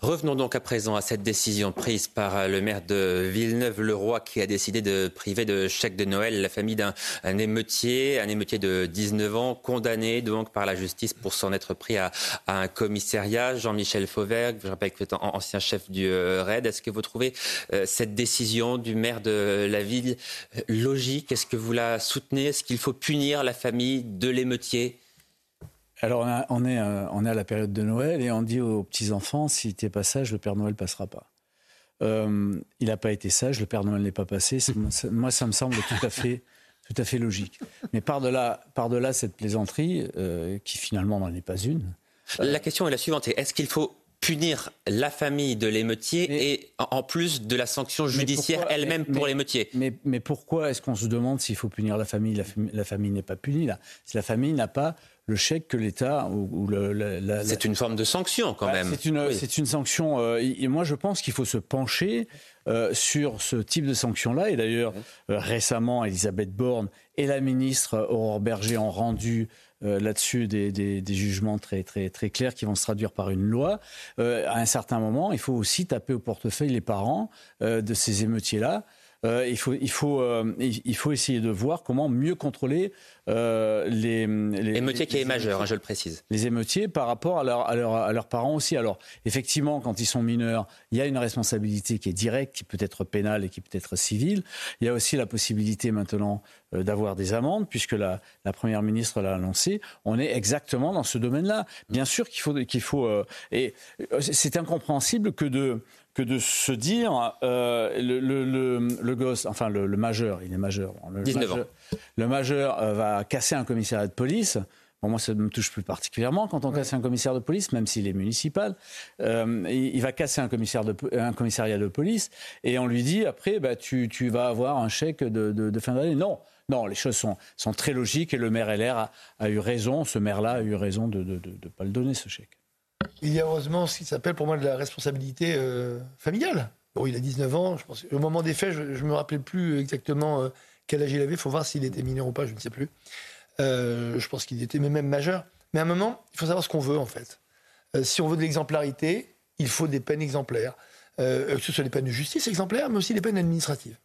Revenons donc à présent à cette décision prise par le maire de Villeneuve-le-Roi qui a décidé de priver de chèque de Noël la famille d'un émeutier, un émeutier de 19 ans, condamné donc par la justice pour s'en être pris à, un commissariat. Jean-Michel Fauvergue, je rappelle que vous êtes ancien chef du euh, RAID. Est-ce que vous trouvez euh, cette décision du maire de la ville euh, logique? Est-ce que vous la soutenez? Est-ce qu'il faut punir la famille de l'émeutier? Alors, on, est, euh, on est à la période de Noël et on dit aux petits-enfants, si tu n'es pas sage, le Père Noël passera pas. Euh, il n'a pas été sage, le Père Noël n'est pas passé. Moi, ça me semble tout à fait, tout à fait logique. Mais par-delà par -delà cette plaisanterie, euh, qui finalement n'en est pas une. La question est la suivante est-ce qu'il faut punir la famille de l'émeutier et en plus de la sanction judiciaire elle-même pour l'émeutier. Mais, mais, pourquoi est-ce qu'on se demande s'il faut punir la famille La, la famille n'est pas punie là? Si la famille n'a pas le chèque que l'État ou, le, c'est une forme de sanction quand même. C'est une, c'est une sanction. Euh, et moi, je pense qu'il faut se pencher euh, sur ce type de sanction-là. Et d'ailleurs, euh, récemment, Elisabeth Borne et la ministre Aurore Berger ont rendu là-dessus des, des, jugements très, très, très clairs qui vont se traduire par une loi. à un certain moment, il faut aussi taper au portefeuille les parents de ces émeutiers-là. Euh, il, faut, il, faut, euh, il faut essayer de voir comment mieux contrôler euh, les, les émeutiers qui est majeur, hein, je le précise. Les émeutiers par rapport à, leur, à, à, leurs parents aussi. Alors, effectivement, quand ils sont mineurs, il y a une responsabilité qui est directe, qui peut être pénale et qui peut être civile. Il y a aussi la possibilité maintenant d'avoir des amendes, puisque la, la première ministre l'a annoncé. On est exactement dans ce domaine-là. Bien sûr qu'il faut, qu'il faut, et c'est incompréhensible que de que de se dire euh, le, le, le, gosse, enfin le, majeur, il est majeur. Le 19 majeur, ans. Le majeur euh, va casser un commissariat de police. Bon, moi, ça me touche plus particulièrement quand on casse un commissaire de police, même s'il est municipal. Euh, il, va casser un, commissaire de, un commissariat de police et on lui dit après, bah, tu, tu vas avoir un chèque de, de, de fin d'année. Non, non, les choses sont, sont, très logiques et le maire LR a, a eu raison, ce maire-là a eu raison de ne pas le donner, ce chèque. Il y a heureusement ce qui s'appelle pour moi de la responsabilité euh, familiale. Bon, il a 19 ans, je pense. Au moment des faits, je ne me rappelais plus exactement euh, quel âge il avait. Il faut voir s'il était mineur ou pas, je ne sais plus. Euh, je pense qu'il était même majeur. Mais à un moment, il faut savoir ce qu'on veut, en fait. si on veut de l'exemplarité, il faut des peines exemplaires. que ce soit des peines de justice exemplaires, mais aussi des peines administratives.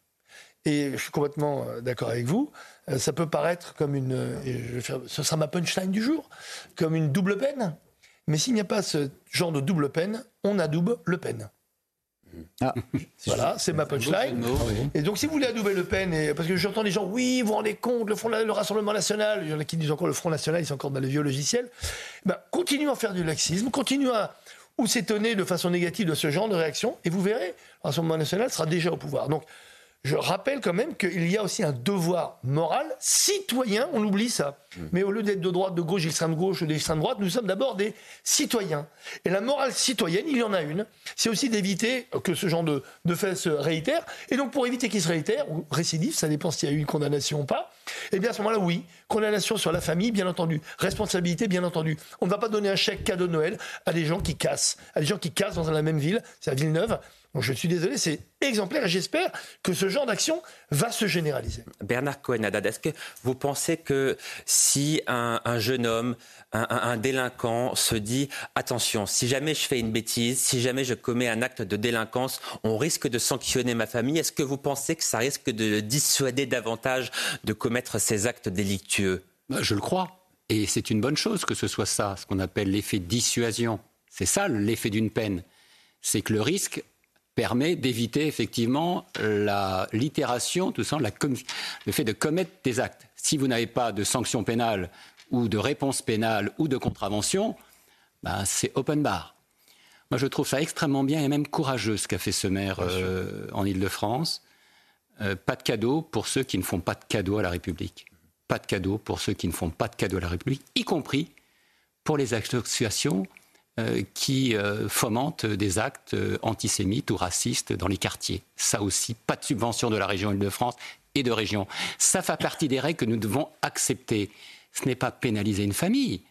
Et je suis complètement d'accord avec vous. ça peut paraître comme une. Ce sera ma punchline du jour. Comme une double peine. Mais s'il n'y a pas ce genre de double peine, on adouble Le Pen. Ah, voilà, c'est ma punchline. Et donc, si vous voulez adouber Le Pen, et, parce que j'entends des gens, oui, vous vous rendez compte, le, Front, le Rassemblement National, il y en a qui disent encore le Front National, ils sont encore dans les vieux logiciels. Ben, continuez à faire du laxisme, continuez à ou s'étonner de façon négative de ce genre de réaction, et vous verrez, le Rassemblement National sera déjà au pouvoir. Donc, je rappelle quand même qu'il y a aussi un devoir moral citoyen, on oublie ça. Mm. Mais au lieu d'être de droite, de gauche, d'extrême gauche ou d'extrême droite, nous sommes d'abord des citoyens. Et la morale citoyenne, il y en a une, c'est aussi d'éviter que ce genre de, de fait se réitère. Et donc pour éviter qu'il se réitère, ou récidive, ça dépend s'il y a eu une condamnation ou pas, eh bien à ce moment-là, oui, condamnation sur la famille, bien entendu, responsabilité, bien entendu. On ne va pas donner un chèque cadeau de Noël à des gens qui cassent, à des gens qui cassent dans la même ville, c'est à Villeneuve, je suis désolé, c'est exemplaire et j'espère que ce genre d'action va se généraliser. Bernard Cohen-Haddad, est-ce que vous pensez que si un, jeune homme, un, délinquant se dit attention, si jamais je fais une bêtise, si jamais je commets un acte de délinquance, on risque de sanctionner ma famille, est-ce que vous pensez que ça risque de le dissuader davantage de commettre ces actes délictueux? Bah, Je le crois. Et c'est une bonne chose que ce soit ça, ce qu'on appelle l'effet dissuasion. C'est ça l'effet d'une peine. C'est que le risque permet d'éviter effectivement la l'itération, tout ça, le fait de commettre des actes. Si vous n'avez pas de sanction pénale ou de réponse pénale ou de contravention, ben c'est open bar. Moi, je trouve ça extrêmement bien et même courageux ce qu'a fait ce maire euh, en Ile-de-France. Euh, pas de cadeau pour ceux qui ne font pas de cadeau à la République. Pas de cadeau pour ceux qui ne font pas de cadeau à la République, y compris pour les associations qui euh, fomentent des actes euh, antisémites ou racistes dans les quartiers. Ça aussi, pas de subvention de la région Île-de-France et de région. Ça fait partie des règles que nous devons accepter. Ce n'est pas pénaliser une famille,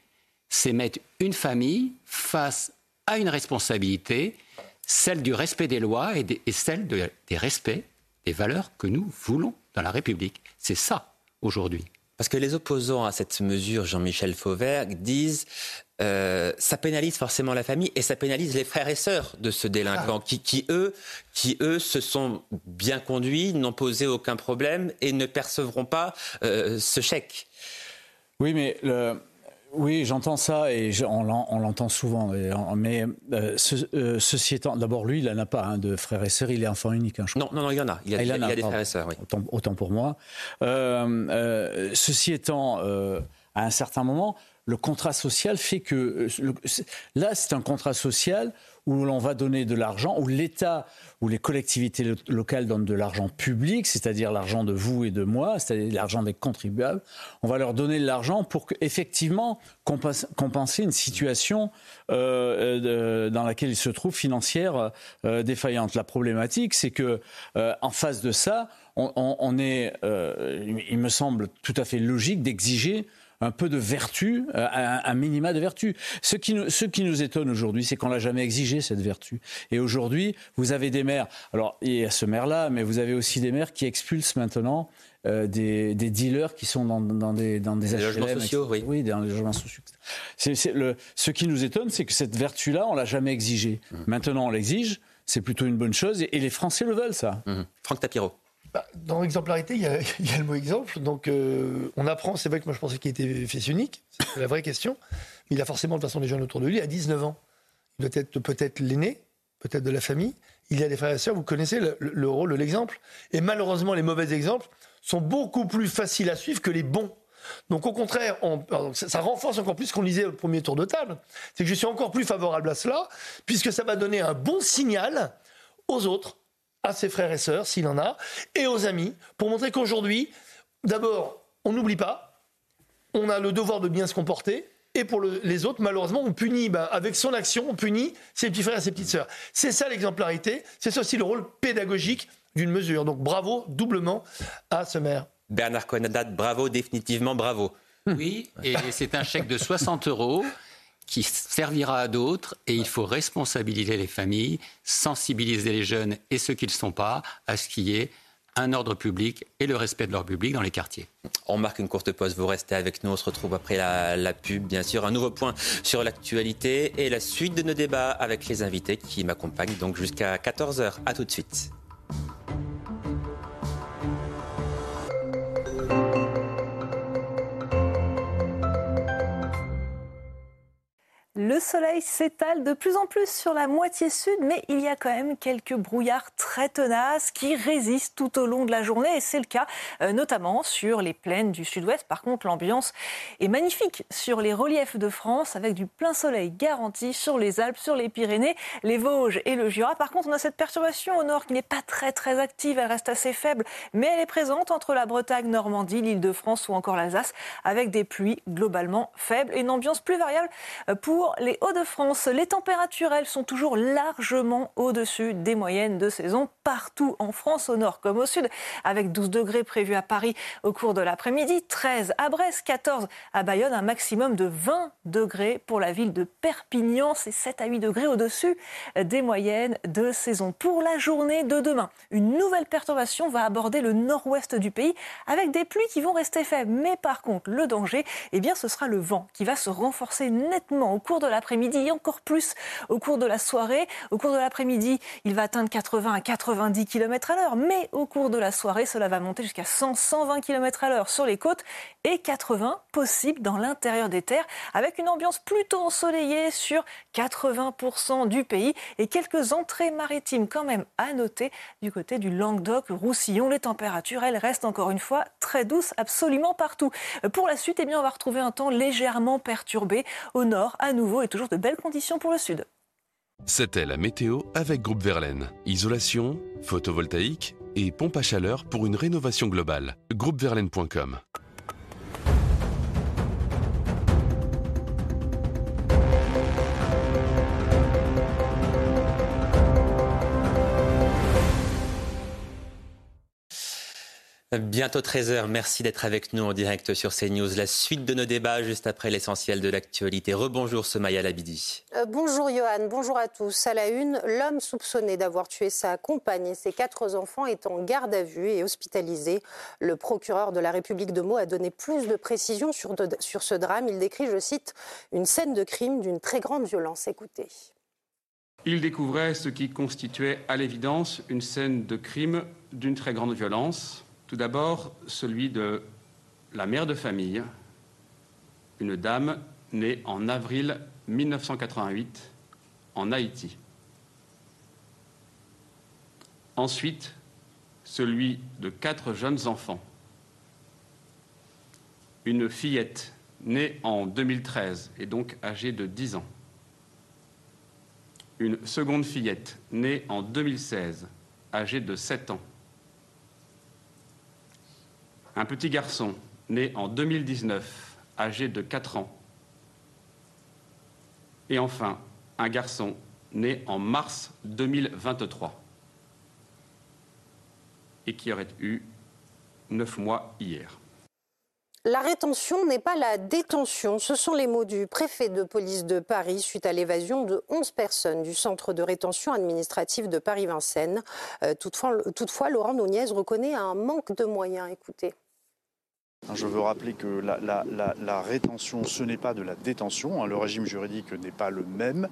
c'est mettre une famille face à une responsabilité, celle du respect des lois et, celle des respects des valeurs que nous voulons dans la République. C'est ça aujourd'hui. Parce que les opposants à cette mesure, Jean-Michel Fauvert, disent euh, ça pénalise forcément la famille et ça pénalise les frères et sœurs de ce délinquant ah. qui, eux, qui, eux, se sont bien conduits, n'ont posé aucun problème et ne percevront pas euh, ce chèque. Oui, mais le, oui, j'entends ça et on l'entend souvent. mais euh, ceci étant, d'abord, lui, il n'en a pas hein, de frères et sœurs, il est enfant unique. Hein, non, non, non, il y en a. Il, y a, ah, des frères et sœurs, oui. Autant, pour moi. Euh, ceci étant, à un certain moment, le contrat social fait que. là, c'est un contrat social où l'on va donner de l'argent, où l'État, où les collectivités locales donnent de l'argent public, c'est-à-dire l'argent de vous et de moi, c'est-à-dire l'argent des contribuables, on va leur donner de l'argent pour effectivement compenser une situation euh, dans laquelle ils se trouvent financière euh, défaillante. La problématique, c'est que euh, en face de ça, on est, il me semble tout à fait logique d'exiger un peu de vertu, euh, un, minima de vertu. Ce qui nous, ce qui nous étonne aujourd'hui, c'est qu'on l'a jamais exigé cette vertu. Et aujourd'hui, vous avez des maires. Alors il y a ce maire-là, mais vous avez aussi des maires qui expulsent maintenant euh, des, dealers qui sont dans, des dans des, logements sociaux, oui. oui, dans les logements sociaux. Le, ce qui nous étonne, c'est que cette vertu-là, on l'a jamais exigée. Mmh. Maintenant, on l'exige. C'est plutôt une bonne chose et, les Français le veulent, ça. Mmh. Franck Tapiro. Bah, dans l'exemplarité, il, y, a, le mot exemple. Donc, euh, on apprend. C'est vrai que moi, je pensais qu'il était fils unique. C'est la vraie question. Il a forcément, de toute façon, des jeunes autour de lui. À 19 ans, il doit être peut-être l'aîné, peut-être de la famille. Il y a des frères et sœurs. Vous connaissez le, rôle de l'exemple. Et malheureusement, les mauvais exemples sont beaucoup plus faciles à suivre que les bons. Donc au contraire, ça, renforce encore plus ce qu'on disait au premier tour de table. C'est que je suis encore plus favorable à cela, puisque ça va donner un bon signal aux autres à ses frères et sœurs, s'il en a, et aux amis, pour montrer qu'aujourd'hui, d'abord, on n'oublie pas, on a le devoir de bien se comporter, et pour les autres, malheureusement, on punit, ben, avec son action, on punit ses petits frères et ses petites sœurs. C'est ça l'exemplarité, c'est ça aussi le rôle pédagogique d'une mesure. Donc bravo doublement à ce maire. Bernard Coenadat, bravo, définitivement bravo. Oui, et c'est un chèque de 60 euros qui servira à d'autres et il faut responsabiliser les familles, sensibiliser les jeunes et ceux qui ne le sont pas à ce qui est un ordre public et le respect de leur public dans les quartiers. On marque une courte pause, vous restez avec nous, on se retrouve après la, la pub, bien sûr. Un nouveau point sur l'actualité et la suite de nos débats avec les invités qui m'accompagnent donc jusqu'à 14h. À tout de suite. Le soleil s'étale de plus en plus sur la moitié sud, mais il y a quand même quelques brouillards très tenaces qui résistent tout au long de la journée, et c'est le cas euh, notamment sur les plaines du sud-ouest. Par contre, l'ambiance est magnifique sur les reliefs de France, avec du plein soleil garanti sur les Alpes, sur les Pyrénées, les Vosges et le Jura. Par contre, on a cette perturbation au nord qui n'est pas très très active, elle reste assez faible, mais elle est présente entre la Bretagne, Normandie, l'Île-de-France ou encore l'Alsace, avec des pluies globalement faibles et une ambiance plus variable euh, pour les Hauts-de-France, les températures, elles, sont toujours largement au-dessus des moyennes de saison partout en France, au nord comme au sud, avec 12 degrés prévus à Paris au cours de l'après-midi, 13 à Brest, 14 à Bayonne, un maximum de 20 degrés pour la ville de Perpignan. C'est 7 à 8 degrés au-dessus des moyennes de saison. Pour la journée de demain, une nouvelle perturbation va aborder le nord-ouest du pays avec des pluies qui vont rester faibles. Mais par contre, le danger, eh bien, ce sera le vent qui va se renforcer nettement au cours de l'après-midi et encore plus au cours de la soirée. Au cours de l'après-midi, il va atteindre 80 à 90 km à l'heure, mais au cours de la soirée, cela va monter jusqu'à 100, 120 km à l'heure sur les côtes et 80 possible dans l'intérieur des terres, avec une ambiance plutôt ensoleillée sur 80% du pays et quelques entrées maritimes quand même à noter du côté du Languedoc-Roussillon. Les températures, elles restent encore une fois très douces absolument partout. Pour la suite, eh bien, on va retrouver un temps légèrement perturbé au nord, à nouveau et toujours de belles conditions pour le sud. C'était la météo avec Groupe Verlaine. Isolation, photovoltaïque et pompe à chaleur pour une rénovation globale. Groupeverlaine.com Bientôt 13h, merci d'être avec nous en direct sur CNews. La suite de nos débats juste après l'essentiel de l'actualité. Rebonjour Somaya Labidi. Euh, bonjour Johan, bonjour à tous. À la une, l'homme soupçonné d'avoir tué sa compagne et ses quatre enfants est en garde à vue et hospitalisé. Le procureur de la République de Meaux a donné plus de précisions sur, sur ce drame. Il décrit, je cite, une scène de crime d'une très grande violence. Écoutez. Il découvrait ce qui constituait à l'évidence une scène de crime d'une très grande violence tout d'abord, celui de la mère de famille, une dame née en avril 1988 en Haïti. Ensuite, celui de quatre jeunes enfants. Une fillette née en 2013 et donc âgée de 10 ans. Une seconde fillette née en 2016, âgée de 7 ans un petit garçon né en 2019, âgé de 4 ans, et enfin un garçon né en mars 2023 et qui aurait eu 9 mois hier. La rétention n'est pas la détention. Ce sont les mots du préfet de police de Paris suite à l'évasion de 11 personnes du centre de rétention administrative de Paris-Vincennes. Euh, toutefois, Laurent Nunez reconnaît un manque de moyens. Écoutez. Je veux rappeler que la, rétention, ce n'est pas de la détention. Hein. Le régime juridique n'est pas le même.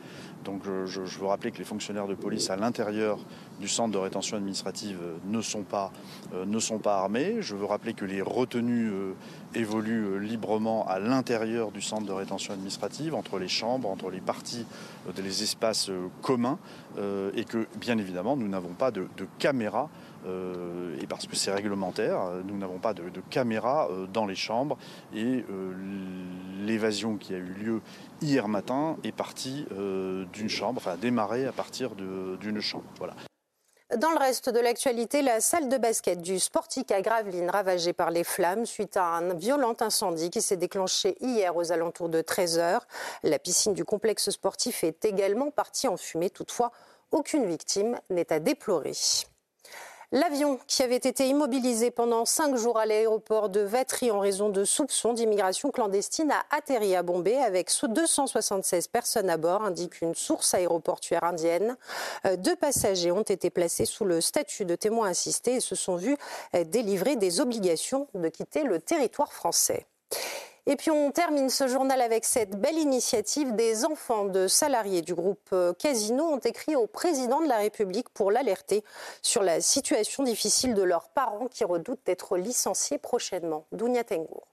Donc je, veux rappeler que les fonctionnaires de police à l'intérieur du centre de rétention administrative euh, ne sont pas, euh, ne sont pas armés. Je veux rappeler que les retenues euh, évoluent librement à l'intérieur du centre de rétention administrative, entre les chambres, entre les parties, les espaces communs, et que bien évidemment nous n'avons pas de, de caméras euh, et parce que c'est réglementaire, nous n'avons pas de, caméra euh, dans les chambres et euh, l'évasion qui a eu lieu hier matin est partie d'une chambre, enfin a démarré à partir d'une chambre. Voilà. Dans le reste de l'actualité, la salle de basket du Sportic à Gravelines ravagée par les flammes suite à un violent incendie qui s'est déclenché hier aux alentours de 13h. La piscine du complexe sportif est également partie en fumée. Toutefois, aucune victime n'est à déplorer. L'avion qui avait été immobilisé pendant cinq jours à l'aéroport de Vatry en raison de soupçons d'immigration clandestine a atterri à Bombay avec 276 personnes à bord, indique une source aéroportuaire indienne. Euh, deux passagers ont été placés sous le statut de témoins assistés et se sont vus euh, délivrer des obligations de quitter le territoire français. Et puis on termine ce journal avec cette belle initiative. Des enfants de salariés du groupe euh, Casino ont écrit au président de la République pour l'alerter sur la situation difficile de leurs parents qui redoutent d'être licenciés prochainement. Dounia Tengour.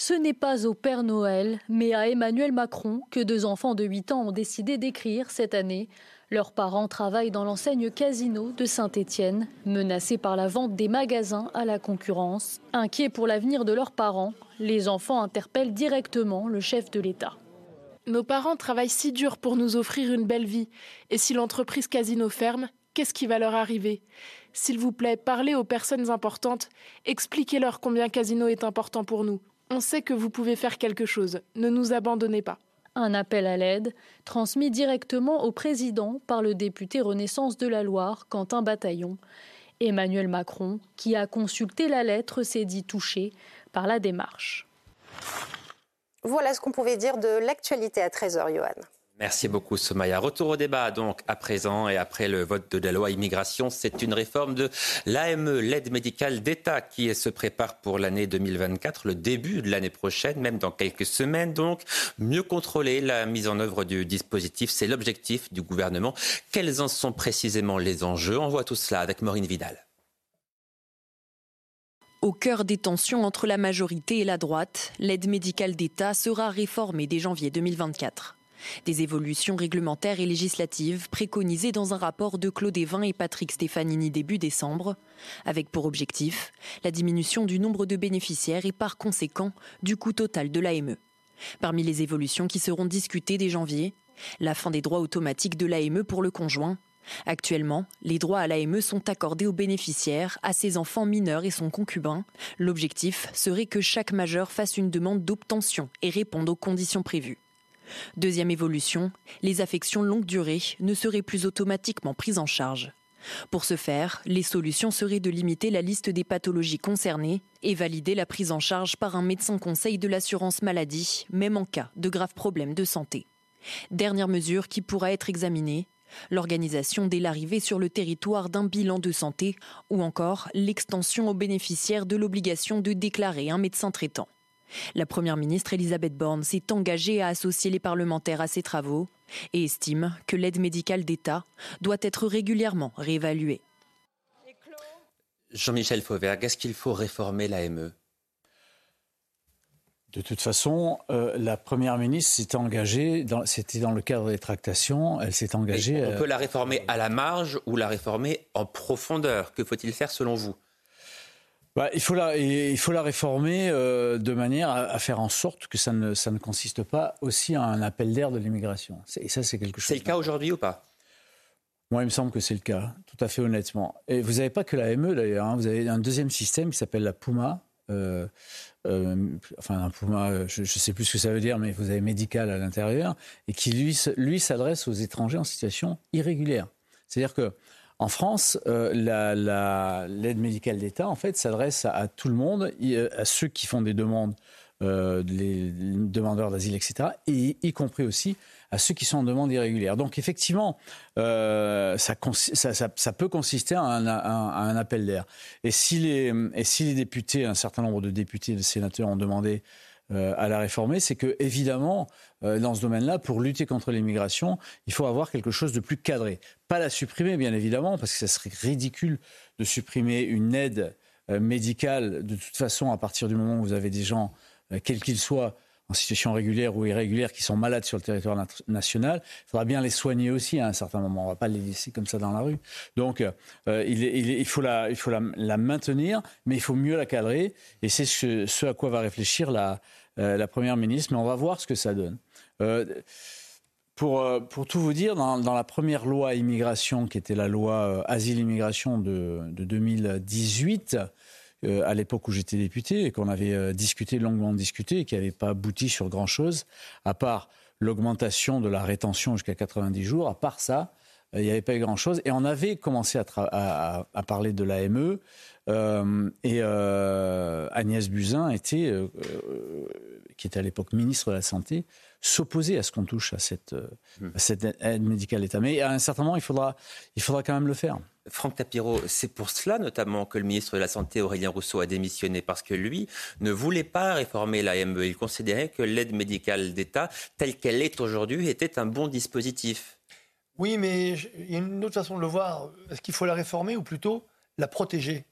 Ce n'est pas au Père Noël, mais à Emmanuel Macron que deux enfants de 8 ans ont décidé d'écrire cette année leurs parents travaillent dans l'enseigne Casino de Saint-Étienne, menacés par la vente des magasins à la concurrence. Inquiets pour l'avenir de leurs parents, les enfants interpellent directement le chef de l'État. Nos parents travaillent si dur pour nous offrir une belle vie. Et si l'entreprise Casino ferme, qu'est-ce qui va leur arriver? S'il vous plaît, parlez aux personnes importantes, expliquez-leur combien Casino est important pour nous. On sait que vous pouvez faire quelque chose, ne nous abandonnez pas un appel à l'aide, transmis directement au président par le député Renaissance de la Loire, Quentin Bataillon. Emmanuel Macron, qui a consulté la lettre, s'est dit touché par la démarche. Voilà ce qu'on pouvait dire de l'actualité à 13h, Johan. Merci beaucoup, Somaya. Retour au débat, donc, à présent et après le vote de la loi immigration. C'est une réforme de l'AME, l'aide médicale d'État, qui se prépare pour l'année 2024, le début de l'année prochaine, même dans quelques semaines. Donc, mieux contrôler la mise en œuvre du dispositif, c'est l'objectif du gouvernement. Quels en sont précisément les enjeux? On voit tout cela avec Maureen Vidal. Au cœur des tensions entre la majorité et la droite, l'aide médicale d'État sera réformée dès janvier 2024. Des évolutions réglementaires et législatives préconisées dans un rapport de Claude Evin et Patrick Stefanini début décembre, avec pour objectif la diminution du nombre de bénéficiaires et par conséquent du coût total de l'AME. Parmi les évolutions qui seront discutées dès janvier, la fin des droits automatiques de l'AME pour le conjoint. Actuellement, les droits à l'AME sont accordés aux bénéficiaires, à ses enfants mineurs et son concubin. L'objectif serait que chaque majeur fasse une demande d'obtention et réponde aux conditions prévues. Deuxième évolution, les affections longue durée ne seraient plus automatiquement prises en charge. Pour ce faire, les solutions seraient de limiter la liste des pathologies concernées et valider la prise en charge par un médecin conseil de l'assurance maladie, même en cas de graves problèmes de santé. Dernière mesure qui pourra être examinée, l'organisation dès l'arrivée sur le territoire d'un bilan de santé ou encore l'extension aux bénéficiaires de l'obligation de déclarer un médecin traitant. La Première ministre Elisabeth Borne s'est engagée à associer les parlementaires à ces travaux et estime que l'aide médicale d'État doit être régulièrement réévaluée. Jean-Michel Fauvergue, est-ce qu'il faut réformer l'AME? De toute façon, euh, la première ministre s'est engagée, c'était dans le cadre des tractations, elle s'est engagée. on peut la réformer à la marge ou la réformer en profondeur. Que faut-il faire selon vous? Bah, il, faut la, il faut la réformer euh, de manière à, faire en sorte que ça ne, ça ne consiste pas aussi à un appel d'air de l'immigration. Et ça, c'est quelque chose. C'est le cas aujourd'hui ou pas? Moi, il me semble que c'est le cas, tout à fait honnêtement. Et vous n'avez pas que la ME d'ailleurs, hein. vous avez un deuxième système qui s'appelle la PUMA. Euh, euh, enfin, un PUMA, je ne sais plus ce que ça veut dire, mais vous avez médical à l'intérieur, et qui lui, lui s'adresse aux étrangers en situation irrégulière. C'est-à-dire que en France, euh, l'aide médicale d'État, en fait, s'adresse à, tout le monde, à ceux qui font des demandes, euh, les, demandeurs d'asile, etc., et y compris aussi à ceux qui sont en demande irrégulière. Donc effectivement, euh, ça, peut consister à un, appel d'air. Et, si et si les députés, un certain nombre de députés et de sénateurs ont demandé euh, à la réformer, c'est que évidemment, euh, dans ce domaine-là, pour lutter contre l'immigration, il faut avoir quelque chose de plus cadré. Pas la supprimer, bien évidemment, parce que ça serait ridicule de supprimer une aide euh, médicale de toute façon à partir du moment où vous avez des gens, quels qu'ils soient, en situation régulière ou irrégulière qui sont malades sur le territoire national, il faudra bien les soigner aussi à un certain moment. On ne va pas les laisser comme ça dans la rue. Donc, il, faut, la, il faut la, maintenir, mais il faut mieux la cadrer. Et c'est ce, à quoi va réfléchir la, euh, la Première ministre, mais on va voir ce que ça donne. Euh, euh, pour, tout vous dire, dans, la première loi immigration, qui était la loi asile-immigration de, 2018, à l'époque où j'étais député et qu'on avait discuté, longuement discuté, et qui n'avait pas abouti sur grand-chose, à part l'augmentation de la rétention jusqu'à 90 jours, à part ça, il n'y avait pas eu grand-chose. Et on avait commencé à, à parler de l'AME, euh, et euh, Agnès Buzyn était, euh, qui était à l'époque ministre de la Santé, s'opposait à ce qu'on touche à cette, cette aide médicale d'État. Mais à un certain moment, il faudra, il faudra quand même le faire. Franck Tapiro, c'est pour cela notamment que le ministre de la Santé, Aurélien Rousseau, a démissionné, parce que lui ne voulait pas réformer l'AME. Il considérait que l'aide médicale d'État, telle qu'elle est aujourd'hui, était un bon dispositif. Oui, mais il y a une autre façon de le voir. Est-ce qu'il faut la réformer ou plutôt la protéger?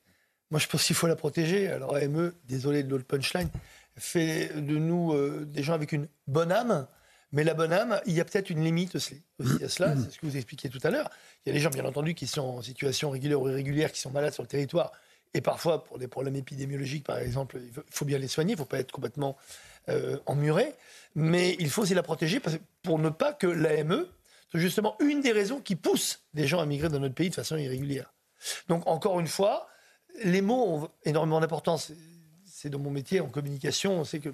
Moi, je pense qu'il faut la protéger. Alors, AME, désolé de l'old punchline, fait de nous euh, des gens avec une bonne âme. Mais la bonne âme, il y a peut-être une limite aussi, à cela. C'est ce que vous expliquiez tout à l'heure. Il y a des gens, bien entendu, qui sont en situation régulière ou irrégulière, qui sont malades sur le territoire. Et parfois, pour des problèmes épidémiologiques, par exemple, il faut bien les soigner. Il ne faut pas être complètement euh, emmuré. Mais il faut aussi la protéger pour ne pas que l'AME soit justement une des raisons qui pousse des gens à migrer dans notre pays de façon irrégulière. Donc, encore une fois, les mots ont énormément d'importance. Dans mon métier en communication, on sait que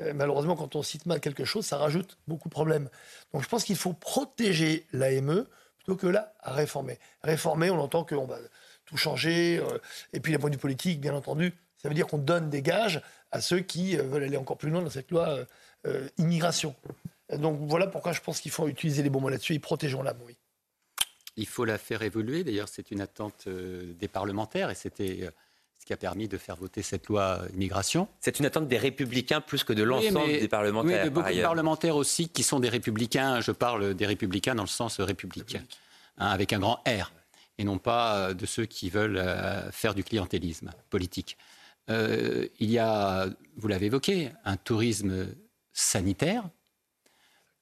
euh, malheureusement, quand on cite mal quelque chose, ça rajoute beaucoup de problèmes. Donc je pense qu'il faut protéger l'AME plutôt que à réformer. Réformer, on entend qu'on va tout changer. Euh, et puis, d'un point de vue politique, bien entendu, ça veut dire qu'on donne des gages à ceux qui euh, veulent aller encore plus loin dans cette loi immigration. Donc voilà pourquoi je pense qu'il faut utiliser les bons mots là-dessus et protégeons l'âme, oui. Il faut la faire évoluer. D'ailleurs, c'est une attente des parlementaires et c'était qui a permis de faire voter cette loi immigration. C'est une attente des républicains plus que de l'ensemble des parlementaires. Oui, beaucoup de parlementaires aussi qui sont des républicains. Je parle des républicains dans le sens républicain, hein, avec un grand R, et non pas euh, de ceux qui veulent faire du clientélisme politique. il y a, vous l'avez évoqué, un tourisme sanitaire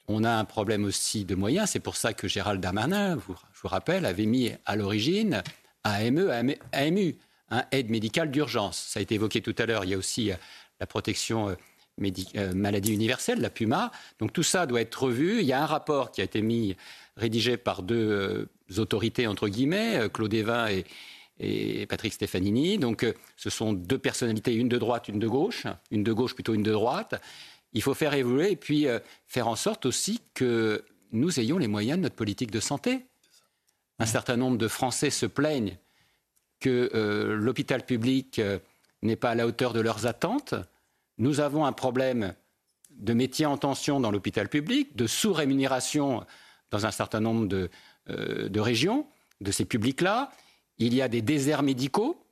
on a un problème aussi de moyens. C'est pour ça que Gérald Darmanin, je vous rappelle, avait mis à l'origine AME, AMU, un aide médicale d'urgence. Ça a été évoqué tout à l'heure. Il y a aussi euh, la protection euh, euh, maladie universelle, la PUMA. Donc tout ça doit être revu. Il y a un rapport qui a été mis, rédigé par deux autorités, entre guillemets, Claude Evin et, et Patrick Stefanini. Donc ce sont deux personnalités, une de droite, une de gauche, une de gauche plutôt une de droite. Il faut faire évoluer et puis faire en sorte aussi que nous ayons les moyens de notre politique de santé. un certain nombre de Français se plaignent que euh, l'hôpital public euh, n'est pas à la hauteur de leurs attentes. Nous avons un problème de métiers en tension dans l'hôpital public, de sous-rémunération dans un certain nombre de, euh, de régions, de ces publics-là. Il y a des déserts médicaux.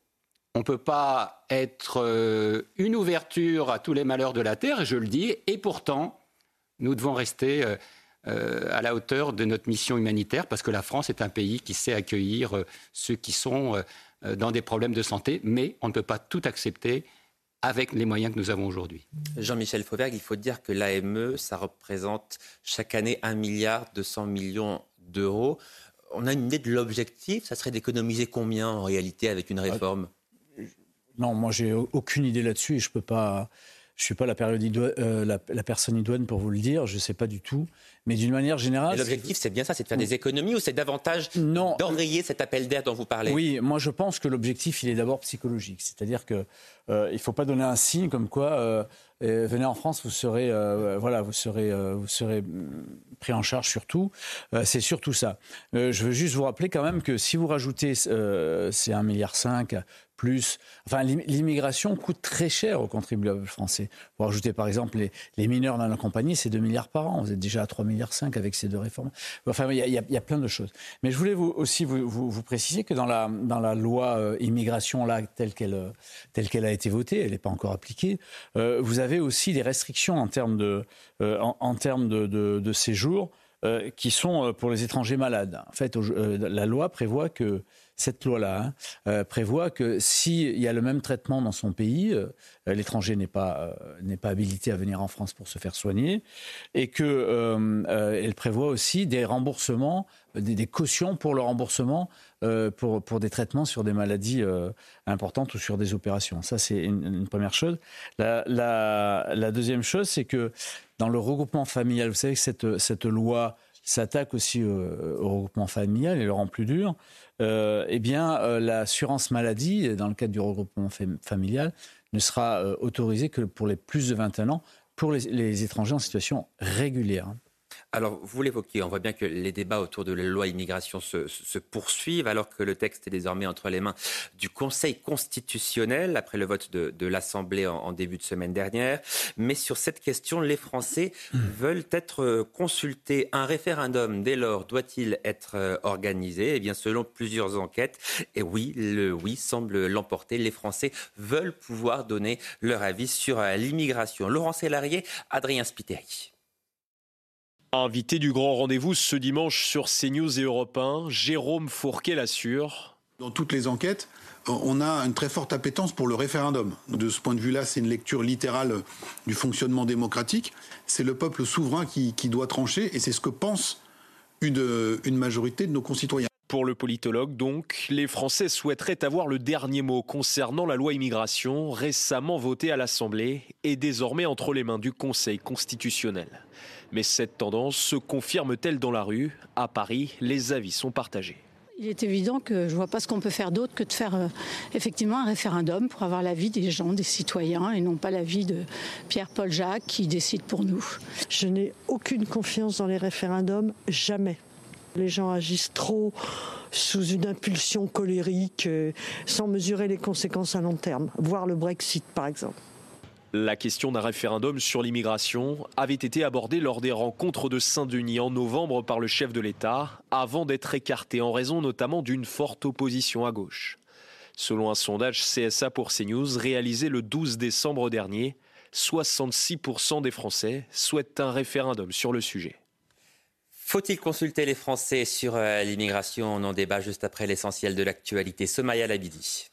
On ne peut pas être une ouverture à tous les malheurs de la Terre, je le dis, et pourtant, nous devons rester à la hauteur de notre mission humanitaire, parce que la France est un pays qui sait accueillir ceux qui sont dans des problèmes de santé, mais on ne peut pas tout accepter avec les moyens que nous avons aujourd'hui. Jean-Michel Fauvergue, il faut dire que l'AME, ça représente chaque année 1 milliard 200 millions d'euros. On a une idée de l'objectif, ça serait d'économiser combien en réalité avec une réforme? Non, moi j'ai aucune idée là-dessus et je ne peux pas... Je ne suis pas la, euh, la, la, personne idoine pour vous le dire, je ne sais pas du tout. Mais d'une manière générale. L'objectif, c'est bien ça, c'est de faire des économies ou c'est davantage d'enrayer cet appel d'air dont vous parlez? Oui, moi je pense que l'objectif, il est d'abord psychologique. C'est-à-dire qu'il euh, ne faut pas donner un signe comme quoi, euh, venez en France, vous serez, voilà, vous serez, vous serez mm, pris en charge surtout. c'est surtout ça. je veux juste vous rappeler quand même que si vous rajoutez ces 1,5 milliard Enfin, l'immigration coûte très cher aux contribuables français. Pour ajouter par exemple les, mineurs dans la compagnie, c'est 2 milliards par an. Vous êtes déjà à 3 milliards 5 avec ces deux réformes. Enfin, il y, a, plein de choses. Mais je voulais aussi vous, préciser que dans la, loi euh, immigration là telle qu'elle euh, qu'elle a été votée, elle n'est pas encore appliquée. Euh, vous avez aussi des restrictions en termes de en, termes de, séjour. qui sont pour les étrangers malades. En fait, la loi prévoit que cette loi-là hein, euh, prévoit que s'il y a le même traitement dans son pays, euh, l'étranger n'est pas, euh, n'est pas habilité à venir en France pour se faire soigner, et qu'elle elle prévoit aussi des remboursements, des, cautions pour le remboursement pour, pour des traitements sur des maladies importantes ou sur des opérations. Ça, c'est une, première chose. La, la, deuxième chose, c'est que dans le regroupement familial, vous savez que cette, cette loi s'attaque aussi au regroupement familial et le rend plus dur. Euh, eh bien, euh, l'assurance maladie, dans le cadre du regroupement familial, ne sera euh, autorisée que pour les plus de 21 ans, pour les étrangers en situation régulière. Alors, vous l'évoquez, on voit bien que les débats autour de la loi immigration se, poursuivent, alors que le texte est désormais entre les mains du Conseil constitutionnel, après le vote de, l'Assemblée en, début de semaine dernière. Mais sur cette question, les Français veulent être consultés. Un référendum, dès lors, doit-il être euh, organisé? Eh bien, selon plusieurs enquêtes, et oui, le oui semble l'emporter. Les Français veulent pouvoir donner leur avis sur euh, l'immigration. Laurent Sélarié, Adrien Spiteri. Invité du grand rendez-vous ce dimanche sur CNews et Europe 1, Jérôme Fourquet l'assure. Dans toutes les enquêtes, on a une très forte appétence pour le référendum. De ce point de vue-là, c'est une lecture littérale du fonctionnement démocratique. C'est le peuple souverain qui, doit trancher et c'est ce que pense une, une majorité de nos concitoyens. Pour le politologue, donc, les Français souhaiteraient avoir le dernier mot concernant la loi immigration récemment votée à l'Assemblée et désormais entre les mains du Conseil constitutionnel. Mais cette tendance se confirme-t-elle dans la rue? À Paris, les avis sont partagés. Il est évident que je ne vois pas ce qu'on peut faire d'autre que de faire euh, effectivement un référendum pour avoir l'avis des gens, des citoyens, et non pas l'avis de Pierre-Paul Jacques qui décide pour nous. Je n'ai aucune confiance dans les référendums, jamais. Les gens agissent trop sous une impulsion colérique, euh, sans mesurer les conséquences à long terme, voire le Brexit par exemple. La question d'un référendum sur l'immigration avait été abordée lors des rencontres de Saint-Denis en novembre par le chef de l'État, avant d'être écartée en raison notamment d'une forte opposition à gauche. Selon un sondage CSA pour CNews réalisé le 12 décembre dernier, 66% des Français souhaitent un référendum sur le sujet. Faut-il consulter les Français sur euh, l'immigration? On en débat juste après l'essentiel de l'actualité. Somaya Labidi.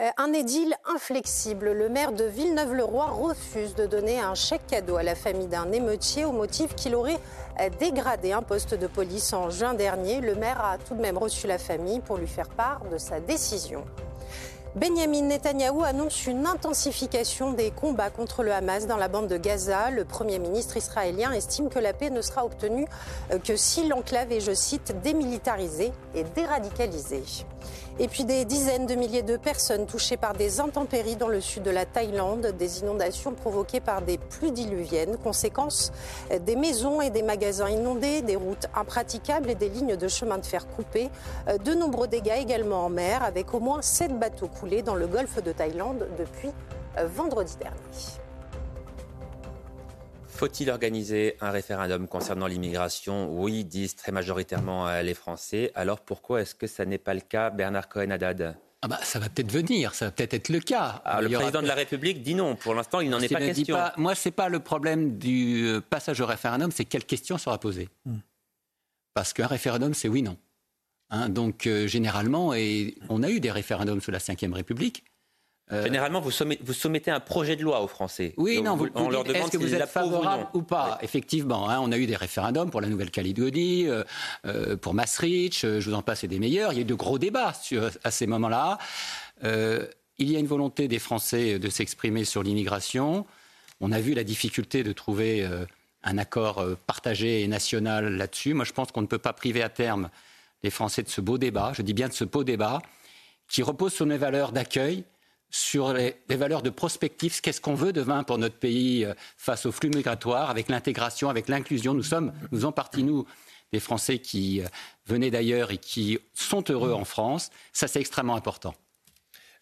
Euh, un édile inflexible. Le maire de Villeneuve-le-Roi refuse de donner un chèque cadeau à la famille d'un émeutier au motif qu'il aurait euh, dégradé un poste de police en juin dernier. Le maire a tout de même reçu la famille pour lui faire part de sa décision. Benjamin Netanyahou annonce une intensification des combats contre le Hamas dans la bande de Gaza. Le Premier ministre israélien estime que la paix ne sera obtenue euh, que si l'enclave est, je cite, démilitarisée et déradicalisée. Et puis des dizaines de milliers de personnes touchées par des intempéries dans le sud de la Thaïlande, des inondations provoquées par des pluies diluviennes, conséquence des maisons et des magasins inondés, des routes impraticables et des lignes de chemin de fer coupées, de nombreux dégâts également en mer avec au moins sept bateaux coulés dans le golfe de Thaïlande depuis vendredi dernier. Faut-il organiser un référendum concernant l'immigration? Oui, disent très majoritairement euh, les Français. Alors pourquoi est-ce que ça n'est pas le cas, Bernard Cohen-Haddad? Ah bah, ça va peut-être venir, ça va peut-être être le cas. Ah, le président de la République dit non. Pour l'instant, il n'en est pas question. moi, ce n'est pas le problème du euh, passage au référendum, c'est quelle question sera posée. Hmm. Parce qu'un référendum, c'est oui-non. Hein, donc, euh, généralement, et on a eu des référendums sous la Ve République, Généralement, vous soumettez, vous soumettez, un projet de loi aux Français. Oui, non, vous, on leur demande est-ce que vous êtes favorable ou, pas? Effectivement, hein, on a eu des référendums pour la Nouvelle-Calédonie, euh, euh, pour Maastricht, je vous en passe, et des meilleurs. Il y a eu de gros débats sur, à ces moments-là. il y a une volonté des Français de s'exprimer sur l'immigration. On a vu la difficulté de trouver un accord partagé et national là-dessus. Moi, je pense qu'on ne peut pas priver à terme les Français de ce beau débat, je dis bien de ce beau débat, qui repose sur des valeurs d'accueil, sur les, valeurs de prospectif, qu'est-ce qu'on veut demain pour notre pays euh, face aux flux migratoires, avec l'intégration, avec l'inclusion? Nous sommes, nous en partie, nous, des Français qui euh, venaient d'ailleurs et qui sont heureux en France. Ça, c'est extrêmement important.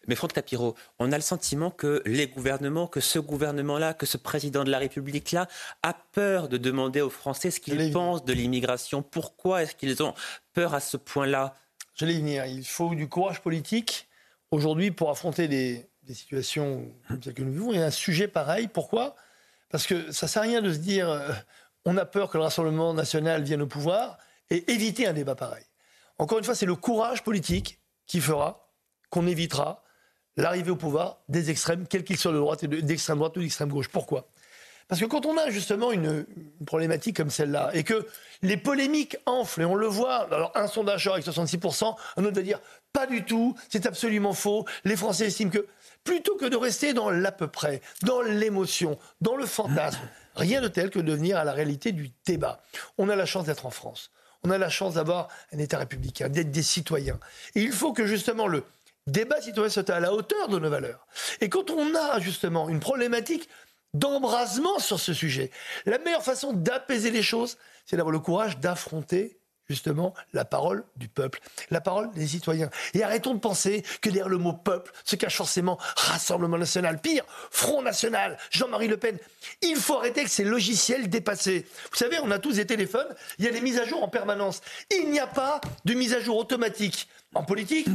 Mais Franck Tapiro, on a le sentiment que les gouvernements, que ce gouvernement-là, que ce président de la République-là a peur de demander aux Français ce qu'ils pensent de l'immigration. Pourquoi est-ce qu'ils ont peur à ce point-là? Je l'ai venir. Il faut du courage politique aujourd'hui, pour affronter des, situations comme celles que nous vivons, il y a un sujet pareil. Pourquoi? Parce que ça ne sert à rien de se dire euh, on a peur que le Rassemblement national vienne au pouvoir et éviter un débat pareil. Encore une fois, c'est le courage politique qui fera qu'on évitera l'arrivée au pouvoir des extrêmes, quels qu'ils soient de droite et d'extrême droite ou d'extrême gauche. Pourquoi? Parce que quand on a justement une, problématique comme celle-là, et que les polémiques enflent, et on le voit, alors un sondage avec 66%, un autre va dire pas du tout, c'est absolument faux, les Français estiment que, plutôt que de rester dans l'à peu près, dans l'émotion, dans le fantasme, rien de tel que de venir à la réalité du débat. On a la chance d'être en France. On a la chance d'avoir un État républicain, d'être des citoyens. Et il faut que justement le débat citoyen soit à la hauteur de nos valeurs. Et quand on a justement une problématique d'embrasement sur ce sujet. La meilleure façon d'apaiser les choses, c'est d'avoir le courage d'affronter justement la parole du peuple, la parole des citoyens. Et arrêtons de penser que derrière le mot peuple se cache forcément Rassemblement national, pire, Front national, Jean-Marie Le Pen. Il faut arrêter avec ces logiciels dépassés. Vous savez, on a tous des téléphones, il y a des mises à jour en permanence. Il n'y a pas de mise à jour automatique. En politique,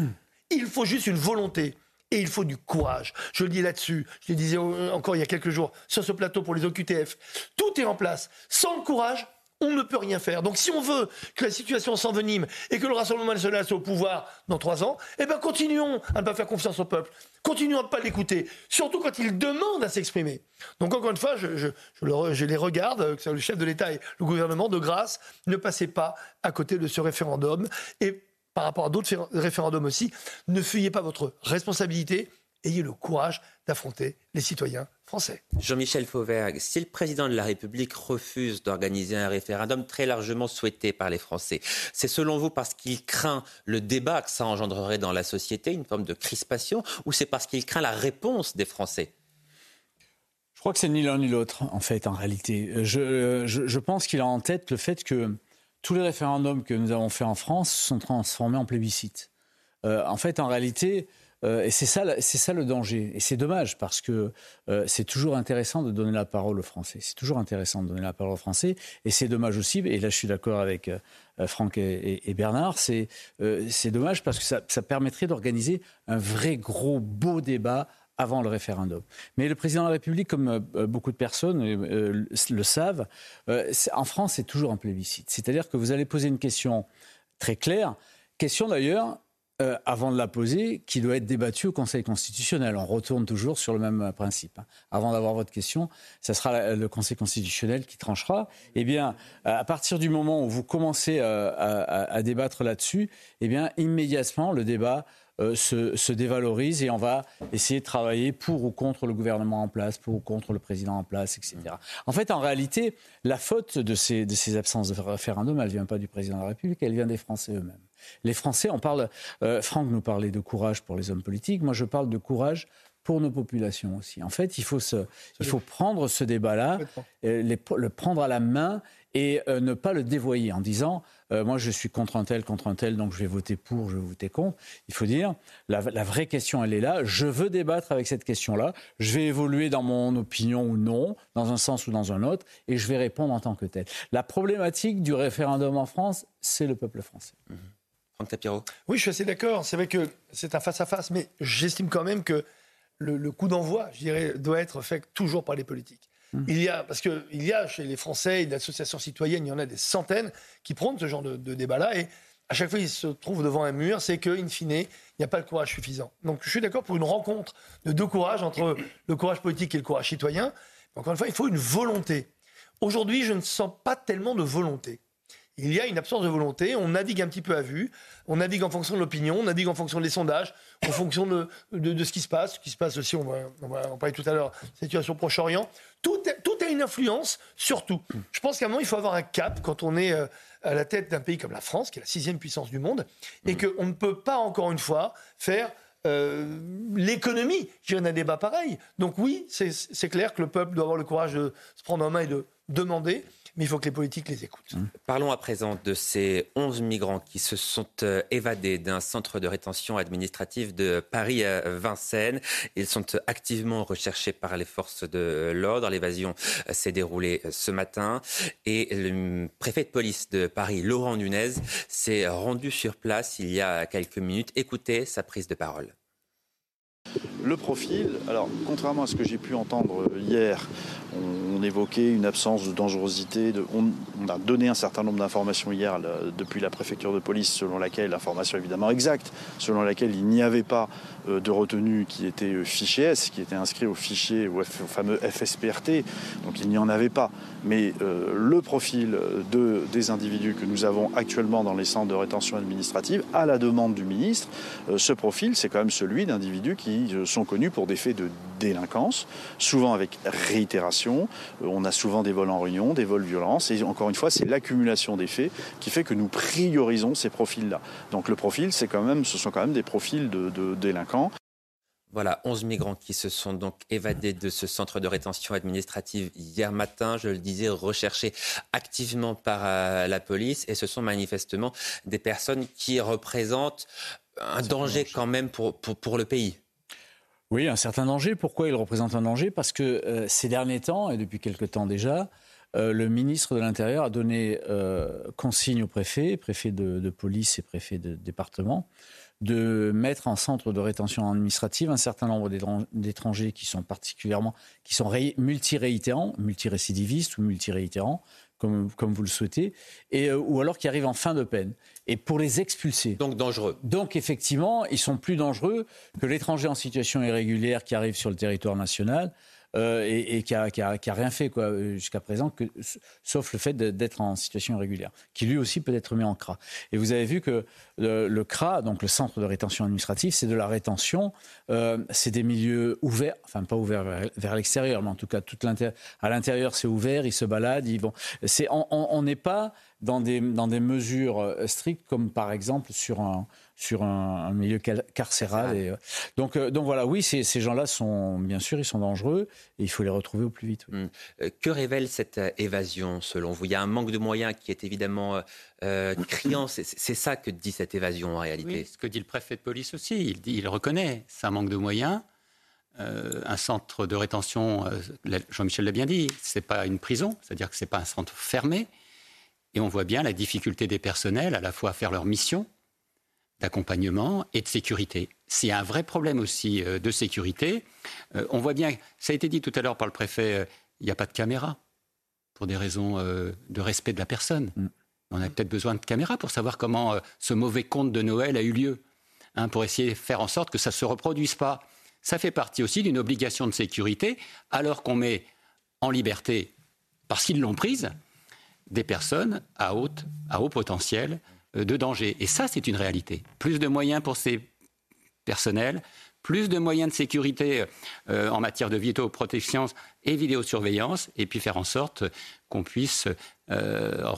il faut juste une volonté. Et il faut du courage. Je le dis là-dessus. Je le disais encore il y a quelques jours sur ce plateau pour les OQTF. Tout est en place. Sans le courage, on ne peut rien faire. Donc si on veut que la situation s'envenime et que le Rassemblement national soit au pouvoir dans trois ans, eh bien continuons à ne pas faire confiance au peuple. Continuons à ne pas l'écouter. Surtout quand il demande à s'exprimer. Donc encore une fois, je, les regarde, que ce soit le chef de l'État et le gouvernement, de grâce, ne passez pas à côté de ce référendum. Et par rapport à d'autres référendums aussi, ne fuyez pas votre responsabilité, ayez le courage d'affronter les citoyens français. Jean-Michel Fauvergue, si le président de la République refuse d'organiser un référendum très largement souhaité par les Français, c'est selon vous parce qu'il craint le débat que ça engendrerait dans la société, une forme de crispation, ou c'est parce qu'il craint la réponse des Français? Je crois que c'est ni l'un ni l'autre, en fait, en réalité. Je, je pense qu'il a en tête le fait que tous les référendums que nous avons faits en France sont transformés en plébiscite. Euh, en fait, en réalité, euh, et c'est ça, c'est ça le danger. Et c'est dommage parce que euh, c'est toujours intéressant de donner la parole aux Français. C'est toujours intéressant de donner la parole aux Français. Et c'est dommage aussi, et là je suis d'accord avec Franck et, Bernard, c'est, dommage parce que ça permettrait d'organiser un vrai gros beau débat avant le référendum. Mais le président de la République, comme euh, beaucoup de personnes euh, le savent, euh, en France, c'est toujours un plébiscite. C'est-à-dire que vous allez poser une question très claire, question d'ailleurs, avant de la poser, qui doit être débattue au Conseil constitutionnel. On retourne toujours sur le même principe. Hein. Avant d'avoir votre question, ce sera le Conseil constitutionnel qui tranchera. Eh bien, à partir du moment où vous commencez à débattre là-dessus, eh bien, immédiatement, le débat euh, se, dévalorise et on va essayer de travailler pour ou contre le gouvernement en place, pour ou contre le président en place, etc. En fait, en réalité, la faute de ces, de ces absences de référendum, elle ne vient pas du président de la République, elle vient des Français eux-mêmes. Les Français, on parle. Euh, Franck nous parlait de courage pour les hommes politiques. Moi, je parle de courage pour nos populations aussi. En fait, il faut, se, il faut prendre ce débat-là, euh, le prendre à la main et euh, ne pas le dévoyer en disant euh, moi je suis contre un tel, contre un tel, donc je vais voter pour, je vais voter contre. Il faut dire la, vraie question elle est là. Je veux débattre avec cette question-là. Je vais évoluer dans mon opinion ou non, dans un sens ou dans un autre, et je vais répondre en tant que tel. La problématique du référendum en France, c'est le peuple français. Mmh. Franck Tapiro. Oui, je suis assez d'accord. C'est vrai que c'est un face-à-face, mais j'estime quand même que le, le coup d'envoi, je dirais, doit être fait toujours par les politiques. Mmh. Il y a, parce qu'il y a chez les Français, l'association citoyenne, il y en a des centaines qui prônent ce genre de, débat-là. Et à chaque fois qu'ils se trouvent devant un mur, c'est qu'in fine, il n'y a pas le courage suffisant. Donc je suis d'accord pour une rencontre de deux courages entre le courage politique et le courage citoyen. Encore une fois, il faut une volonté. Aujourd'hui, je ne sens pas tellement de volonté il y a une absence de volonté. On navigue un petit peu à vue. On navigue en fonction de l'opinion. On navigue en fonction des sondages, en fonction de, de, ce qui se passe. Ce qui se passe aussi, on va, on va en parler tout à l'heure, situation Proche-Orient. Tout, tout a une influence sur tout. Je pense qu'à un moment, il faut avoir un cap quand on est euh, à la tête d'un pays comme la France, qui est la sixième puissance du monde, et qu'on ne peut pas, encore une fois, faire euh, l'économie qui a un débat pareil. Donc oui, c'est clair que le peuple doit avoir le courage de se prendre en main et de demander mais il faut que les politiques les écoutent. Mmh. Parlons à présent de ces 11 migrants qui se sont euh, évadés d'un centre de rétention administrative de Paris à Vincennes. Ils sont activement recherchés par les forces de l'ordre. L'évasion euh, s'est déroulée euh, ce matin et le préfet de police de Paris, Laurent Nunez, s'est rendu sur place il y a quelques minutes. Écoutez sa prise de parole. Le profil, alors contrairement à ce que j'ai pu entendre hier, on, évoquait une absence de dangerosité. on, a donné un certain nombre d'informations hier depuis la préfecture de police, selon laquelle, l'information évidemment exacte, selon laquelle il n'y avait pas euh, de retenue qui était euh, fiché S, qui était inscrit au fichier, au, fameux FSPRT. Donc il n'y en avait pas. Mais euh, le profil de, des individus que nous avons actuellement dans les centres de rétention administrative, à la demande du ministre, ce profil, c'est quand même celui d'individus qui sont connus pour des faits de délinquance, souvent avec réitération. On a souvent des vols en réunion, des vols violences. Et encore une fois, c'est l'accumulation des faits qui fait que nous priorisons ces profils-là. Donc le profil, c'est quand même, ce sont quand même des profils de, de délinquance voilà, 11 migrants qui se sont donc évadés de ce centre de rétention administrative hier matin, je le disais, recherchés activement par euh, la police. Et ce sont manifestement des personnes qui représentent un danger quand même pour, pour, le pays. Oui, un certain danger. Pourquoi ils représentent un danger? Parce que euh, ces derniers temps, et depuis quelque temps déjà, euh, le ministre de l'Intérieur a donné consigne au préfet, préfet de, police et préfet de département, de mettre en centre de rétention administrative un certain nombre d'étrangers qui sont particulièrement, qui sont multiréitérants, multirécidivistes ou multiréitérants, comme, comme vous le souhaitez, et, euh, ou alors qui arrivent en fin de peine. Et pour les expulser. Donc dangereux. Donc effectivement, ils sont plus dangereux que l'étranger en situation irrégulière qui arrive sur le territoire national euh, et, qui, a, rien fait quoi jusqu'à présent, sauf le fait d'être en situation irrégulière, qui lui aussi peut être mis en CRA. Et vous avez vu que le, CRA, donc le centre de rétention administrative, c'est de la rétention, euh, c'est des milieux ouverts, enfin pas ouverts vers, l'extérieur, mais en tout cas tout à l'intérieur c'est ouvert, ils se baladent, ils vont. on n'est pas dans des, mesures euh, strictes comme par exemple sur un, sur un, milieu carcéral. Et, euh, donc, euh, donc voilà, oui, ces, ces gens-là sont, bien sûr, ils sont dangereux et il faut les retrouver au plus vite. Hum. Que révèle cette évasion selon vous? Il y a un manque de moyens qui est évidemment criant. C'est ça que dit cette évasion en réalité. Oui, ce que dit le préfet de police aussi. Il, dit, il reconnaît, c'est un manque de moyens. un centre de rétention, Jean-Michel l'a bien dit, c'est pas une prison, c'est-à-dire que c'est pas un centre fermé. Et on voit bien la difficulté des personnels à la fois à faire leur mission d'accompagnement et de sécurité. C'est un vrai problème aussi euh, de sécurité. Euh, on voit bien, ça a été dit tout à l'heure par le préfet, euh, il n'y a pas de caméra pour des raisons de respect de la personne. Mm. On a peut-être besoin de caméras pour savoir comment ce mauvais conte de Noël a eu lieu, hein, pour essayer de faire en sorte que ça ne se reproduise pas. Ça fait partie aussi d'une obligation de sécurité, alors qu'on met en liberté, parce qu'ils l'ont prise, des personnes à, haute, à haut potentiel de danger. Et ça, c'est une réalité. Plus de moyens pour ces personnels, plus de moyens de sécurité euh, en matière de vidéoprotection et vidéosurveillance, et puis faire en sorte qu'on puisse euh,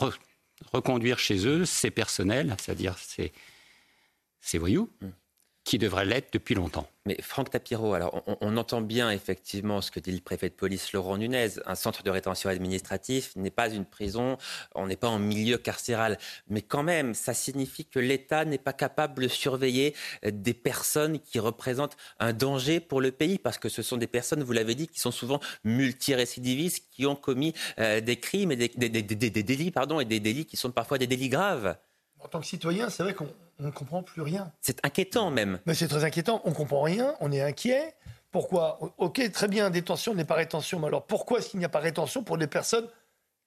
reconduire chez eux ces personnels, c'est-à-dire ces, ces voyous, hmm. Qui devraient l'être depuis longtemps. Mais Franck Tapiro, alors on, entend bien effectivement ce que dit le préfet de police Laurent Nunez. Un centre de rétention administratif n'est pas une prison, on n'est pas en milieu carcéral. Mais quand même, ça signifie que l'État n'est pas capable de surveiller euh, des personnes qui représentent un danger pour le pays, parce que ce sont des personnes, vous l'avez dit, qui sont souvent multirécidivistes, qui ont commis euh, des crimes et des, délits, pardon, et des délits qui sont parfois des délits graves. En tant que citoyen, c'est vrai qu'on on ne comprend plus rien. C'est inquiétant même. Mais c'est très inquiétant. On ne comprend rien, on est inquiet. Pourquoi? Ok, très bien, détention n'est pas rétention. Mais alors pourquoi est-ce qu'il n'y a pas rétention pour des personnes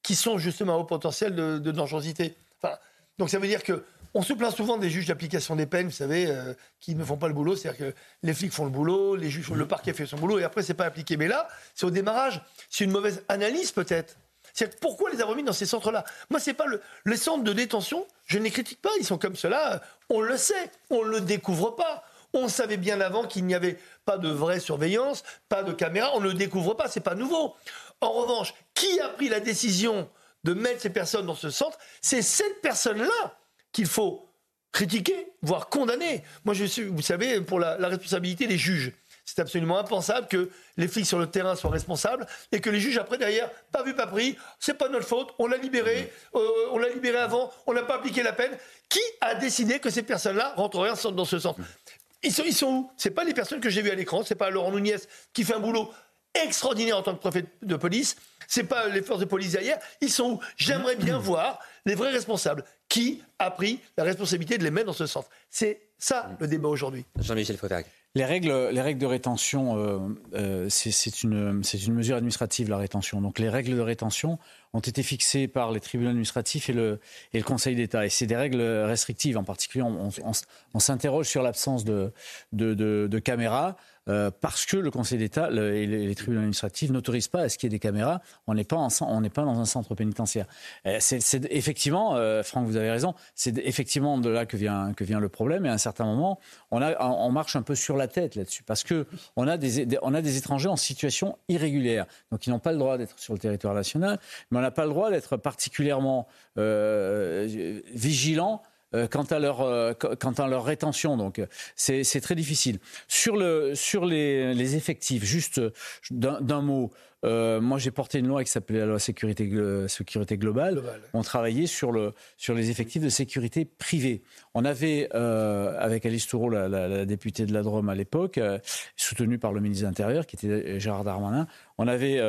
qui sont justement au potentiel de, dangerosité? Enfin, Donc ça veut dire que on se plaint souvent des juges d'application des peines, vous savez, euh, qui ne font pas le boulot. C'est-à-dire que les flics font le boulot, les juges, le parquet fait son boulot, et après, c'est pas appliqué. Mais là, c'est au démarrage. C'est une mauvaise analyse, peut-être. C'est pourquoi les avoir mis dans ces centres-là Moi, c'est pas le, les centres de détention. Je ne les critique pas. Ils sont comme cela. On le sait. On le découvre pas. On savait bien avant qu'il n'y avait pas de vraie surveillance, pas de caméra. On ne le découvre pas. C'est pas nouveau. En revanche, qui a pris la décision de mettre ces personnes dans ce centre C'est cette personne-là qu'il faut critiquer, voire condamner. Moi, je suis, vous savez, pour la responsabilité des juges. C'est absolument impensable que les flics sur le terrain soient responsables et que les juges après derrière, pas vu, pas pris, c'est pas notre faute, on l'a libéré, euh, on l'a libéré avant, on n'a pas appliqué la peine. Qui a décidé que ces personnes-là rentreraient dans ce sens ils sont, ils sont où? C'est pas les personnes que j'ai vues à l'écran, c'est pas Laurent Nunez qui fait un boulot extraordinaire en tant que préfet de police, c'est pas les forces de police derrière, ils sont où? J'aimerais bien voir les vrais responsables. Qui a pris la responsabilité de les mettre dans ce sens C'est ça le débat aujourd'hui. Jean-Michel Fauvergue. Les règles, les règles de rétention, euh, euh, c'est une, mesure administrative, la rétention. Donc les règles de rétention ont été fixées par les tribunaux administratifs et le, Conseil d'État. Et c'est des règles restrictives. En particulier, on, s'interroge sur l'absence de, de, de, de caméras. Euh, parce que le Conseil d'État et les, tribunaux administratifs n'autorisent pas à ce qu'il y ait des caméras. On n'est pas, pas dans un centre pénitentiaire. Euh, c'est effectivement, euh, Franck, vous avez raison, c'est effectivement de là que vient, que vient le problème. Et à un certain moment, on, a, on marche un peu sur la tête là-dessus, parce que on a des, a des étrangers en situation irrégulière, donc ils n'ont pas le droit d'être sur le territoire national, mais on n'a pas le droit d'être particulièrement vigilant euh, quant à leur euh, quant à leur rétention. Donc c'est très difficile. Sur le sur les, les effectifs, juste d'un mot. Euh, moi, j'ai porté une loi qui s'appelait la loi sécurité, sécurité globale. On travaillait sur, le, sur les effectifs de sécurité privée. On avait, avec Alice Toureau, la, la, députée de la Drôme à l'époque, soutenue par le ministre de l'Intérieur, qui était Gérard Darmanin, on avait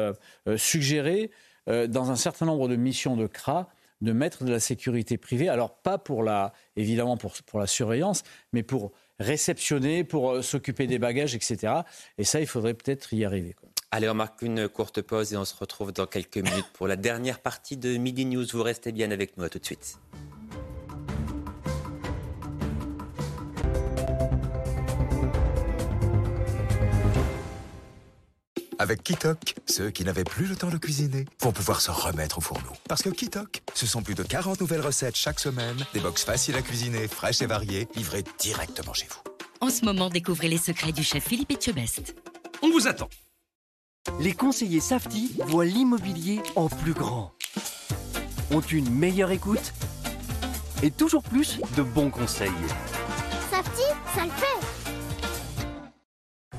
suggéré, dans un certain nombre de missions de CRA, de mettre de la sécurité privée. Alors pas pour la, évidemment pour, pour la surveillance, mais pour réceptionner, pour euh, s'occuper des bagages, etc. Et ça, il faudrait peut-être y arriver. Allez, on marque une courte pause et on se retrouve dans quelques minutes pour la dernière partie de Midi News. Vous restez bien avec nous. À tout de suite. Avec Kitok, ceux qui n'avaient plus le temps de cuisiner vont pouvoir se remettre au fourneau. Parce que Kitok, ce sont plus de 40 nouvelles recettes chaque semaine, des box faciles à cuisiner, fraîches et variées, livrées directement chez vous. En ce moment, découvrez les secrets du chef Philippe Etchebest. On vous attend. Les conseillers Safety voient l'immobilier en plus grand. Ont une meilleure écoute et toujours plus de bons conseils. Safety, ça le fait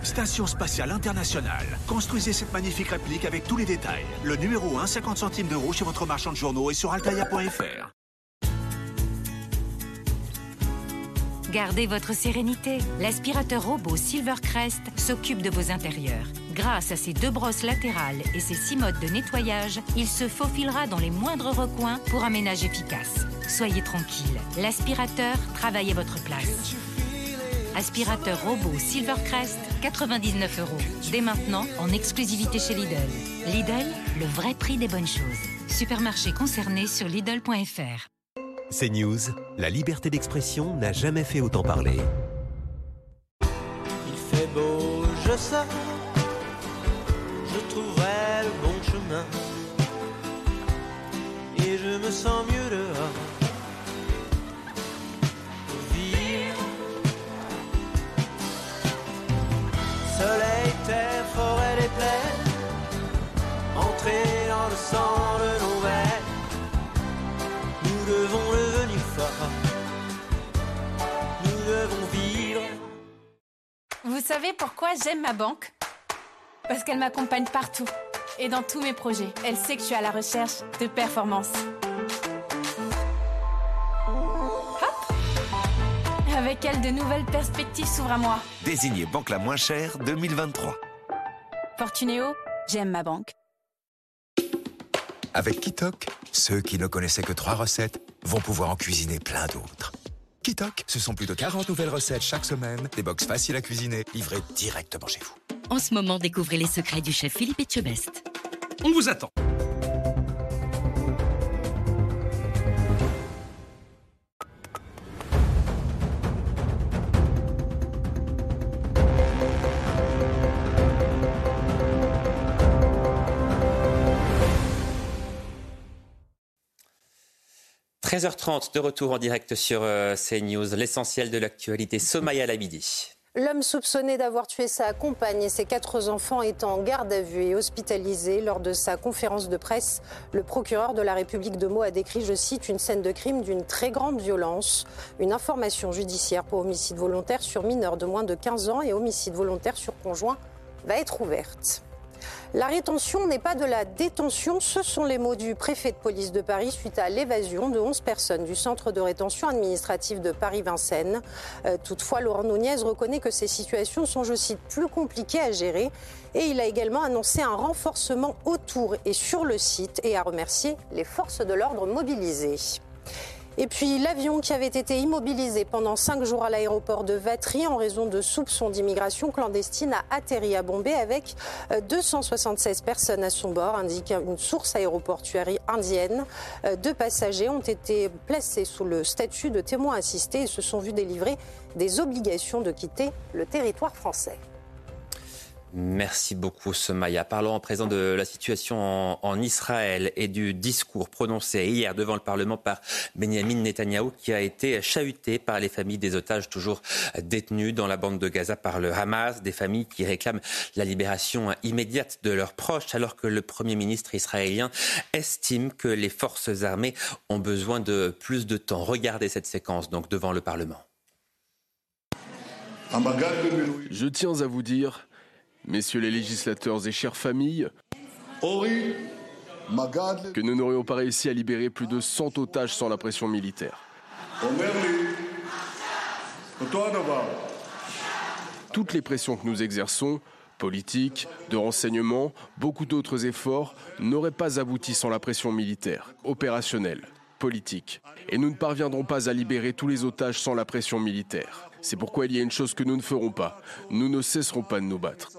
Station spatiale internationale. Construisez cette magnifique réplique avec tous les détails. Le numéro 1, 50 centimes d'euros chez votre marchand de journaux et sur altaïa.fr. Gardez votre sérénité. L'aspirateur robot Silvercrest s'occupe de vos intérieurs. Grâce à ses deux brosses latérales et ses six modes de nettoyage, il se faufilera dans les moindres recoins pour un ménage efficace. Soyez tranquille, l'aspirateur travaille à votre place. Aspirateur robot Silvercrest, 99 euros. Dès maintenant, en exclusivité chez Lidl. Lidl, le vrai prix des bonnes choses. Supermarché concerné sur Lidl.fr. C'est News, la liberté d'expression n'a jamais fait autant parler. Il fait beau, je sors, j'aime ma banque Parce qu'elle m'accompagne partout et dans tous mes projets. Elle sait que je suis à la recherche de performance. Hop Avec elle, de nouvelles perspectives s'ouvrent à moi. Désignez banque la moins chère 2023. Fortunéo, j'aime ma banque. Avec Kitok, ceux qui ne connaissaient que trois recettes vont pouvoir en cuisiner plein d'autres. Ce sont plus de 40 nouvelles recettes chaque semaine, des box faciles à cuisiner, livrées directement chez vous. En ce moment, découvrez les secrets du chef Philippe Etchebest. On vous attend. – 13h30, de retour en direct sur euh, CNews, l'essentiel de l'actualité, Somaya Labidi. L'homme soupçonné d'avoir tué sa compagne et ses quatre enfants est en garde à vue et hospitalisé. Lors de sa conférence de presse, le procureur de la République de Meaux a décrit, je cite, une scène de crime d'une très grande violence. Une information judiciaire pour homicide volontaire sur mineur de moins de 15 ans et homicide volontaire sur conjoint va être ouverte. La rétention n'est pas de la détention, ce sont les mots du préfet de police de Paris suite à l'évasion de 11 personnes du centre de rétention administrative de Paris-Vincennes. Euh, toutefois, Laurent Nunez reconnaît que ces situations sont, je cite, plus compliquées à gérer et il a également annoncé un renforcement autour et sur le site et a remercié les forces de l'ordre mobilisées. Et puis l'avion qui avait été immobilisé pendant cinq jours à l'aéroport de Vatry en raison de soupçons d'immigration clandestine a atterri à Bombay avec 276 euh, personnes à son bord, indique une source aéroportuaire indienne. Euh, deux passagers ont été placés sous le statut de témoins assistés et se sont vus délivrer des obligations de quitter le territoire français. Merci beaucoup, Somaya. Parlons en présent de la situation en, Israël et du discours prononcé hier devant le Parlement par Benjamin Netanyahou qui a été chahuté par les familles des otages toujours détenus dans la bande de Gaza par le Hamas, des familles qui réclament la libération immédiate de leurs proches alors que le Premier ministre israélien estime que les forces armées ont besoin de plus de temps. Regardez cette séquence donc devant le Parlement. Je tiens à vous dire Messieurs les législateurs et chères familles, que nous n'aurions pas réussi à libérer plus de 100 otages sans la pression militaire. Toutes les pressions que nous exerçons, politiques, de renseignement, beaucoup d'autres efforts, n'auraient pas abouti sans la pression militaire, opérationnelle, politique. Et nous ne parviendrons pas à libérer tous les otages sans la pression militaire. C'est pourquoi il y a une chose que nous ne ferons pas. Nous ne cesserons pas de nous battre.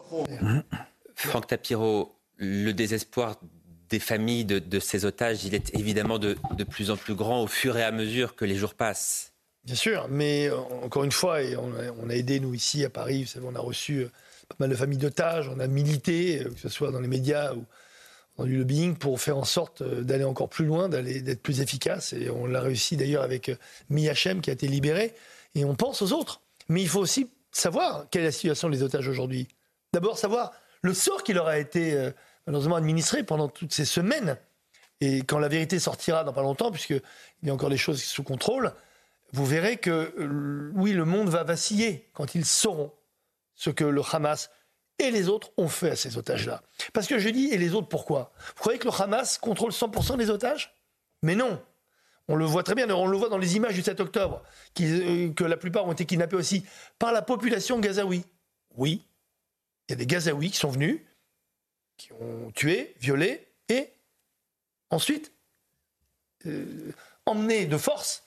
Franck Tapiro, le désespoir des familles de, ces otages, il est évidemment de, plus en plus grand au fur et à mesure que les jours passent. Bien sûr, mais euh, encore une fois, et on, a, aidé, nous, ici à Paris, vous savez, on a reçu euh, pas mal de familles d'otages, on a milité, euh, que ce soit dans les médias ou dans du lobbying, pour faire en sorte d'aller encore plus loin, d'être plus efficace. Et on l'a réussi d'ailleurs avec Miyachem qui a été libéré et on pense aux autres. Mais il faut aussi savoir quelle est la situation des otages aujourd'hui. D'abord, savoir le sort qui leur a été euh, malheureusement administré pendant toutes ces semaines. Et quand la vérité sortira dans pas longtemps, puisqu'il y a encore des choses sous contrôle, vous verrez que euh, oui, le monde va vaciller quand ils sauront ce que le Hamas et les autres ont fait à ces otages-là. Parce que je dis, et les autres, pourquoi? Vous croyez que le Hamas contrôle 100% des otages? Mais non. On le voit très bien, on le voit dans les images du 7 octobre, euh, que la plupart ont été kidnappés aussi par la population gazaoui. Oui, il y a des Gazaouis qui sont venus, qui ont tué, violé et ensuite euh, emmené de force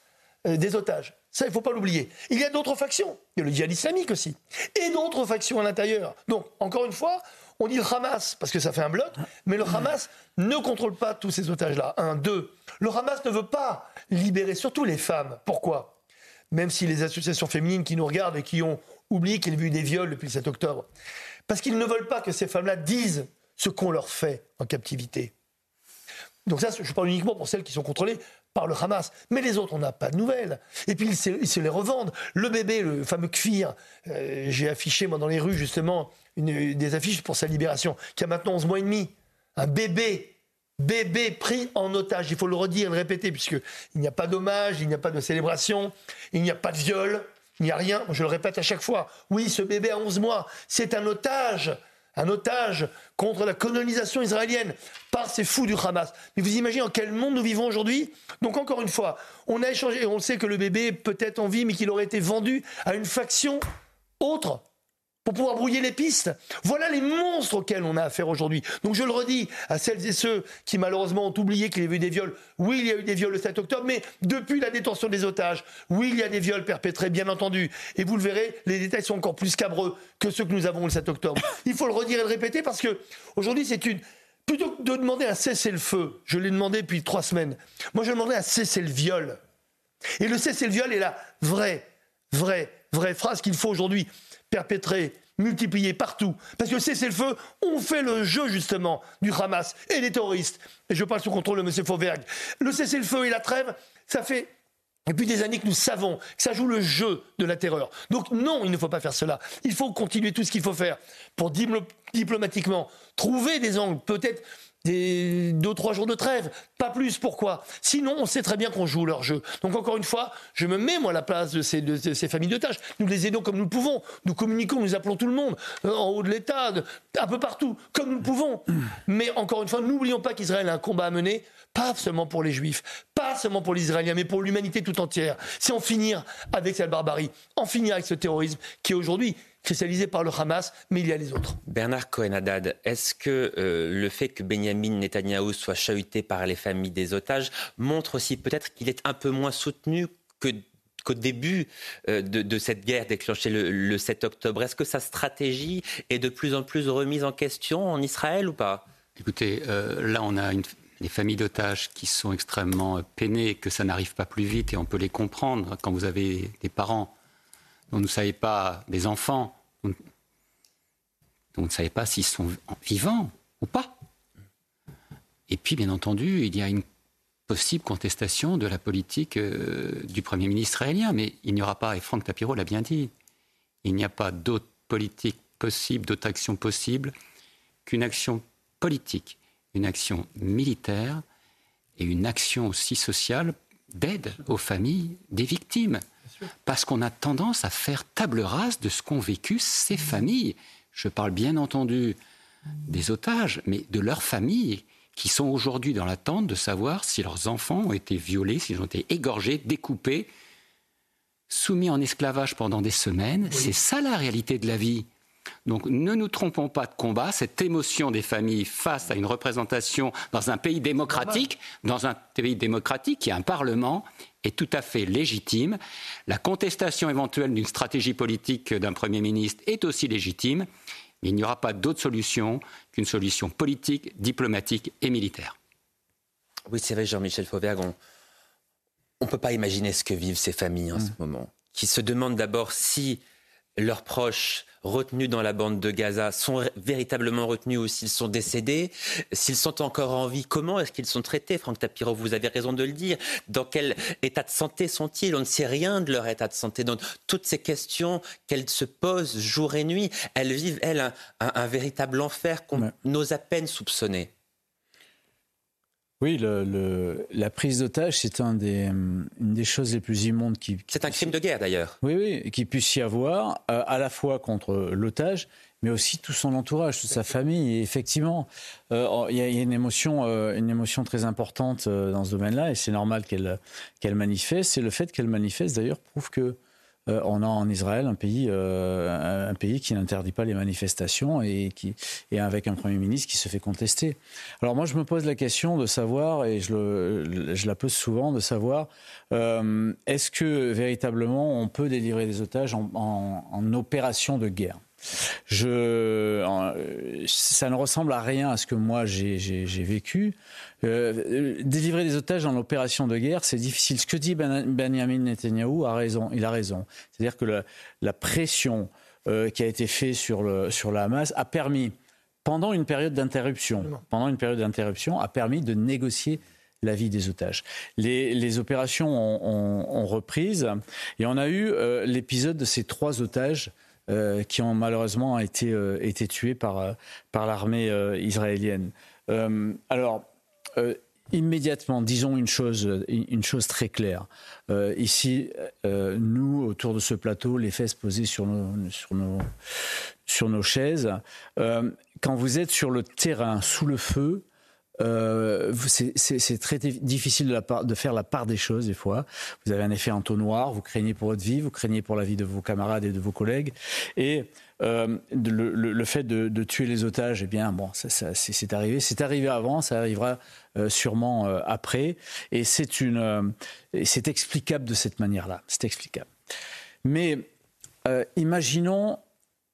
euh, des otages. Ça, il ne faut pas l'oublier. Il y a d'autres factions. Il y a le djihad islamique aussi. Et d'autres factions à l'intérieur. Donc, encore une fois, on dit le Hamas parce que ça fait un bloc, mais le Hamas ne contrôle pas tous ces otages-là. Un, deux. Le Hamas ne veut pas libérer surtout les femmes. Pourquoi? Même si les associations féminines qui nous regardent et qui ont oublié qu'il y a eu des viols depuis le 7 octobre. Parce qu'ils ne veulent pas que ces femmes-là disent ce qu'on leur fait en captivité. Donc ça, je parle uniquement pour celles qui sont contrôlées par le Hamas. Mais les autres, on n'a pas de nouvelles. Et puis, ils se, les revendent. Le bébé, le fameux Kfir, euh, j'ai affiché, moi, dans les rues, justement, des affiches pour sa libération, qui a maintenant 11 mois et demi. Un bébé, bébé pris en otage. Il faut le redire, le répéter, puisqu'il n'y a pas d'hommage, il n'y a pas de célébration, il n'y a pas de viol. Il n'y a rien, je le répète à chaque fois. Oui, ce bébé à 11 mois, c'est un otage un otage contre la colonisation israélienne par ces fous du Hamas. Mais vous imaginez en quel monde nous vivons aujourd'hui? Donc encore une fois, on a échangé, on sait que le bébé peut être en vie, mais qu'il aurait été vendu à une faction autre pour pouvoir brouiller les pistes. Voilà les monstres auxquels on a affaire aujourd'hui. Donc je le redis à celles et ceux qui malheureusement ont oublié qu'il y avait eu des viols. Oui, il y a eu des viols le 7 octobre, mais depuis la détention des otages, oui, il y a des viols perpétrés, bien entendu. Et vous le verrez, les détails sont encore plus scabreux que ceux que nous avons le 7 octobre. Il faut le redire et le répéter parce que aujourd'hui, c'est une... Plutôt que de demander un cessez-le-feu, je l'ai demandé depuis trois semaines, moi je demandais un cessez-le-viol. Et le cessez-le-viol est la vraie, vraie, vraie phrase qu'il faut aujourd'hui perpétré, multiplié partout. Parce que cessez-le-feu, on fait le jeu justement du Hamas et des terroristes. Et je parle sous contrôle de M. Fauvergue. Le cessez-le-feu et la trêve, ça fait depuis des années que nous savons que ça joue le jeu de la terreur. Donc non, il ne faut pas faire cela. Il faut continuer tout ce qu'il faut faire pour diplomatiquement trouver des angles, peut-être des deux trois jours de trêve, pas plus. Pourquoi? Sinon, on sait très bien qu'on joue leur jeu. Donc encore une fois, je me mets moi à la place de ces, familles de tâches. Nous les aidons comme nous pouvons. Nous communiquons, nous appelons tout le monde euh, en haut de l'État, un peu partout, comme nous pouvons. Mais encore une fois, n'oublions pas qu'Israël a un combat à mener pas seulement pour les Juifs, pas seulement pour les Israéliens, mais pour l'humanité tout entière. C'est en finir avec cette barbarie, en finir avec ce terrorisme qui aujourd'hui cristallisé par le Hamas, mais il y a les autres. Bernard Cohen-Haddad, est-ce que euh, le fait que Benjamin Netanyahou soit chahuté par les familles des otages montre aussi peut-être qu'il est un peu moins soutenu que qu'au début euh, de, cette guerre déclenchée le, 7 octobre? Est-ce que sa stratégie est de plus en plus remise en question en Israël ou pas? Écoutez, euh, là on a une, des familles d'otages qui sont extrêmement peinées, que ça n'arrive pas plus vite et on peut les comprendre quand vous avez des parents dont vous ne savez pas, des enfants, vous ne savez pas s'ils sont vivants ou pas. Et puis, bien entendu, il y a une possible contestation de la politique euh, du Premier ministre israélien. Mais il n'y aura pas, et Franck Tapiro l'a bien dit, il n'y a pas d'autre politique possible, d'autre action possible qu'une action politique, une action militaire et une action aussi sociale d'aide aux familles des victimes parce qu'on a tendance à faire table rase de ce qu'ont vécu ces familles. Je parle bien entendu des otages, mais de leurs familles qui sont aujourd'hui dans l'attente de savoir si leurs enfants ont été violés, s'ils ont été égorgés, découpés, soumis en esclavage pendant des semaines. C'est ça la réalité de la vie. Donc ne nous trompons pas de combat, cette émotion des familles face à une représentation dans un pays démocratique, dans un pays démocratique qui a un Parlement, est tout à fait légitime. La contestation éventuelle d'une stratégie politique d'un Premier ministre est aussi légitime, mais il n'y aura pas d'autre solution qu'une solution politique, diplomatique et militaire. Oui, c'est vrai, Jean-Michel Fauvergue, on ne peut pas imaginer ce que vivent ces familles en ce mmh. moment, qui se demandent d'abord si leurs proches retenus dans la bande de Gaza sont véritablement retenus ou s'ils sont décédés, s'ils sont encore en vie, comment est-ce qu'ils sont traités? Franck Tapiro, vous avez raison de le dire. Dans quel état de santé sont-ils? On ne sait rien de leur état de santé. Donc toutes ces questions qu'elles se posent jour et nuit, elles vivent, elles, un, véritable enfer qu'on n'ose à peine soupçonner. Oui, le, la prise d'otage, c'est un des, une des choses les plus immondes qui. C'est un crime de guerre d'ailleurs. Oui, oui, qui puisse y avoir, euh, à la fois contre l'otage, mais aussi tout son entourage, toute sa famille. Et effectivement, euh, il y, a une émotion, euh, une émotion très importante dans ce domaine-là, et c'est normal qu'elle qu'elle manifeste. C'est le fait qu'elle manifeste d'ailleurs prouve que euh, on a en Israël un pays, euh, un pays qui n'interdit pas les manifestations et, qui, et avec un Premier ministre qui se fait contester. Alors moi, je me pose la question de savoir, et je, la pose souvent, de savoir euh, est-ce que véritablement on peut délivrer des otages en, en opération de guerre? Je, ça ne ressemble à rien à ce que moi j'ai vécu. Euh, délivrer des otages dans l'opération de guerre, c'est difficile. Ce que dit ben, Benjamin Netanyahu a raison. Il a raison. C'est-à-dire que la, pression euh, qui a été faite sur, le, sur la Hamas a permis, pendant une période d'interruption, pendant une période d'interruption, a permis de négocier la vie des otages. Les, opérations ont, reprise et on a eu euh, l'épisode de ces trois otages euh, qui ont malheureusement été, euh, été tués par, par l'armée israélienne. alors, immédiatement, disons une chose, une chose très claire. Euh, ici, euh, nous, autour de ce plateau, les fesses posées sur nos, chaises, euh, quand vous êtes sur le terrain, sous le feu, euh, c'est très difficile de, de, faire la part des choses des fois. Vous avez un effet entonnoir, vous craignez pour votre vie, vous craignez pour la vie de vos camarades et de vos collègues. Et euh, le, fait de, tuer les otages, eh bien, bon, c'est arrivé. C'est arrivé avant, ça arrivera euh, sûrement euh, après. Et c'est une, c'est explicable de cette manière-là. C'est explicable. Mais imaginons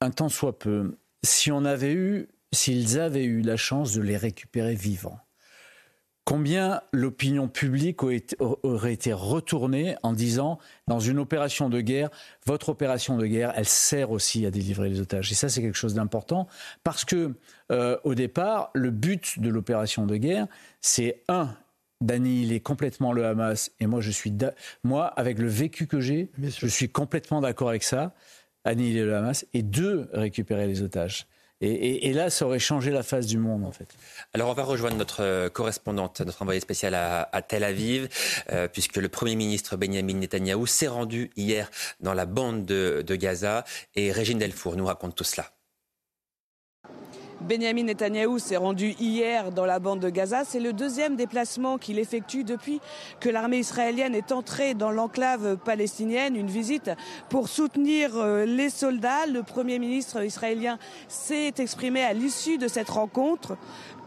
un temps soit peu, si on avait eu s'ils avaient eu la chance de les récupérer vivants. Combien l'opinion publique aurait été retournée en disant, dans une opération de guerre, votre opération de guerre, elle sert aussi à délivrer les otages. Et ça, c'est quelque chose d'important parce que, euh, au départ, le but de l'opération de guerre, c'est un, d'annihiler complètement le Hamas. Et moi, je suis, moi, avec le vécu que j'ai, je suis complètement d'accord avec ça. Annihiler le Hamas. Et deux, récupérer les otages. Et, là, ça aurait changé la face du monde, en fait. Alors, on va rejoindre notre euh, correspondante, notre envoyée spéciale à, Tel Aviv, euh, puisque le Premier ministre Benjamin Netanyahou s'est rendu hier dans la bande de, de Gaza. Et Régine Delfour nous raconte tout cela. Benjamin Netanyahou s'est rendu hier dans la bande de Gaza. C'est le deuxième déplacement qu'il effectue depuis que l'armée israélienne est entrée dans l'enclave palestinienne. Une visite pour soutenir euh, les soldats. Le Premier ministre israélien s'est exprimé à l'issue de cette rencontre.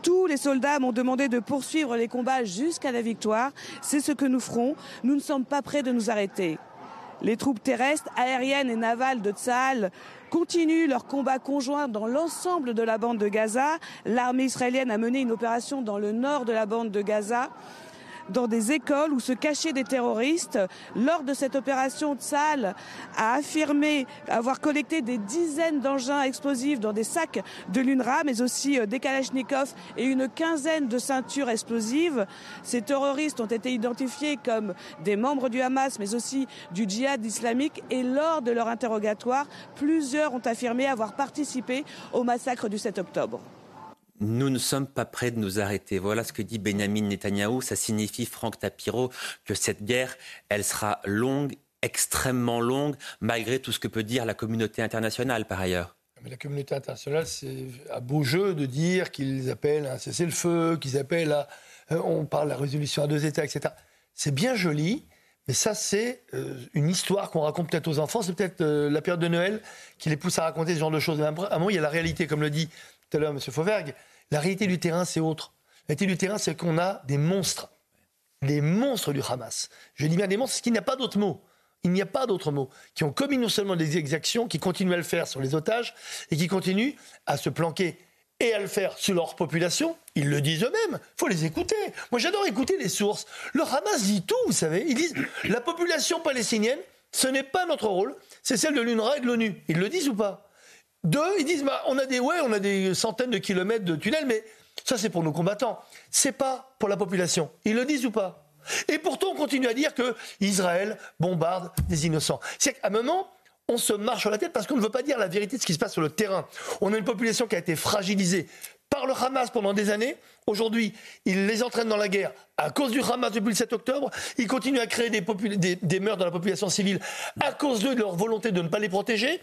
Tous les soldats m'ont demandé de poursuivre les combats jusqu'à la victoire. C'est ce que nous ferons. Nous ne sommes pas prêts de nous arrêter. Les troupes terrestres, aériennes et navales de Tsahal continuent leur combat conjoint dans l'ensemble de la bande de Gaza. L'armée israélienne a mené une opération dans le nord de la bande de Gaza dans des écoles où se cachaient des terroristes. Lors de cette opération, Tsal a affirmé avoir collecté des dizaines d'engins explosifs dans des sacs de l'UNRWA, mais aussi euh, des Kalachnikov et une quinzaine de ceintures explosives. Ces terroristes ont été identifiés comme des membres du Hamas, mais aussi du djihad islamique. Et lors de leur interrogatoire, plusieurs ont affirmé avoir participé au massacre du 7 octobre. Nous ne sommes pas prêts de nous arrêter. Voilà ce que dit Benjamin Netanyahou. Ça signifie, Franck Tapiro, que cette guerre, elle sera longue, extrêmement longue, malgré tout ce que peut dire la communauté internationale par ailleurs. Mais la communauté internationale, c'est un beau jeu de dire qu'ils appellent à un cessez-le-feu, qu'ils appellent à. Euh, on parle de la résolution à deux États, etc. C'est bien joli, mais ça, c'est euh, une histoire qu'on raconte peut-être aux enfants. C'est peut-être euh, la période de Noël qui les pousse à raconter ce genre de choses. À un moment, il y a la réalité, comme le dit tout à l'heure M. Fauvergue. La réalité du terrain, c'est autre. La réalité du terrain, c'est qu'on a des monstres. Des monstres du Hamas. Je dis bien des monstres, parce qu'il n'y a pas d'autre mot. Il n'y a pas d'autre mot. Qui ont commis non seulement des exactions, qui continuent à le faire sur les otages, et qui continuent à se planquer et à le faire sur leur population. Ils le disent eux-mêmes. Il faut les écouter. Moi, j'adore écouter les sources. Le Hamas dit tout, vous savez. Ils disent la population palestinienne, ce n'est pas notre rôle, c'est celle de l'UNRWA et de l'ONU. Ils le disent ou pas? Deux, ils disent bah, on a des ouais, on a des centaines de kilomètres de tunnels, mais ça c'est pour nos combattants. C'est pas pour la population. Ils le disent ou pas? Et pourtant on continue à dire que Israël bombarde des innocents. C'est qu'à un moment on se marche sur la tête parce qu'on ne veut pas dire la vérité de ce qui se passe sur le terrain. On a une population qui a été fragilisée par le Hamas pendant des années. Aujourd'hui, ils les entraînent dans la guerre à cause du Hamas depuis le 7 octobre. Ils continuent à créer des, des meurtres dans la population civile à cause de leur volonté de ne pas les protéger.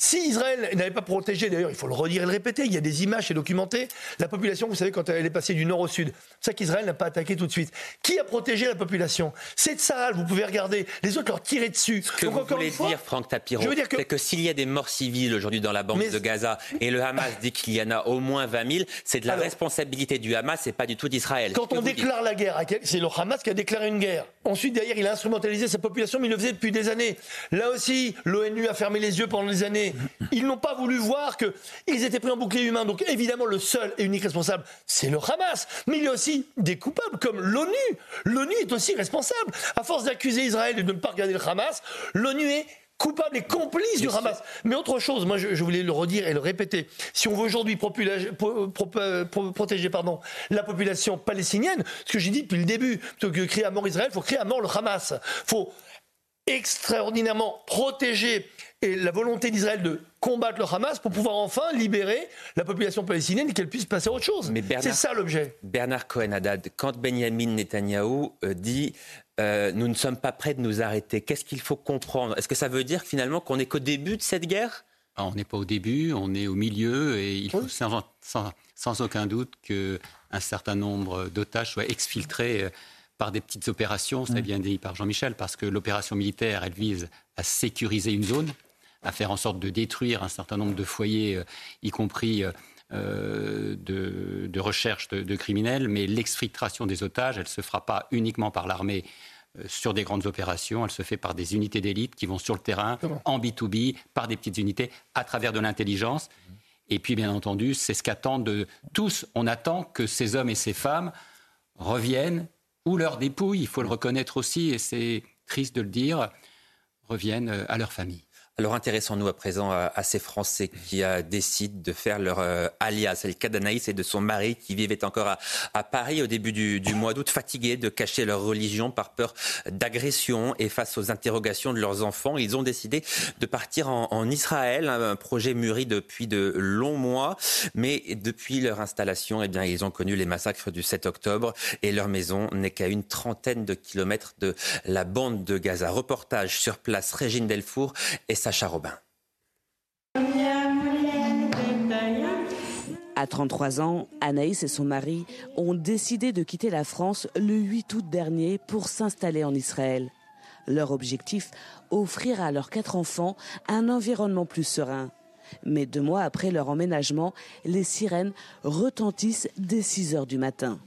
Si Israël n'avait pas protégé, d'ailleurs, il faut le redire et le répéter, il y a des images, c'est documenté, la population, vous savez, quand elle est passée du nord au sud, c'est ça qu'Israël n'a pas attaqué tout de suite. Qui a protégé la population? C'est Tsahal, vous pouvez regarder, les autres leur tiraient dessus. Ce que vous voulez dire, Franck Tapiro, c'est que s'il y a des morts civiles aujourd'hui dans la bande de Gaza et le Hamas dit qu'il y en a au moins 20 000, c'est de la responsabilité du Hamas et pas du tout d'Israël. Quand on déclare la guerre, c'est le Hamas qui a déclaré une guerre. Ensuite, derrière, il a instrumentalisé sa population, mais il le faisait depuis des années. Là aussi, l'ONU a fermé les yeux pendant des années. Ils n'ont pas voulu voir qu'ils étaient pris en bouclier humain. Donc évidemment, le seul et unique responsable, c'est le Hamas. Mais il y a aussi des coupables, comme l'ONU. L'ONU est aussi responsable. À force d'accuser Israël et de ne pas regarder le Hamas, l'ONU est coupable et complice du Hamas. Mais autre chose, moi je, voulais le redire et le répéter. Si on veut aujourd'hui protéger pardon, la population palestinienne, ce que j'ai dit depuis le début, plutôt que de crier à mort Israël, il faut crier à mort le Hamas. Il faut extraordinairement protéger et la volonté d'Israël de combattre le Hamas pour pouvoir enfin libérer la population palestinienne et qu'elle puisse passer à autre chose. C'est ça l'objet. Bernard Cohen-Haddad, quand Benjamin Netanyahou euh, dit euh, nous ne sommes pas prêts de nous arrêter, qu'est-ce qu'il faut comprendre? Est-ce que ça veut dire finalement qu'on n'est qu'au début de cette guerre? Ah, On n'est pas au début, on est au milieu et il faut sans, sans, aucun doute qu'un certain nombre d'otages soient exfiltrés euh, par des petites opérations, ça a bien dit par Jean-Michel, parce que l'opération militaire, elle vise à sécuriser une zone, à faire en sorte de détruire un certain nombre de foyers, euh, y compris euh, de, recherche de, criminels, mais l'exfiltration des otages, elle ne se fera pas uniquement par l'armée euh, sur des grandes opérations, elle se fait par des unités d'élite qui vont sur le terrain, en B2B, par des petites unités, à travers de l'intelligence. Et puis, bien entendu, c'est ce qu'attendent tous. On attend que ces hommes et ces femmes reviennent, ou leurs dépouilles, il faut le reconnaître aussi, et c'est triste de le dire, reviennent euh, à leur famille. Alors intéressons-nous à présent à, ces Français qui a, décident de faire leur euh, alias. C'est le cas d'Anaïs et de son mari qui vivaient encore à, Paris au début du, mois d'août, fatigués de cacher leur religion par peur d'agression et face aux interrogations de leurs enfants. Ils ont décidé de partir en, Israël, un projet mûri depuis de longs mois. Mais depuis leur installation, eh bien, ils ont connu les massacres du 7 octobre et leur maison n'est qu'à une trentaine de kilomètres de la bande de Gaza. Reportage sur place, Régine Delfour et sa Sacha. À 33 ans, Anaïs et son mari ont décidé de quitter la France le 8 août dernier pour s'installer en Israël. Leur objectif, offrir à leurs quatre enfants un environnement plus serein. Mais deux mois après leur emménagement, les sirènes retentissent dès 6 heures du matin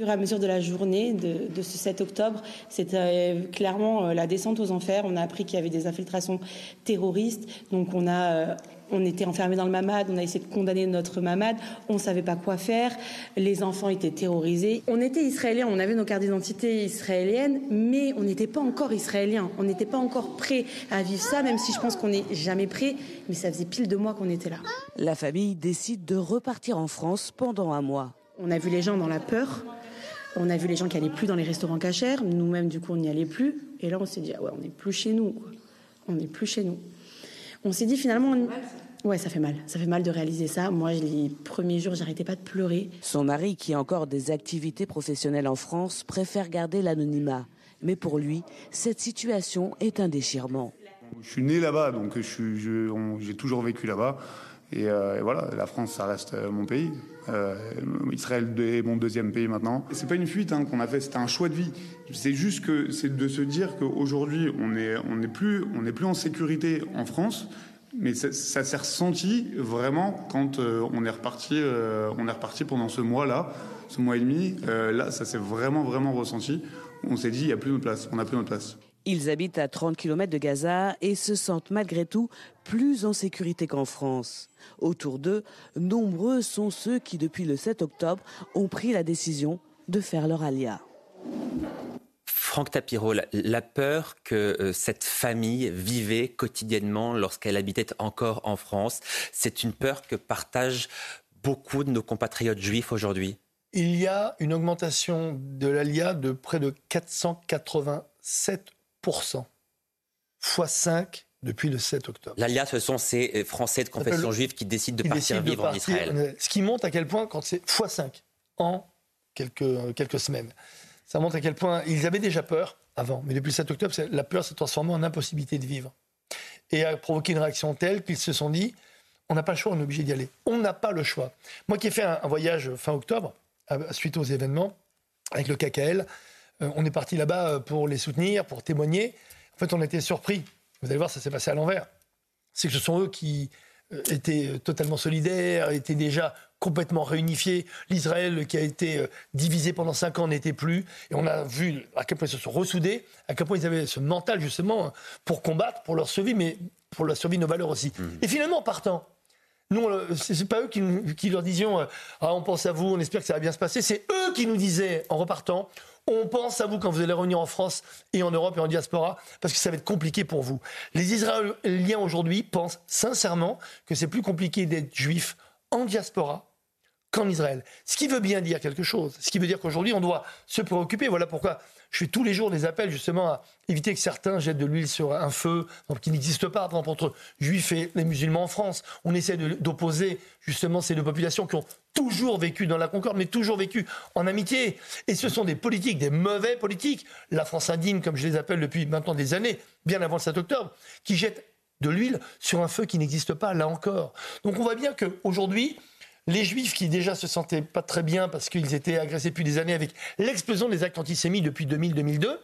fur et à mesure de la journée de, ce 7 octobre, c'était euh, clairement euh, la descente aux enfers. On a appris qu'il y avait des infiltrations terroristes. Donc on a euh, on était enfermés dans le mamad, on a essayé de condamner notre mamad, on ne savait pas quoi faire, les enfants étaient terrorisés. On était israéliens, on avait nos cartes d'identité israéliennes, mais on n'était pas encore israéliens, on n'était pas encore prêts à vivre ça, même si je pense qu'on n'est jamais prêt, mais ça faisait pile de mois qu'on était là. La famille décide de repartir en France pendant un mois. On a vu les gens dans la peur, on a vu les gens qui allaient plus dans les restaurants cachers. Nous-mêmes, du coup, on n'y allait plus. Et là, on s'est dit, ah ouais, on n'est plus chez nous. On n'est plus chez nous. On s'est dit finalement. Ouais, ça fait mal. Ça fait mal de réaliser ça. Moi, les premiers jours, j'arrêtais pas de pleurer. Son mari, qui a encore des activités professionnelles en France, préfère garder l'anonymat. Mais pour lui, cette situation est un déchirement. Je suis né là-bas, donc j'ai toujours vécu là-bas. Euh, et, voilà, la France, ça reste euh, mon pays. Euh, Israël est mon deuxième pays maintenant. C'est pas une fuite hein, qu'on a fait, c'était un choix de vie. C'est juste que c'est de se dire qu'aujourd'hui, on n'est est plus, plus en sécurité en France. Mais ça, s'est ressenti vraiment quand on est reparti, on est reparti pendant ce mois-là, ce mois et demi. là, ça s'est vraiment, vraiment ressenti. On s'est dit, il n'y a plus notre place. On n'a plus notre place. Ils habitent à 30 km de Gaza et se sentent malgré tout plus en sécurité qu'en France. Autour d'eux, nombreux sont ceux qui, depuis le 7 octobre, ont pris la décision de faire leur alia. Franck Tapiro, la peur que euh, cette famille vivait quotidiennement lorsqu'elle habitait encore en France, c'est une peur que partagent beaucoup de nos compatriotes juifs aujourd'hui Il y a une augmentation de l'ALIA de près de 487 fois 5 depuis le 7 octobre. L'ALIA, ce sont ces euh, Français de confession juive qui décident de partir vivre en Israël. Ce qui montre à quel point, quand c'est fois 5 en quelques, euh, quelques semaines, ça montre à quel point ils avaient déjà peur avant. Mais depuis le 7 octobre, la peur s'est transformée en impossibilité de vivre. Et a provoqué une réaction telle qu'ils se sont dit on n'a pas le choix, on est obligé d'y aller. On n'a pas le choix. Moi qui ai fait un, voyage fin octobre, suite aux événements, avec le KKL, euh, on est parti là-bas pour les soutenir, pour témoigner. En fait, on a été surpris. Vous allez voir, ça s'est passé à l'envers. C'est que ce sont eux qui euh, étaient euh, totalement solidaires, étaient déjà complètement réunifiés. L'Israël qui a été euh, divisé pendant cinq ans n'était plus. Et on a vu à quel point ils se sont ressoudés, à quel point ils avaient ce mental justement pour combattre, pour leur survie, mais pour la survie de nos valeurs aussi. Mmh. Et finalement, en partant, nous, c'est pas eux qui, qui leur disions ah, on pense à vous, on espère que ça va bien se passer. C'est eux qui nous disaient en repartant on pense à vous quand vous allez revenir en France et en Europe et en diaspora, parce que ça va être compliqué pour vous. Les Israéliens aujourd'hui pensent sincèrement que c'est plus compliqué d'être juif en diaspora qu'en Israël. Ce qui veut bien dire quelque chose. Ce qui veut dire qu'aujourd'hui, on doit se préoccuper. Voilà pourquoi je fais tous les jours des appels justement à éviter que certains jettent de l'huile sur un feu qui n'existe pas, par exemple, entre juifs et les musulmans en France. On essaie d'opposer justement ces deux populations qui ont toujours vécu dans la concorde, mais toujours vécu en amitié. Et ce sont des politiques, des mauvais politiques, la France indigne, comme je les appelle depuis maintenant des années, bien avant le 7 octobre, qui jettent de l'huile sur un feu qui n'existe pas, là encore. Donc on voit bien qu'aujourd'hui, les juifs qui déjà se sentaient pas très bien parce qu'ils étaient agressés depuis des années avec l'explosion des actes antisémites depuis 2000-2002.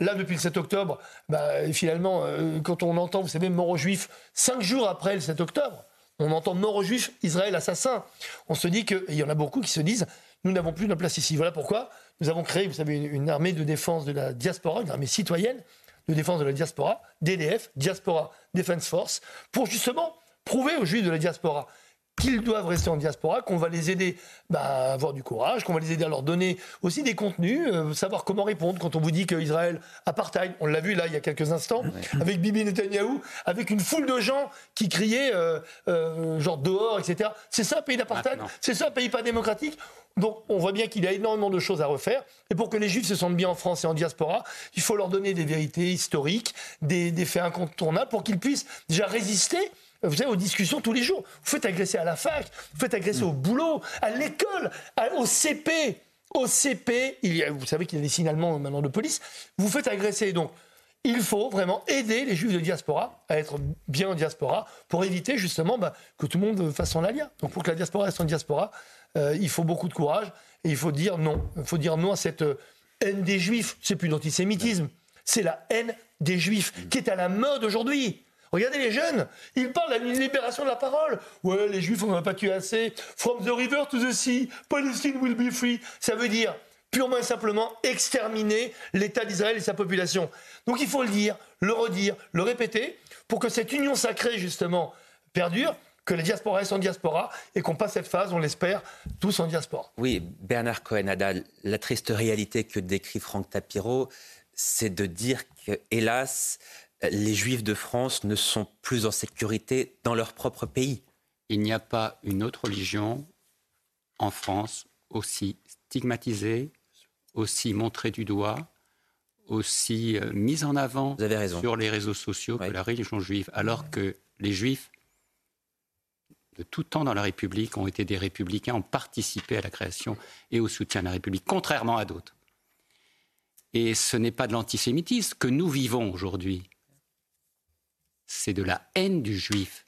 Là, depuis le 7 octobre, bah, finalement, euh, quand on entend, vous savez, mort aux juifs, cinq jours après le 7 octobre, on entend mort aux juifs, Israël assassin. On se dit qu'il y en a beaucoup qui se disent, nous n'avons plus de place ici. Voilà pourquoi nous avons créé, vous savez, une, armée de défense de la diaspora, une armée citoyenne de défense de la diaspora, DDF, Diaspora Defense Force, pour justement prouver aux juifs de la diaspora qu'ils doivent rester en diaspora, qu'on va les aider bah, à avoir du courage, qu'on va les aider à leur donner aussi des contenus, euh, savoir comment répondre. Quand on vous dit qu'Israël apartheid, on l'a vu là il y a quelques instants, avec Bibi Netanyahou, avec une foule de gens qui criaient euh, euh, genre dehors, etc. C'est ça un pays d'apartheid? C'est ça un pays pas démocratique? Donc on voit bien qu'il y a énormément de choses à refaire. Et pour que les Juifs se sentent bien en France et en diaspora, il faut leur donner des vérités historiques, des, des faits incontournables pour qu'ils puissent déjà résister vous savez, aux discussions tous les jours. Vous faites agresser à la fac, vous faites agresser au boulot, à l'école, au CP. Au CP, il y a, vous savez qu'il y a des signalements maintenant de police. Vous faites agresser. Donc, il faut vraiment aider les juifs de diaspora à être bien en diaspora pour éviter justement bah, que tout le monde fasse son alia. Donc, pour que la diaspora reste en diaspora, euh, il faut beaucoup de courage et il faut dire non. Il faut dire non à cette euh, haine des juifs. C'est plus l'antisémitisme, c'est la haine des juifs qui est à la mode aujourd'hui. Regardez les jeunes, ils parlent la libération de la parole. Ouais, les juifs, on n'en a pas tué assez. From the river to the sea, Palestine will be free. Ça veut dire purement et simplement exterminer l'État d'Israël et sa population. Donc il faut le dire, le redire, le répéter, pour que cette union sacrée, justement, perdure que les diasporas restent en diaspora et qu'on passe cette phase, on l'espère, tous en diaspora. Oui, Bernard Cohen-Adal, la triste réalité que décrit Franck Tapiro, c'est de dire que, hélas, les Juifs de France ne sont plus en sécurité dans leur propre pays. Il n'y a pas une autre religion en France aussi stigmatisée, aussi montrée du doigt, aussi euh, mise en avant sur les réseaux sociaux que la religion juive, alors que les Juifs de tout temps dans la République ont été des républicains, ont participé à la création et au soutien de la République, contrairement à d'autres. Et ce n'est pas de l'antisémitisme que nous vivons aujourd'hui c'est de la haine du juif.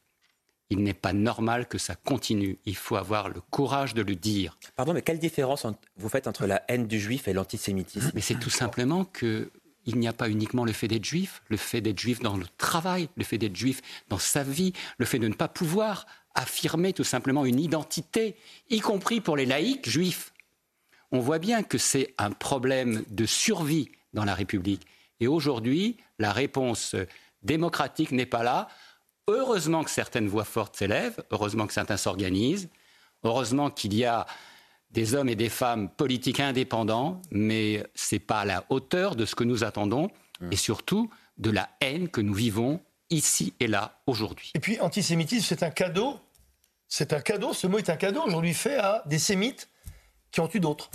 Il n'est pas normal que ça continue. Il faut avoir le courage de le dire. Pardon, mais quelle différence vous faites entre la haine du juif et l'antisémitisme? Mais c'est tout simplement que il n'y a pas uniquement le fait d'être juif, le fait d'être juif dans le travail, le fait d'être juif dans sa vie, le fait de ne pas pouvoir affirmer tout simplement une identité, y compris pour les laïcs juifs. On voit bien que c'est un problème de survie dans la République. Et aujourd'hui, la réponse démocratique n'est pas là. Heureusement que certaines voix fortes s'élèvent, heureusement que certains s'organisent, heureusement qu'il y a des hommes et des femmes politiques indépendants, mais ce n'est pas à la hauteur de ce que nous attendons mmh. et surtout de la haine que nous vivons ici et là aujourd'hui. Et puis antisémitisme, c'est un cadeau. C'est un cadeau, ce mot est un cadeau aujourd'hui fait à des sémites qui en tuent d'autres.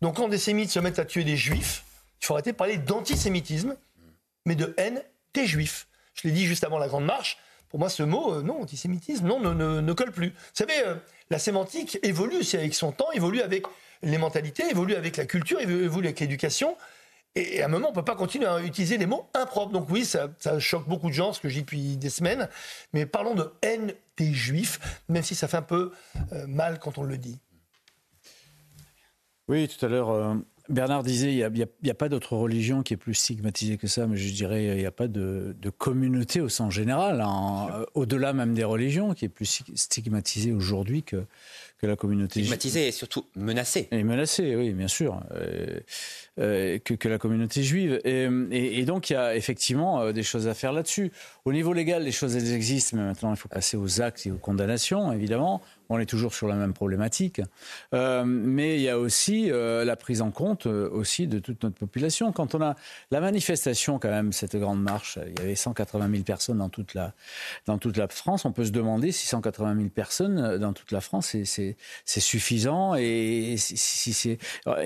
Donc quand des sémites se mettent à tuer des juifs, il faut arrêter de parler d'antisémitisme, mais de haine des juifs. Je l'ai dit juste avant la Grande Marche. Pour moi, ce mot, euh, non, antisémitisme, non, ne, colle plus. Vous savez, euh, la sémantique évolue aussi avec son temps, évolue avec les mentalités, évolue avec la culture, évolue avec l'éducation. Et à un moment, on ne peut pas continuer à utiliser les mots impropres. Donc oui, ça, choque beaucoup de gens, ce que je dis depuis des semaines. Mais parlons de haine des juifs, même si ça fait un peu euh, mal quand on le dit. Oui, tout à l'heure, Bernard disait, il n'y a, pas d'autre religion qui est plus stigmatisée que ça, mais je dirais, il n'y a pas de, communauté au sens général, hein. euh, au-delà même des religions, qui est plus stigmatisée aujourd'hui que, que la communauté Stigmatisée et surtout menacée. Et menacée, oui, bien sûr, euh, euh, que, que, la communauté juive. Et, et, donc, il y a effectivement des choses à faire là-dessus. Au niveau légal, les choses, elles existent, mais maintenant, il faut passer aux actes et aux condamnations, évidemment. On est toujours sur la même problématique. Euh, mais il y a aussi euh, la prise en compte euh, aussi de toute notre population. Quand on a la manifestation, quand même, cette grande marche, il y avait 180 000 personnes dans toute la, dans toute la France. On peut se demander si 180 000 personnes dans toute la France, c'est suffisant. Et, si, c'est,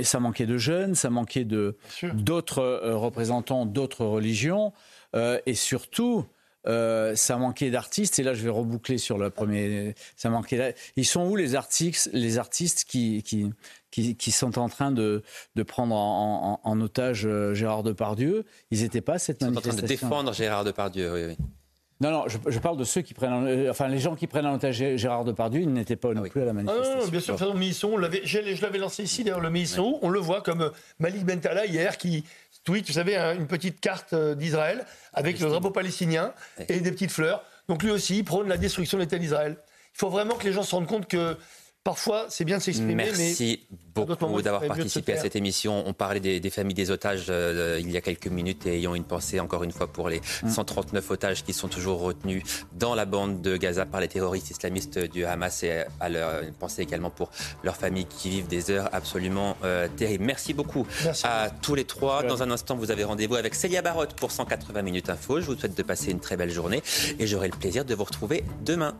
ça manquait de jeunes, ça manquait de, d'autres représentants d'autres religions. et surtout, euh, ça manquait d'artistes. Et là, je vais reboucler sur le premier. Ça manquait. Ils sont où les artistes, les artistes qui, qui, qui, sont en train de, de prendre en, en, otage euh, Gérard Depardieu? Ils n'étaient pas à cette manifestation. Ils sont en train de défendre Gérard Depardieu. Oui, oui. Non, non, je, je, parle de ceux qui prennent, euh, enfin les gens qui prennent en otage Gérard Depardieu, ils n'étaient pas non ah plus à la manifestation. Ah non, bien sûr, Mélisson, je l'avais lancé ici d'ailleurs, le Mélisson, on le voit comme Malik Bentala hier qui tweet, vous savez, une petite carte d'Israël avec le drapeau palestinien et des petites fleurs. Donc lui aussi, il prône la destruction de l'État d'Israël. Il faut vraiment que les gens se rendent compte que Parfois, c'est bien de s'exprimer. Merci beaucoup d'avoir participé à cette émission. On parlait des, familles des otages euh, il y a quelques minutes et ayant une pensée encore une fois pour les 139 mm. otages qui sont toujours retenus dans la bande de Gaza par les terroristes islamistes du Hamas et à leur, une pensée également pour leurs familles qui vivent des heures absolument euh, terribles. Merci beaucoup à tous les trois. Dans un instant, vous avez rendez-vous avec Célia Barotte pour 180 minutes info. Je vous souhaite de passer une très belle journée et j'aurai le plaisir de vous retrouver demain.